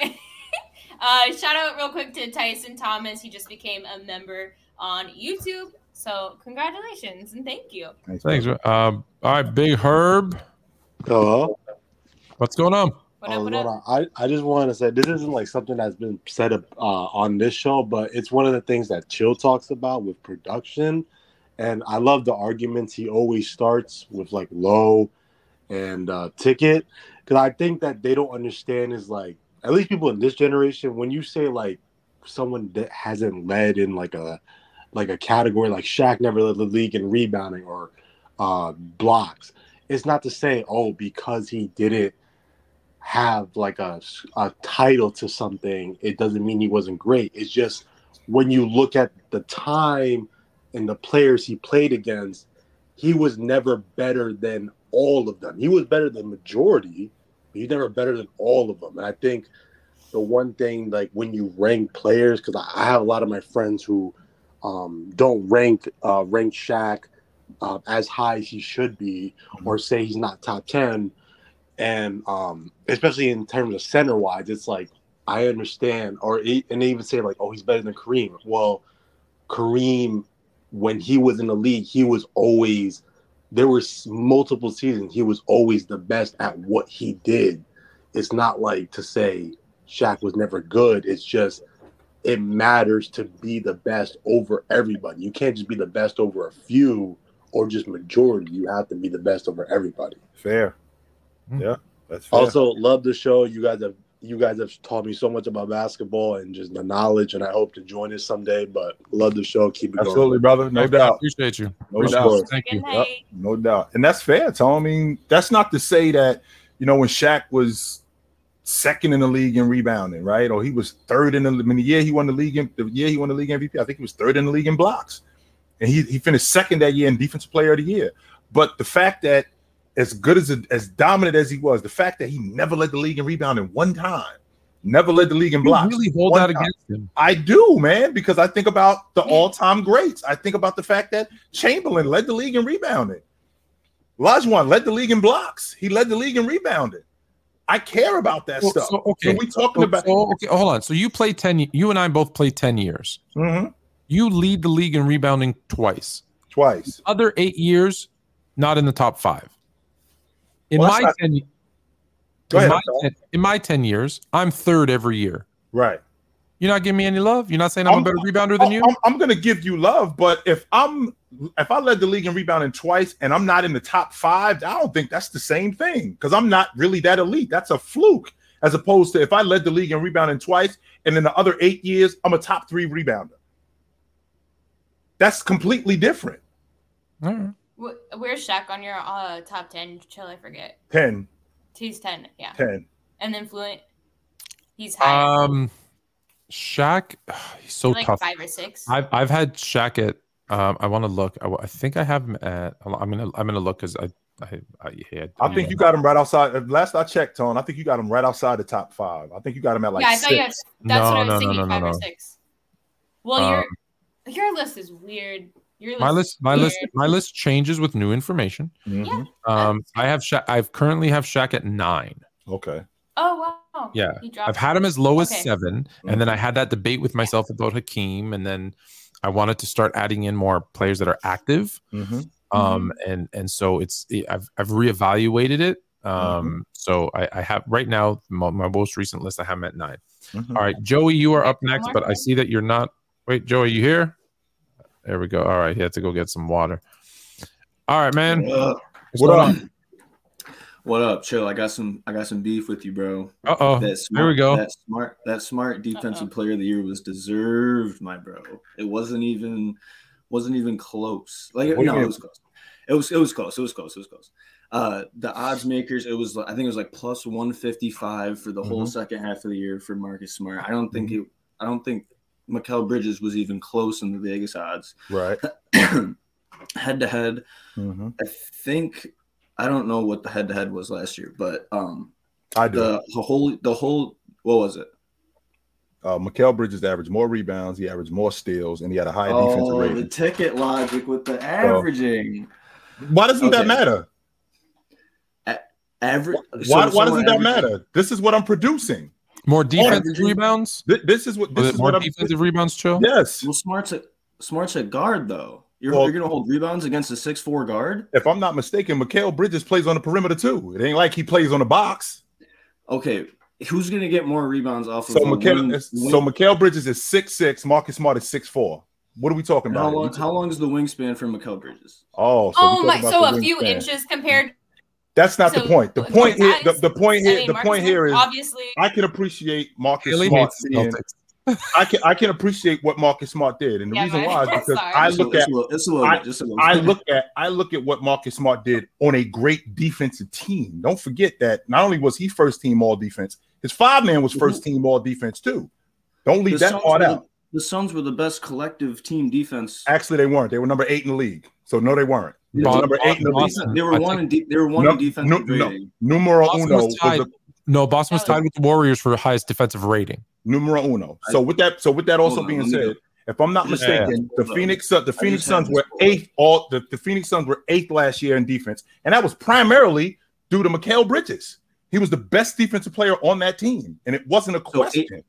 uh, shout out real quick to Tyson Thomas. He just became a member on YouTube. So congratulations and thank you. Thanks. Thanks. Um, all right, Big Herb. Hello. What's going on? What Oh, up? What up? on. I, I just wanted to say this isn't like something that's been said up, uh, on this show, but it's one of the things that Chill talks about with production. And I love the arguments he always starts with like low and uh, ticket because I think that they don't understand is like at least people in this generation when you say like someone that hasn't led in like a like a category like Shaq never led the league in rebounding or uh, blocks. It's not to say oh because he didn't have like a, a title to something, it doesn't mean he wasn't great. It's just when you look at the time and the players he played against, he was never better than all of them. He was better than majority, but he's never better than all of them. And I think the one thing, like when you rank players, because I, I have a lot of my friends who um, don't rank uh, rank Shaq uh, as high as he should be, or say he's not top ten and um, especially in terms of center wise, it's like I understand, or and they even say like, oh, he's better than Kareem. Well, Kareem, when he was in the league, he was always there were multiple seasons. He was always the best at what he did. It's not like to say Shaq was never good. It's just it matters to be the best over everybody. You can't just be the best over a few or just majority. You have to be the best over everybody. Fair. Hmm. Yeah. That's fair. Also, love the show. You guys have you guys have taught me so much about basketball and just the knowledge, and I hope to join it someday. But love the show. Keep it going. Absolutely, going. brother. No Thank you. Doubt. appreciate you. No Appreciate doubt. you. Thank Good you. night. No doubt. And that's fair, Tom. I mean, that's not to say that, you know, when Shaq was second in the league in rebounding, right? Or he was third in the, I mean, the year he won the league, in, the year he won the league MVP, I think he was third in the league in blocks. And he, he finished second that year in defensive player of the year. But the fact that as good as as dominant as he was, the fact that he never led the league in rebounding one time, never led the league in You blocks. really hold that against him. I do, man, because I think about the all-time greats. I think about the fact that Chamberlain led the league in rebounding. Olajuwon led the league in blocks. He led the league in rebounding. I care about that Well, stuff. so, okay. So we talking So- about so, okay, hold on. So you play 10 y- you and I both play 10 years. Mhm. You lead the league in rebounding twice. twice. Other 8 years not in the top 5. In Well, my not- 10 Go in ahead. my, 10, in my 10 years, I'm third every year. Right. You're not giving me any love. You're not saying I'm, I'm- a better rebounder than you. I'm, I'm going to give you love, but if I'm if I led the league in rebounding twice and I'm not in the top five, I don't think that's the same thing because I'm not really that elite. That's a fluke. As opposed to if I led the league in rebounding twice and in the other eight years I'm a top three rebounder. That's completely different. All right. Wh- Where's Shaq on your uh, top 10? Chill, I forget. 10, He's 10, yeah. 10. And then Fluent, he's high. Um Shaq he's so like tough. five or six. I've I've had Shaq at um I want to look. I, I think I have him at I'm gonna I'm gonna look because I I I, yeah, I think you got him right outside. uh, Last I checked, Tone, I think you got him right outside the top five. I think you got him at like yeah, I thought you had, six. that's what I was No, no, no, thinking, no, no, five or six. Well, Um, your your list is weird. Your my list my list my list changes with new information. Mhm. Um I have Shaq I've currently have Shaq at nine. Okay. Oh wow. Yeah. I've had him as low as Okay. seven, and then I had that debate with myself about Hakeem, and then I wanted to start adding in more players that are active. Mhm. Um, and and so it's I've I've reevaluated it. Um, so I, I have right now my, my most recent list I have him at 9 Mhm. All right, Joey, you are up next, but I see that you're not. Wait, Joey, you here? There we go. All right, he had to go get some water. All right, man. What up? What's What up? On? What up? Chill. I got some. I got some beef with you, bro. Uh oh. That There we go. That smart. That smart defensive Uh-oh. player of the year was deserved, my bro. It wasn't even. Wasn't even close. Like What no, it was close. It was. It was close. It was close. It was close. Uh, the odds makers. It was. I think it was like plus one fifty five for the whole Mhm. second half of the year for Marcus Smart. I don't think Mm-hmm. it. I don't think Mikal Bridges was even close in the Vegas odds. Right. head to head, Mhm. I think I don't know what the head to head was last year, but um I do. the, the whole the whole what was it? uh, Mikal Bridges averaged more rebounds, he averaged more steals, and he had a higher defensive Oh, rating. the ticket logic with the averaging. Why doesn't that Okay. matter? Average. Why, why doesn't that matter? This is what I'm producing. More defensive Averaging- rebounds. Th- This is what Was this it is more what I'm. defensive rebounds, Chill? Yes. Well, smarts at smarts at guard though. You're, Well- you're gonna hold rebounds against a six four guard. If I'm not mistaken, Mikal Bridges plays on the perimeter too. It ain't like he plays on the box. Okay, who's gonna get more rebounds off of So a Mikal, wing- so Mikal Bridges is six six. Marcus Smart is six four. What are we talking how about? long, how long is the wingspan for Mikal Bridges? Oh, so Oh my! So a the few inches compared. That's not the point. The point here, the, the point I here, mean, the Marcus point here is obviously. I can appreciate Marcus Haley Smart. hates being- Celtics. I can I can appreciate what Marcus Smart did, and the Yeah, reason why is because I look at a little, it's a little I- bit, just a little. I bit. look at I look at what Marcus Smart did on a great defensive team. Don't forget that not only was he first team all defense, his five man was first team all defense too. Don't leave The that Suns part out. The, the Suns were the best collective team defense. Actually, they weren't. They were number eight in the league. So no, they weren't. They were number eight in the league. They were one in de- they were one No, in defensive no, no. Numero uno was was the No, Boston was tied with the Warriors for the highest defensive rating. numero uno. So with that, so with that also on, being said, if I'm not Yeah. mistaken, the Phoenix Sun- the Phoenix Suns were eighth. All the, the Phoenix Suns were eighth last year in defense, and that was primarily due to Mikal Bridges. He was the best defensive player on that team, and it wasn't a So question.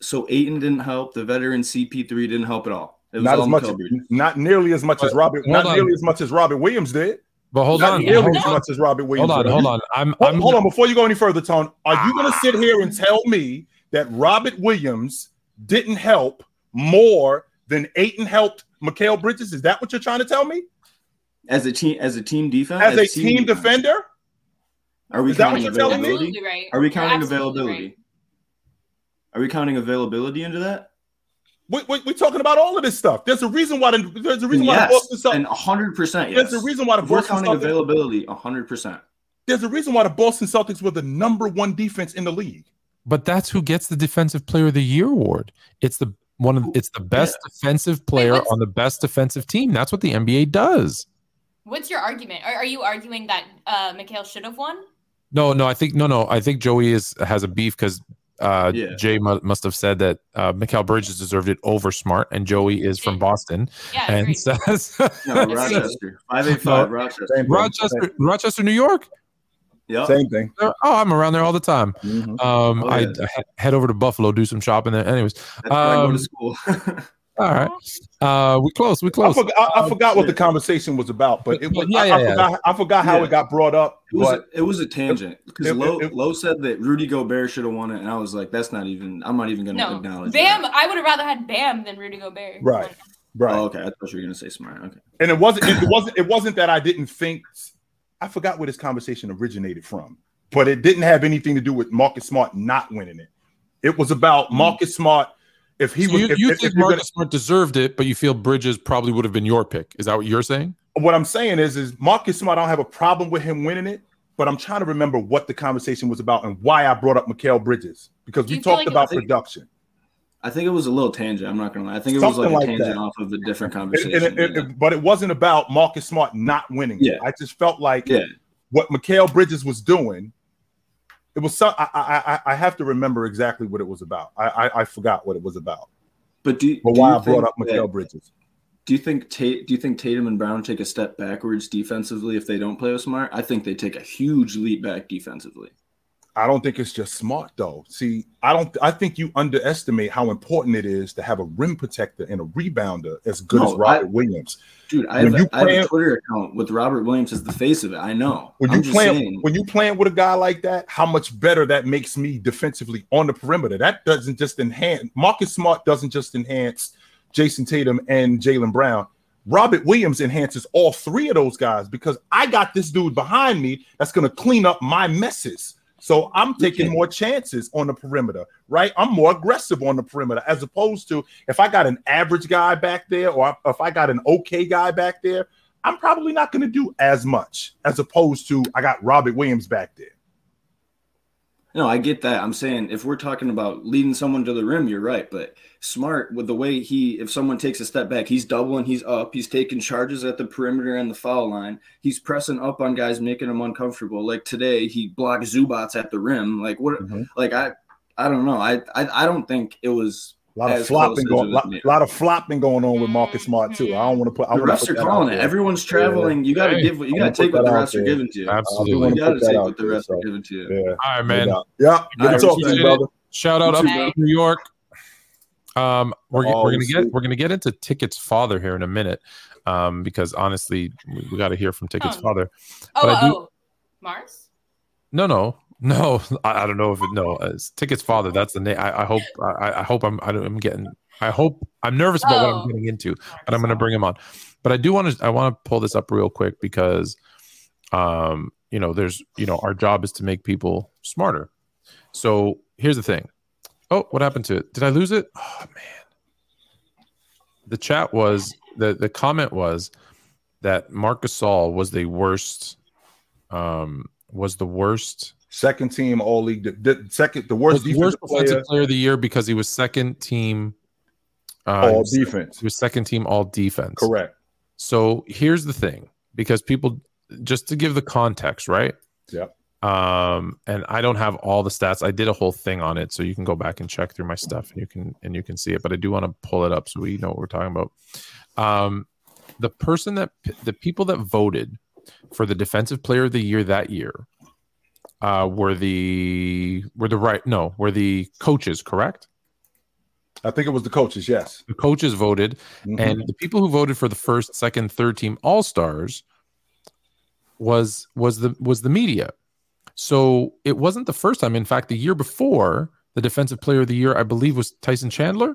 So Ayton didn't help. The veteran CP3 didn't help at all. It was not all as much, Bridges. not nearly as much as Robert, not on. nearly as much as Robert Williams did. But hold on, nearly hold as on, much as Robert Williams. hold on, hold on. I'm, Hold, I'm hold on, before you go any further, Tone, are you going to sit here and tell me that Robert Williams didn't help more than Ayton helped Mikal Bridges? Is that what you're trying to tell me? As a team, as a team defense, As a team defender? Are we Is that what counting you're telling me? availability? Right. Are we counting availability? right. Are we counting availability into that? We, we, we're talking about all of this stuff. There's a reason why the, there's a reason why the Boston Celtics, and hundred percent. Yes. there's a reason why the If we're Boston counting Celtics, availability, hundred percent. there's a reason why the Boston Celtics were the number one defense in the league. But that's who gets the Defensive Player of the Year award. It's the one of it's the best defensive player what's- on the best defensive team. That's what the NBA does. What's your argument? Are, are you arguing that uh, Mikal should have won? No, no, I think no, no. I think Joey is has a beef because uh, Yeah. Jay mu- must have said that uh, Mikal Bridges deserved it over Smart, and Joey is from Boston Yeah, and great. says No, It's- Rochester, five eight five, Rochester. Rochester, Rochester, New York. Yep. Same thing. Oh, I'm around there all the time. Mhm. Um, Oh, I, yeah. I he- head over to Buffalo, do some shopping there. Anyways, That's where I go Um, to school. all right. Uh, we close. We I close. forgot, I, I forgot what the conversation was about, but it was, Yeah, I, yeah, I yeah. forgot, I forgot how Yeah. it got brought up. It was But a, it was a tangent because it- Lowe, it- said that Rudy Gobert should have won it, and I was like, that's not even. I'm not even going to No, acknowledge. Bam. That. I would have rather had Bam than Rudy Gobert. Right. right, Oh, okay. I thought you were going to say smart. Okay. and it wasn't, it wasn't, it wasn't that I didn't think. I forgot where this conversation originated from, but it didn't have anything to do with Marcus Smart not winning it. It was about Mm. Marcus Smart. If he So was, you, if, you if- think if you're gonna- Marcus Smart deserved it, but you feel Bridges probably would have been your pick. Is that what you're saying? what I'm saying is, is Marcus Smart. I don't have a problem with him winning it, but I'm trying to remember what the conversation was about and why I brought up Mikal Bridges because Do we you talked like about was- production. I think it was a little tangent. I'm not going to lie. I think it was Something like a tangent that. off of a different conversation. and it- yeah. it- but it wasn't about Marcus Smart not winning. it. Yeah. I just felt like Yeah. what Mikal Bridges was doing. It was some. I, I I have to remember exactly what it was about. I I, I forgot what it was about. but do, But do why you I brought think up Mikal Bridges? Do you think Tate, do you think Tatum and Brown take a step backwards defensively if they don't play with Smart? I think they take a huge leap back defensively. I don't think it's just smart though. See, I don't. I think you underestimate how important it is to have a rim protector and a rebounder as good No, as Robert I- Williams. Dude, I have, you a- I have a Twitter account with Robert Williams as the face of it. I know. When you playing when you playing with a guy like that, how much better that makes me defensively on the perimeter. That doesn't just enhance Marcus Smart doesn't just enhance Jayson Tatum and Jaylen Brown. Robert Williams enhances all three of those guys because I got this dude behind me that's going to clean up my messes. So I'm taking more chances on the perimeter, right? I'm more aggressive on the perimeter as opposed to if I got an average guy back there or if I got an okay guy back there, I'm probably not going to do as much as opposed to I got Robert Williams back there. No, I get that. I'm saying if we're talking about leading someone to the rim, you're right. But smart with the way he, if someone takes a step back, he's doubling, he's up, he's taking charges at the perimeter and the foul line. He's pressing up on guys, making them uncomfortable. Like today, he blocked Zubac at the rim. Like what? Mhm. Like I, I don't know. I, I, I don't think it was. A lot of flopping close going, it lot, lot of flopping going on with Marcus Smart too. I don't want to put. I The wanna refs are calling it. Everyone's traveling. You got to Hey. give. You got wanna take what the that refs are giving to you. Absolutely. You got to take what the there, refs so, are giving to you. Yeah. All right, man. Yeah. Yeah. Good I talk to appreciate you, it. brother. Shout out up Okay. to New York. Um, we're, Oh, we're gonna get we're gonna get into tickets father here in a minute, um, because honestly, we, we got to hear from tickets Oh. father. Oh, But I do- oh, Mars. No, no, no. I, I don't know if it no. Uh, it's tickets father. That's the name. I, I hope. I, I hope I'm. I don't- I'm getting. I hope I'm nervous about what Oh. I'm getting into, but I'm going to bring him on. But I do want to. I want to pull this up real quick because, um, you know, there's you know, our job is to make people smarter. So here's the thing. Oh, what happened to it? Did I lose it? Oh man. The chat was the the comment was that Marcus Gasol was the worst. Um, was the worst Second team all league. The, the second, the worst the worst defensive defensive player, player of the year because he was second team. Uh, he, all was, defense. he was second team all defense. Correct. So here's the thing, because people just to give the context, right? Yep. Um, and I don't have all the stats. I did a whole thing on it, so you can go back and check through my stuff, and you can and you can see it. But I do want to pull it up so we know what we're talking about. Um, the person that the people that voted for the defensive player of the year that year uh, were the were the right no were the coaches correct? I think it was the coaches. Yes. The coaches voted, Mhm. and the people who voted for the first, second, third team all stars was was the was the media. So it wasn't the first time. In fact, the year before, the defensive player of the year, I believe, was Tyson Chandler,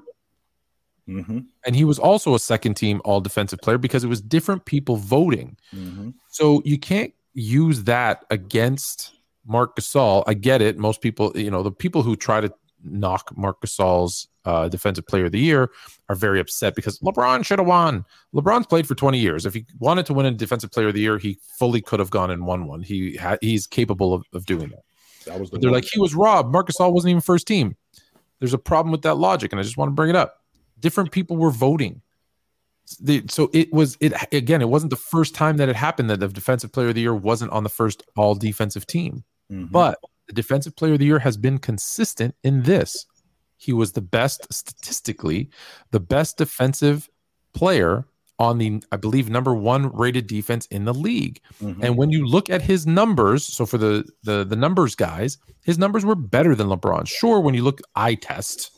Mhm. and he was also a second team all defensive player because it was different people voting. Mhm. So you can't use that against Mark Gasol. I get it. Most people, you know, the people who try to knock Mark Gasol's uh, defensive player of the year are very upset because LeBron should have won. LeBron's played for 20 years. If he wanted to win a defensive player of the year, he fully could have gone and won one. He ha- he's capable of, of doing that. That was the they're one. like, he was robbed. Mark Gasol wasn't even first team. There's a problem with that logic, and I just want to bring it up. Different people were voting. The, so it was it again. It wasn't the first time that it happened that the defensive player of the year wasn't on the first all defensive team. Mhm. But the defensive player of the year has been consistent in this. He was the best statistically, the best defensive player on the, I believe, number one rated defense in the league. Mhm. And when you look at his numbers, so for the the the numbers guys, his numbers were better than LeBron. Sure, when you look eye test,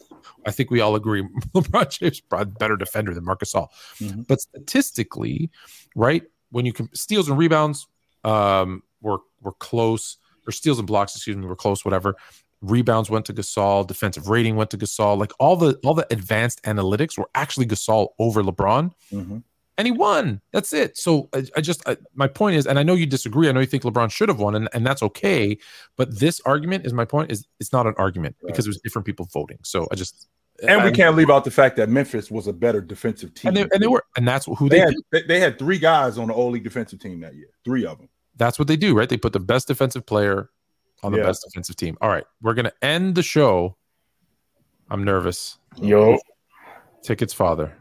I think we all agree LeBron James is probably a better defender than Marcus All. Mhm. But statistically, right, when you can steals and rebounds um were were close, or steals and blocks, excuse me, were close, whatever. Rebounds went to Gasol, defensive rating went to Gasol. Like all the all the advanced analytics were actually Gasol over LeBron Mhm. and he won. That's it. So I, I just I, my point is, and I know you disagree. I know you think LeBron should have won, and, and that's okay. But this argument is my point is it's not an argument because it was different people voting. So I just And we can't leave out the fact that Memphis was a better defensive team. and they, and they were and that's who They they, had, they, they had three guys on the all league defensive team that year. Three of them. That's what they do, right? They put the best defensive player on the Yeah. best defensive team. All right, we're gonna end the show. I'm nervous. Yo, Tickets, father.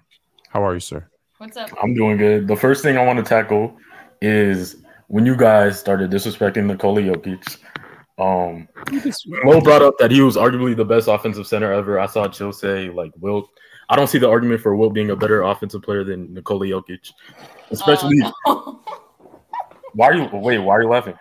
How are you, sir? What's up? I'm doing good. The first thing I want to tackle is when you guys started disrespecting Nikola Jokic. Um, Mo brought up that he was arguably the best offensive center ever. I saw Chill say like Wilt. I don't see the argument for Wilt being a better offensive player than Nikola Jokic, especially. Oh, Why are you wait? Why are you laughing?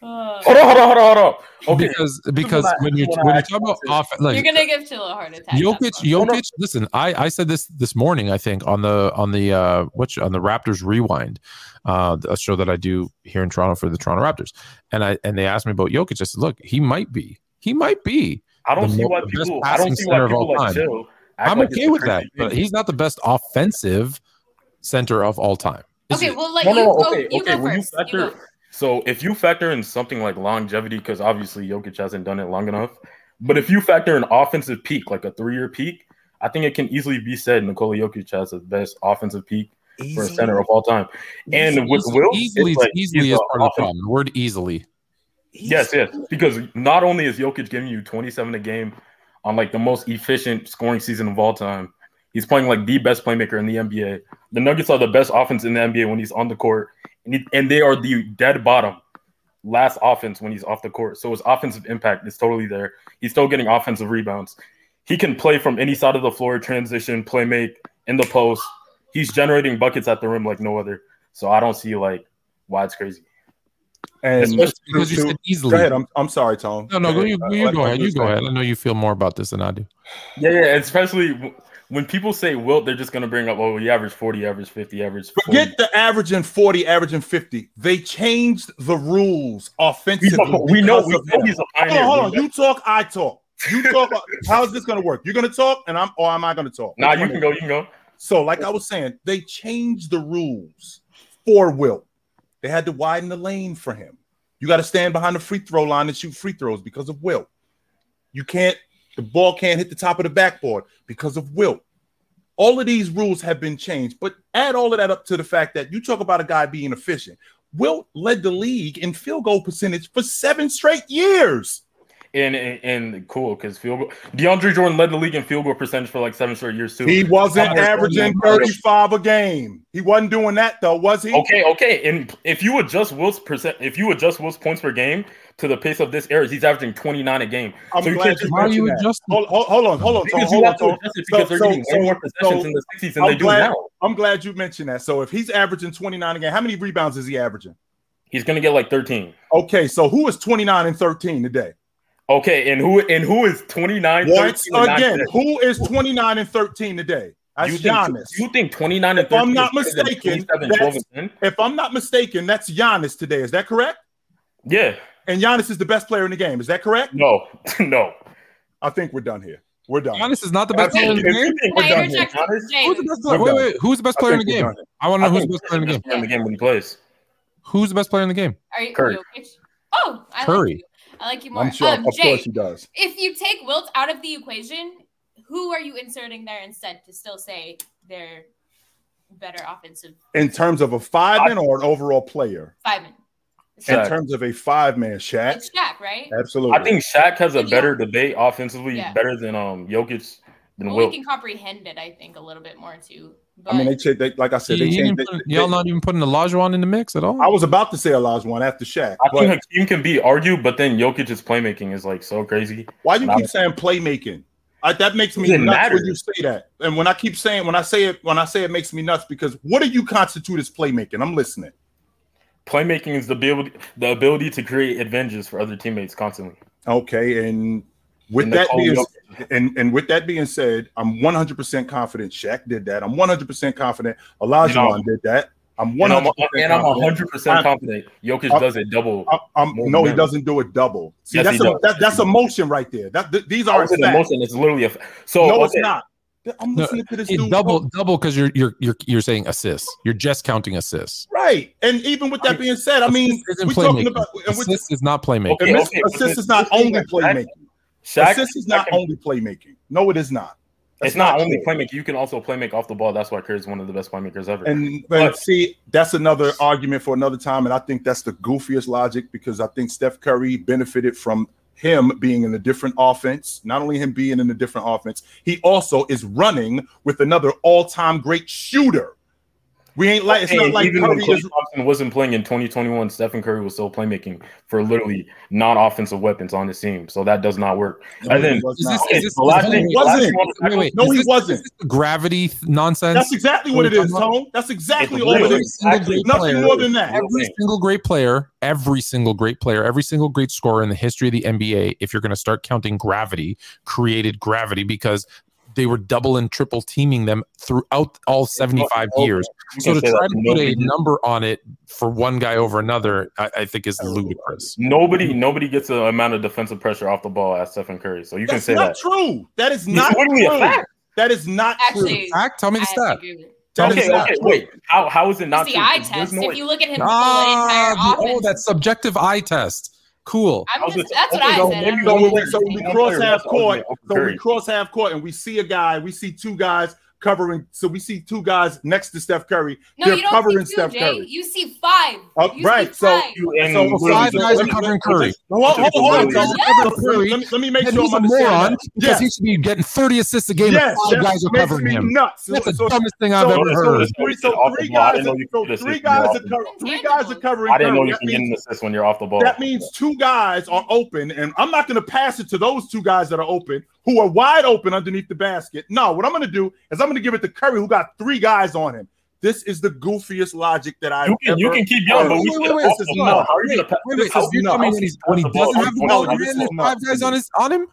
Uh, Hold on, hold on, hold on, hold on. Okay, Because because when you this when I you talk about actually off, like, You're gonna give Chill a heart attack. Jokic, that's why. Jokic. Listen, I I said this this morning. I think on the on the uh which on the Raptors Rewind, uh, a show that I do here in Toronto for the Toronto Raptors, and I and they asked me about Jokic. I said, look, he might be, he might be. I don't see mo- why people. I don't see center why people like time. Chill. I'm like okay a with that, but he's not the best offensive center of all time. Is Okay, it- we'll let No, you no, go. okay, you okay. go When you first. You go. so if you factor in something like longevity, because obviously Jokic hasn't done it long enough, but if you factor in offensive peak, like a three-year peak, I think it can easily be said Nikola Jokic has the best offensive peak for a center of all time. And with Easily- Wilt, easily, like easily is part of the problem. The word easily. Yes, yes. Because not only is Jokic giving you 27 a game on like the most efficient scoring season of all time, he's playing like the best playmaker in the NBA. The Nuggets are the best offense in the NBA when he's on the court, and, he, and they are the dead bottom last offense when he's off the court. So his offensive impact is totally there. He's still getting offensive rebounds. He can play from any side of the floor, transition, play make in the post. He's generating buckets at the rim like no other. So I don't see like why it's crazy. And Especially Because you said easily. go ahead. I'm, I'm sorry, Tom. no, no, go, you, you let- go ahead. You go ahead. I know you feel more about this than I do. Yeah, yeah. Especially w- when people say Wilt, they're just gonna bring up, oh, he averaged 40, average 50, average 40. Forget the averaging 40, averaging 50. They changed the rules we offensively. know, we know, we know he's a Hold on, hold on. You talk, I talk. You talk. Uh, how is this going to work? You're going to talk, and I'm, or am I going to talk? Nah, Which you can go, you can go. So, like I was saying, they changed the rules for Wilt. They had to widen the lane for him. You got to stand behind the free throw line and shoot free throws because of Wilt. You can't, the ball can't hit the top of the backboard because of Wilt. All of these rules have been changed, but add all of that up to the fact that you talk about a guy being efficient. Wilt led the league in field goal percentage for seven straight years. And, and, and cool, because field goal. DeAndre Jordan led the league in field goal percentage for like seven straight years, too. He wasn't averaging 35 a game. He wasn't doing that though, was he? Okay, okay. And if you adjust Wilt's percent, if you adjust Wilt's points per game to the pace of this era, he's averaging 29 a game. I'm so you glad can't you just you mentioned that. Hold, hold, on, hold on, because hold you on, have to Tom. adjust it because So- they're so- getting so- more possessions so in the 60s than I'm they do glad- now. I'm glad you mentioned that. So if he's averaging 29 a game, how many rebounds is he averaging? He's gonna get like 13. Okay, so who is 29 and 13 today? Okay, and who and who is 29 Once 13 and again, who is 29 and 13 today? That's you think, Giannis. you think 29 and If I'm not is better than mistaken, 27, 12, that's- and 10? if I'm not mistaken, that's Giannis today. Is that correct? Yeah. And Giannis is the best player in the game. Is that correct? No, no. I think we're done here. We're done. Giannis is not the best player in the game. we're done here, interject, Giannis- Jay? Who's the best player? Wait, wait. Who's the best player in the game? I want to know who's the best player in the game. In the game when he plays. Who's the best player in the game? Are you Kurt. Jokic? Oh, I Curry. Like you. I like you more. I'm sure, um, of Jay, course he does. if you take Wilt out of the equation, who are you inserting there instead to still say they're better offensive In terms of a five man or an overall player? five men? In terms of a five man, Shaq. It's Shaq, right? Absolutely. I think Shaq has a Yeah. better debate offensively, Yeah. better than um Jokic than Well, Wilt. we can comprehend it, I think, a little bit more too. But I mean, they, cha- they like I said, You- they you changed. didn't They, put- y'all they- not even putting Elijah in the mix at all. I was about to say Olajuwon after Shaq, I but think Hakeem can be argued, but then Jokic's playmaking is like so crazy. why do you Nah. keep saying playmaking? I, that makes me Doesn't nuts matter. when you say that. And when I keep saying when I say it when I say it makes me nuts because what do you constitute as playmaking? I'm listening. Playmaking is the ability the ability to create advantages for other teammates constantly. Okay, and with And that being Jokic- and and with that being said, I'm 100% confident Shaq did that. I'm 100% confident Olajuwon did that. I'm And I'm, 100% and I'm confident. 100 percent confident Jokic I'm- does it double. I- I'm, no, he doesn't do it double. See, Yes, that's a does. that, that's emotion right there. That th- these are was in facts. emotion. It's literally a. f- So no, okay. it's not. I'm No, listening to this dude. double double because you're you're you're you're saying assists. You're just counting assists. Right. And even with that being said, I mean, Assist isn't we're talking about and Assist is not playmaking. Okay, okay, but assist is not only playmaking. Shaq, assist is not Shaq- only playmaking. No, it is not. That's It's not, only true. playmaking. You can also play make off the ball. That's why Curry's one of the best playmakers ever. And But- see, that's another argument for another time. And I think that's the goofiest logic because I think Steph Curry benefited from him being in a different offense. Not only him being in a different offense, he also is running with another all-time great shooter. We ain't like it's Okay, not like even when Curry Klay is Thompson wasn't playing in 2021, Stephen Curry was still playmaking for literally non-offensive weapons on his team. So that does not work. and then was Is not. this, is this, the last thing- wasn't. last wait, wait, No, he this- wasn't. gravity nonsense. That's exactly what it is, Tone. That's exactly all it real. is. Every single Actually, great Nothing player- more than that. Every single great player, every single great player, every single great scorer in the history of the NBA, if you're going to start counting gravity, created gravity because they were double and triple teaming them throughout all 75 okay. years. So to try to put a number on it for one guy over another, I, I think is ludicrous. Nobody, nobody gets the amount of defensive pressure off the ball as Stephen Curry. So you can say That's not that. true. That is not literally true. fact. That is not true. actually, Fact? Tell me the have stat. That Okay, okay, wait. How how is it not It's the true? eye There's test. no if way- you look at him Ah, full entire the- oh, that subjective eye test. Cool. I'm just, it- that's what I so said. So we, so we cross half left, court. Uncle So we cross half court, and we see a guy. We see two guys covering. So we see two guys next to Steph Curry. No, They're you don't covering see two, Steph Jay. Curry. You see five. Oh, You right, See so five. You- and So literally five just- guys are me- covering Curry. Hold hold hold on. Literally Let me- Let me, let me make And sure he's I'm a moron understanding. because Yes. he should be getting 30 assists a game Yes, if five that guys are makes covering me him. nuts. That's the So- dumbest thing I've so- ever so heard. three, so three guys, are, you so three assists when you're guys are the three guys are covering. I didn't know you can get an assist when you're off the ball. That means two guys are open, and I'm not going to pass it to those two guys that are open, who are wide open underneath the basket. No, what I'm going to do is I'm going to give it to Curry, who got three guys on him. This is the goofiest logic that I've you can you can keep yelling, but heard. we Wait, said wait, off this the is ball. nuts. How are you gonna pa- Wait, wait, This you're telling me nuts. when, he's, when he Pass the ball. doesn't have the ball, no, and this is there's five guys on his on him?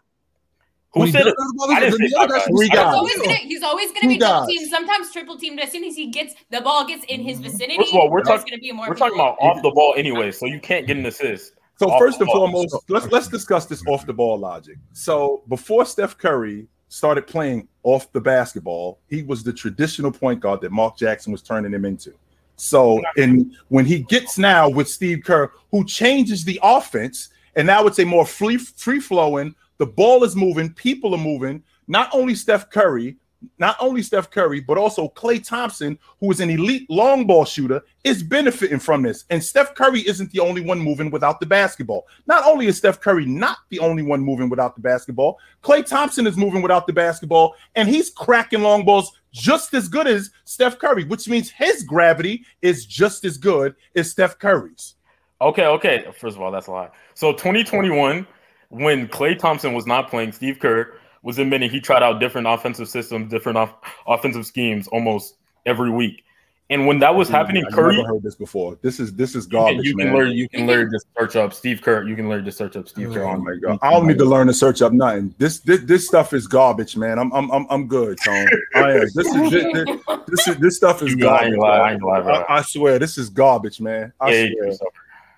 Who When said it? ball, I didn't say five guys guys. Three can guys. He's always gonna he's always gonna be double teamed, sometimes triple teamed. As soon as he gets the ball gets in his vicinity, First of all, we're talking- gonna be more We're talking about off the ball anyway, so you can't get an assist. So first and foremost, let's let's discuss this off the ball logic. So before Steph Curry started playing off the basketball, he was the traditional point guard that Mark Jackson was turning him into. So and when he gets now with Steve Kerr, who changes the offense, and now it's a more free free flowing. The ball is moving, people are moving. Not only Steph Curry, not only Steph Curry, but also Klay Thompson, who is an elite long ball shooter, is benefiting from this. And Steph Curry isn't the only one moving without the basketball. Not only is Steph Curry not the only one moving without the basketball, Klay Thompson is moving without the basketball, and he's cracking long balls just as good as Steph Curry, which means his gravity is just as good as Steph Curry's. Okay, okay. First of all, that's a lie. So 2021, when Klay Thompson was not playing, Steve Kerr was admitting he tried out different offensive systems, different off- offensive schemes almost every week. And when that was happening, I've Curry, never heard this before. This is this is garbage, you can man. learn, you can learn to search up Steve Kerr. You can learn to search up Steve oh Kerr Oh my god! I don't need to learn to search up nothing. This this, this stuff is garbage, man. I'm I'm I'm, I'm good, Tone. I am. This is this, this, this is this stuff is You- garbage. I. I, I swear, this is garbage, man. I Yeah, swear.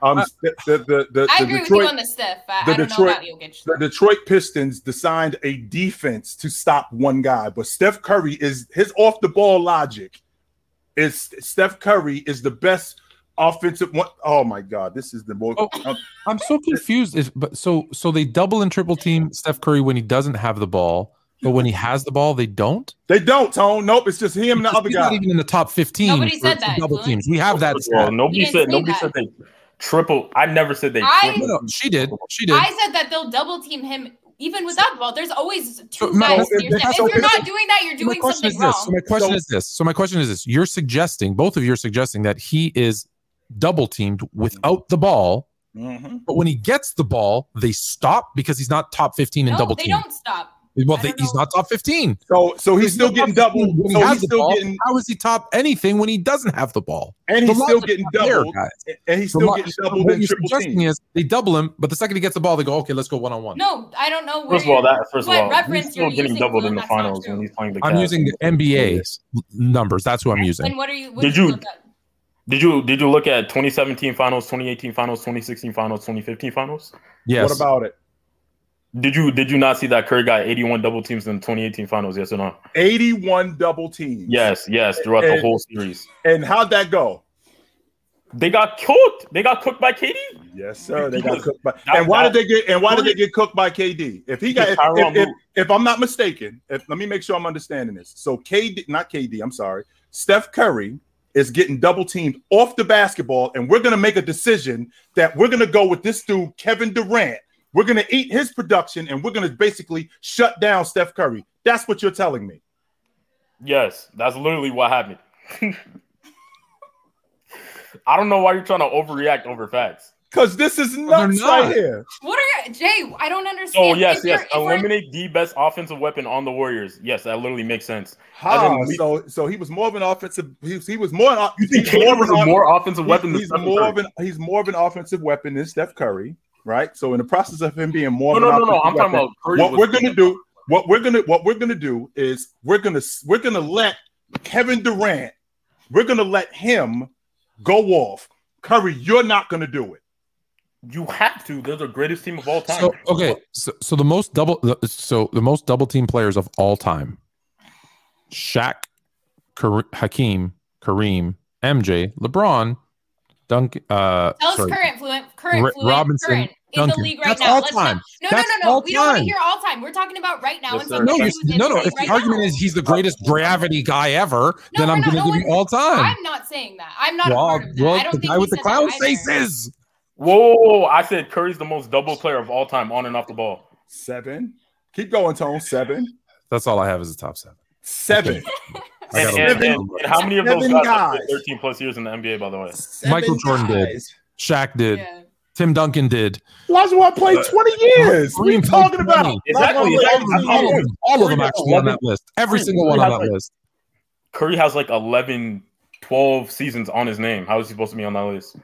Yourself. Um, the the the, the, I the agree with you Detroit on the Steph. I, the I don't Detroit- know about Jokic. the Detroit Pistons designed a defense to stop one guy, but Steph Curry is his off the ball logic. Is Steph Curry is the best offensive one? Oh my god, this is the most. Oh. I'm so confused. Is but so so they double and triple team Steph Curry when he doesn't have the ball, but when he has the ball, they don't. They don't, Tone. Nope, it's just him and the Because other guy. not even in the top 15. Nobody said that, double teams. We have that. First of all, stat. nobody said nobody that. said they triple. I never said they I- No, no, she did. She did. I said that they'll double team him even without the ball. There's always two So, guys it- near Steph. so If you're not doing that, you're So my doing question something is this. So wrong. my question So- is this. So my question is this. You're suggesting, both of you are suggesting that he is double teamed without the ball, Mhm. but when he gets the ball, they stop because he's not top 15 in No, double they don't stop. Well, I they, he's not top 15. So so he's still getting top double. 15 when he So has he's the still ball. getting How is he top anything when he doesn't have the ball? and he's The still getting not there, doubled, and he's still my- getting so doubled what in you're suggesting team. is they double him, but the second he gets the ball, they go, okay, let's go one on one. No, I don't know. Where First of all, that first of all, reference he's still you're getting doubled in the finals when he's playing the. I'm using the NBA numbers. That's who I'm using. And using. what are you? What Did did you you- look at? Did you did you look at 2017 finals, 2018 finals, 2016 finals, 2015 finals? Yes. What about it? Did you did you not see that Curry got 81 double teams in the 2018 finals? Yes or no? 81 double teams. Yes, yes, throughout the whole series. And how'd that go? They got cooked. They got cooked by KD. Yes, sir. They got cooked by. that- and why that- did they get? And why did they get cooked by KD? If he got, if, if, if, if I'm not mistaken, if, let me make sure I'm understanding this. So KD, not KD. I'm sorry. Steph Curry is getting double teamed off the basketball, and we're gonna make a decision that we're gonna go with this dude, Kevin Durant. We're gonna eat his production, and we're gonna basically shut down Steph Curry. That's what you're telling me. Yes, that's literally what happened. I don't know why you're trying to overreact over facts. Because this is nuts not. right here. What are you, Jay? I don't understand. Oh yes, If yes, eliminate the best offensive weapon on the Warriors. Yes, that literally makes sense. How? we- So, so he was more of an offensive. He was, he was more. You think he's KD of was an a more offensive He- weapon than he's Stephen more Curry? of an he's more of an offensive weapon than Steph Curry, right? So in the process of him being more No, no, no, no. I'm talking weapon, about what we're gonna do, what we're gonna what we're gonna do is we're gonna we're gonna let Kevin Durant, we're gonna let him go off. Curry, you're not gonna do it. You have to. They're the greatest team of all time. So okay, so, so the most double, the- so the most double team players of all time: Shaq, Kar- Hakeem, Kareem, MJ, LeBron, Dunk. Uh, Tell us sorry, current fluent, current Ro- fluent, Robinson, current in Duncan. the league right That's now. all Let's time. Not, no, That's no, no, no. all We don't want to hear all time. We're talking about right now. Yes, and no, you're, no, no. play If the right argument now. is he's the greatest gravity guy ever, No, then I'm going to no give you all time. I'm not saying that. I'm not a well, part of that. well, I don't the think guy with the clown that either. faces. Whoa! I said Curry's the most double player of all time, on and off the ball. Seven. Keep going, Tone. Seven. That's all I have is the top seven. Seven. I And, gotta and, and, and how many of those guys guys. 13 plus years in the NBA? By the way, Michael Jordan did. guys. Shaq did. Yeah. Tim Duncan did. Olajuwon played 20 years. What are you talking about? Exactly, exactly. played 18 All of them, all of them actually on that list. Every single one on that list. Curry has like 11, 12 seasons on his name. How is he supposed to be on that list?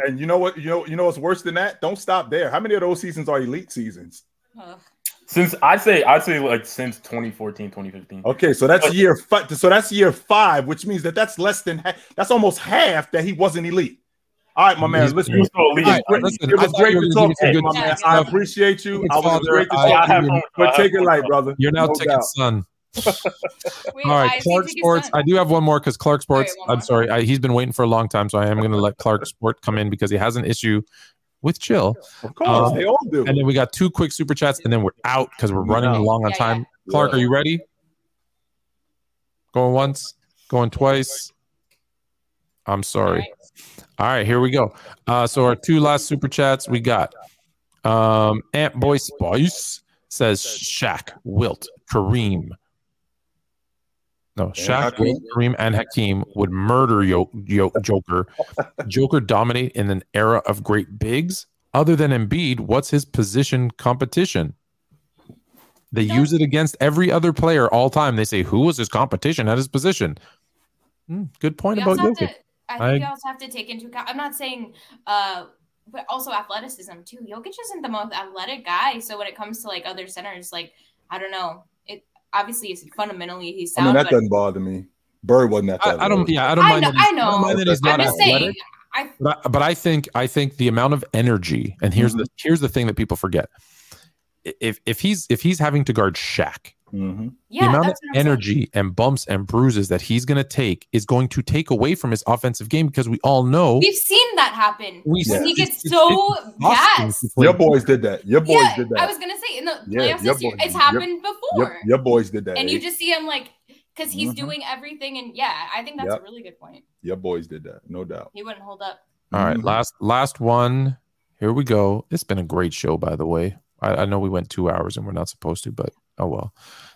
And you know what? You know, you know what's worse than that? Don't stop there. How many of those seasons are elite seasons? Ugh. Since I'd say I'd say like since 2014, 2015. Okay, so that's year five. So that's year five, which means that that's less than ha- that's almost half that he wasn't elite. All right, my man. He's- Listen, He was so elite. All right, great- listen, it I was great to talk to you, my man. I appreciate you. I was great to talk to have you. fun. But I take it light, brother. You're now No ticket doubt. son. Wait, All why right, is he Clark Sports. I do have one more because Clark Sports. one I'm sorry, I, he's been waiting for a long time, so I am going to let Clark Sport come in because he has an issue with chill. Of course, Um, they all do. And then we got two quick super chats, and then we're out because we're running Yeah. long on Yeah, time. Clark, are you ready? Going once, going twice. I'm sorry. All right, here we go. Uh, so our two last super chats we got. Um, Ant Boy Spice says Shaq, Wilt, Kareem. No, Shaq, Hakeem. Wilt, Kareem, and Hakeem would murder Yo- Yo- Joker. Joker dominate in an era of great bigs. Other than Embiid, what's his position competition? They No. use it against every other player all time. They say, "Who was his competition at his position?" Hmm, good point We about also have Jokic. To, I think I- you also have to take into account. I'm not saying, uh, but also athleticism too. Jokic isn't the most athletic guy, so when it comes to like other centers, like I don't know, it obviously is fundamentally he's I mean, that but doesn't bother me. Bird wasn't that. I, I don't. Yeah, I don't I mind. know, that I know. don't mind that he's I'm not just athletic. saying. I But I, but I think I think the amount of energy, and here's the here's the thing that people forget. If if he's if he's having to guard Shaq, Mhm. yeah, the amount of that's saying. energy and bumps and bruises that he's going to take is going to take away from his offensive game because we all know We've seen that happen. We when see- he gets it's- so it's exhausting gassed. Your boys did that. Your boys Yeah, did that. I was gonna say in the Yeah, playoffs your this year, boys- it's your- happened before. your, your boys did that. and eh? you just see him like because he's Mhm. doing everything, and yeah, I think that's Yep. a really good point. your boys did that, no doubt. He wouldn't hold up. All right, Mhm. last last one. Here we go. It's been a great show, by the way. I, I know we went two hours and we're not supposed to, but oh well.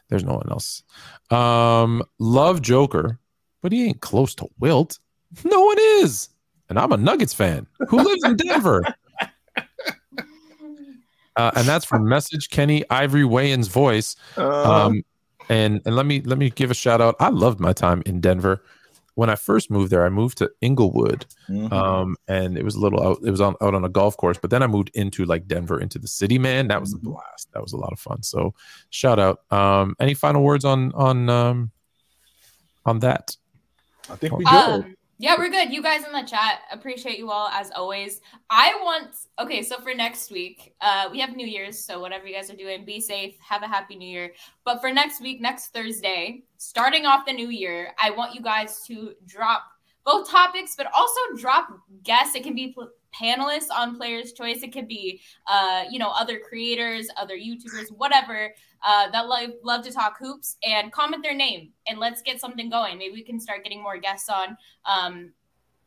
There's no one else. Um, love Joker, but he ain't close to Wilt. No one is, and I'm a Nuggets fan who lives in Denver. Uh, and that's from message Keenen Ivory Wayans voice. Uh, Um, and and let me let me give a shout out. I loved my time in Denver. When I first moved there, I moved to Englewood, mhm. um, and it was a little out. It was on out on a golf course, but then I moved into like Denver, into the city. Man, that was a Mhm. blast. That was a lot of fun. So, shout out. Um, any final words on on um, on that? I think we good. Um, yeah, we're good. You guys in the chat, appreciate you all as always. I want okay, so for next week, uh, we have New Year's, so whatever you guys are doing, be safe, have a happy New Year. But for next week, next Thursday, starting off the new year, I want you guys to drop both topics, but also drop guests. It can be panelists on Players' Choice. It could be, uh, you know, other creators, other YouTubers, whatever uh, that love, love to talk hoops and comment their name and let's get something going. Maybe we can start getting more guests on. Um,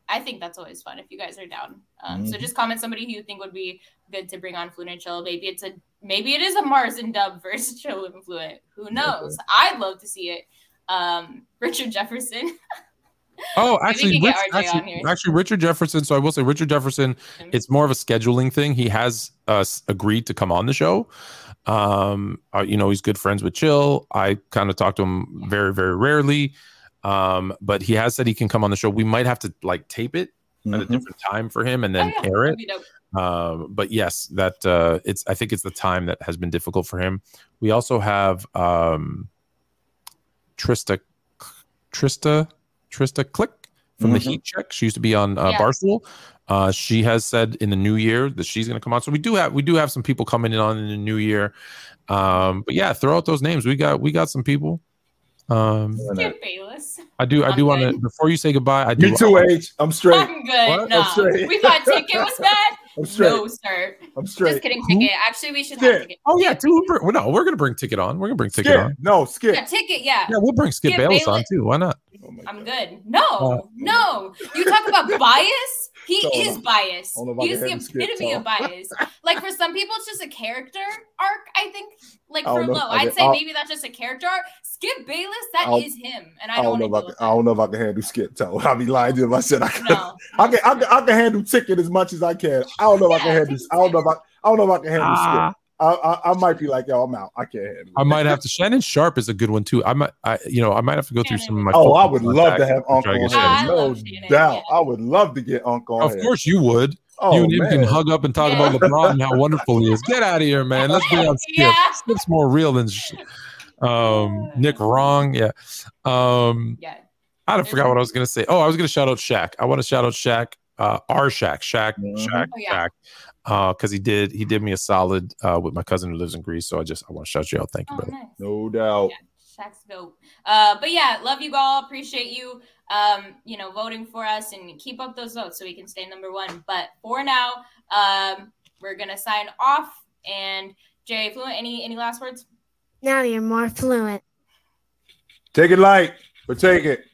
I think that's always fun if you guys are down. Um, So Mhm. just comment somebody who you think would be good to bring on Fluent and Chill. Maybe it's a maybe it is a Mars and Dub versus Chill and Fluent. Who knows? I'd love to see it. Um, Richard Jefferson. Oh, actually, Rich, get RJ on actually, actually, Richard Jefferson. So I will say, Richard Jefferson. It's more of a scheduling thing. He has uh, agreed to come on the show. Um, uh, you know, he's good friends with Chill. I kind of talk to him very, very rarely. Um, but he has said he can come on the show. We might have to like tape it at a Mhm. different time for him and then Oh, yeah, air it. Um, but yes, that uh, it's. I think it's the time that has been difficult for him. We also have um, Trysta, Trysta, Trysta Krick from the Mhm. Heat Check. She used to be on uh, Yeah. Barstool. Uh, she has said in the new year that she's going to come on. So we do have we do have some people coming in on in the new year. Um, but yeah, throw out those names. We got we got some people. Um, Skip Bayless. I do. I I'm do want to. Before you say goodbye, I do. Me too, H. I'm straight. I'm good. What? No, I'm straight. we thought ticket was bad. I'm straight. No, sir. I'm straight. Just straight. kidding, Who? ticket. Actually, we should Skip. have ticket. Oh yeah, too. Well, no, we're gonna bring ticket on. We're gonna bring ticket Skip. on. No, skip. Yeah, ticket. Yeah. Yeah, we'll bring Skip, Skip Bayless, on too. Why not? Oh my I'm God. good. No, Uh, no. You talk about bias. He So, is biased. I don't know if He is the epitome of bias. Like for some people, it's just a character arc. I think. Like I for don't Low, I I'd say I'll- maybe that's just a character arc. Skip Bayless, that I'll- is him, and I I don't, don't know if I can, I don't know if I can handle skip toe. I'll be lying to you if I said I can. No, I can, I can I can handle ticket as much as I can. I don't know if I can handle. I don't know if I I don't know if I can handle Ah, skip. I, I I might be like yo, I'm out. I can't handle. I might have to. Shannon Sharpe is a good one too. I might. I you know I might have to go through some of my. Oh, I would love to have and try Uncle to on get I. Shannon. No Shannon, doubt. yeah. I would love to get Uncle Of here. course you would. Oh you and him can hug up and talk Yeah. about LeBron and how wonderful he is. Get out of here, man. Let's bring out Skip. Yeah. Skip's more real than sh- um, Nick. Wrong. Yeah. Um, Yeah. I forgot what I was gonna say. Oh, I was gonna shout out Shaq. I want to shout out Shaq. Uh, our Shaq, Shaq, Mhm. Shaq, Oh, yeah. Shaq. Uh, because he did he did me a solid uh with my cousin who lives in Greece. So I just I want to shout you out. Thank you, Oh, brother. nice. No doubt. Shaq's dope. Uh, but yeah, love you all. Appreciate you, um, you know, voting for us and keep up those votes so we can stay number one. But for now, um, we're gonna sign off. And Jay Fluent, any any last words? Now you're more fluent. Take it light, but take it.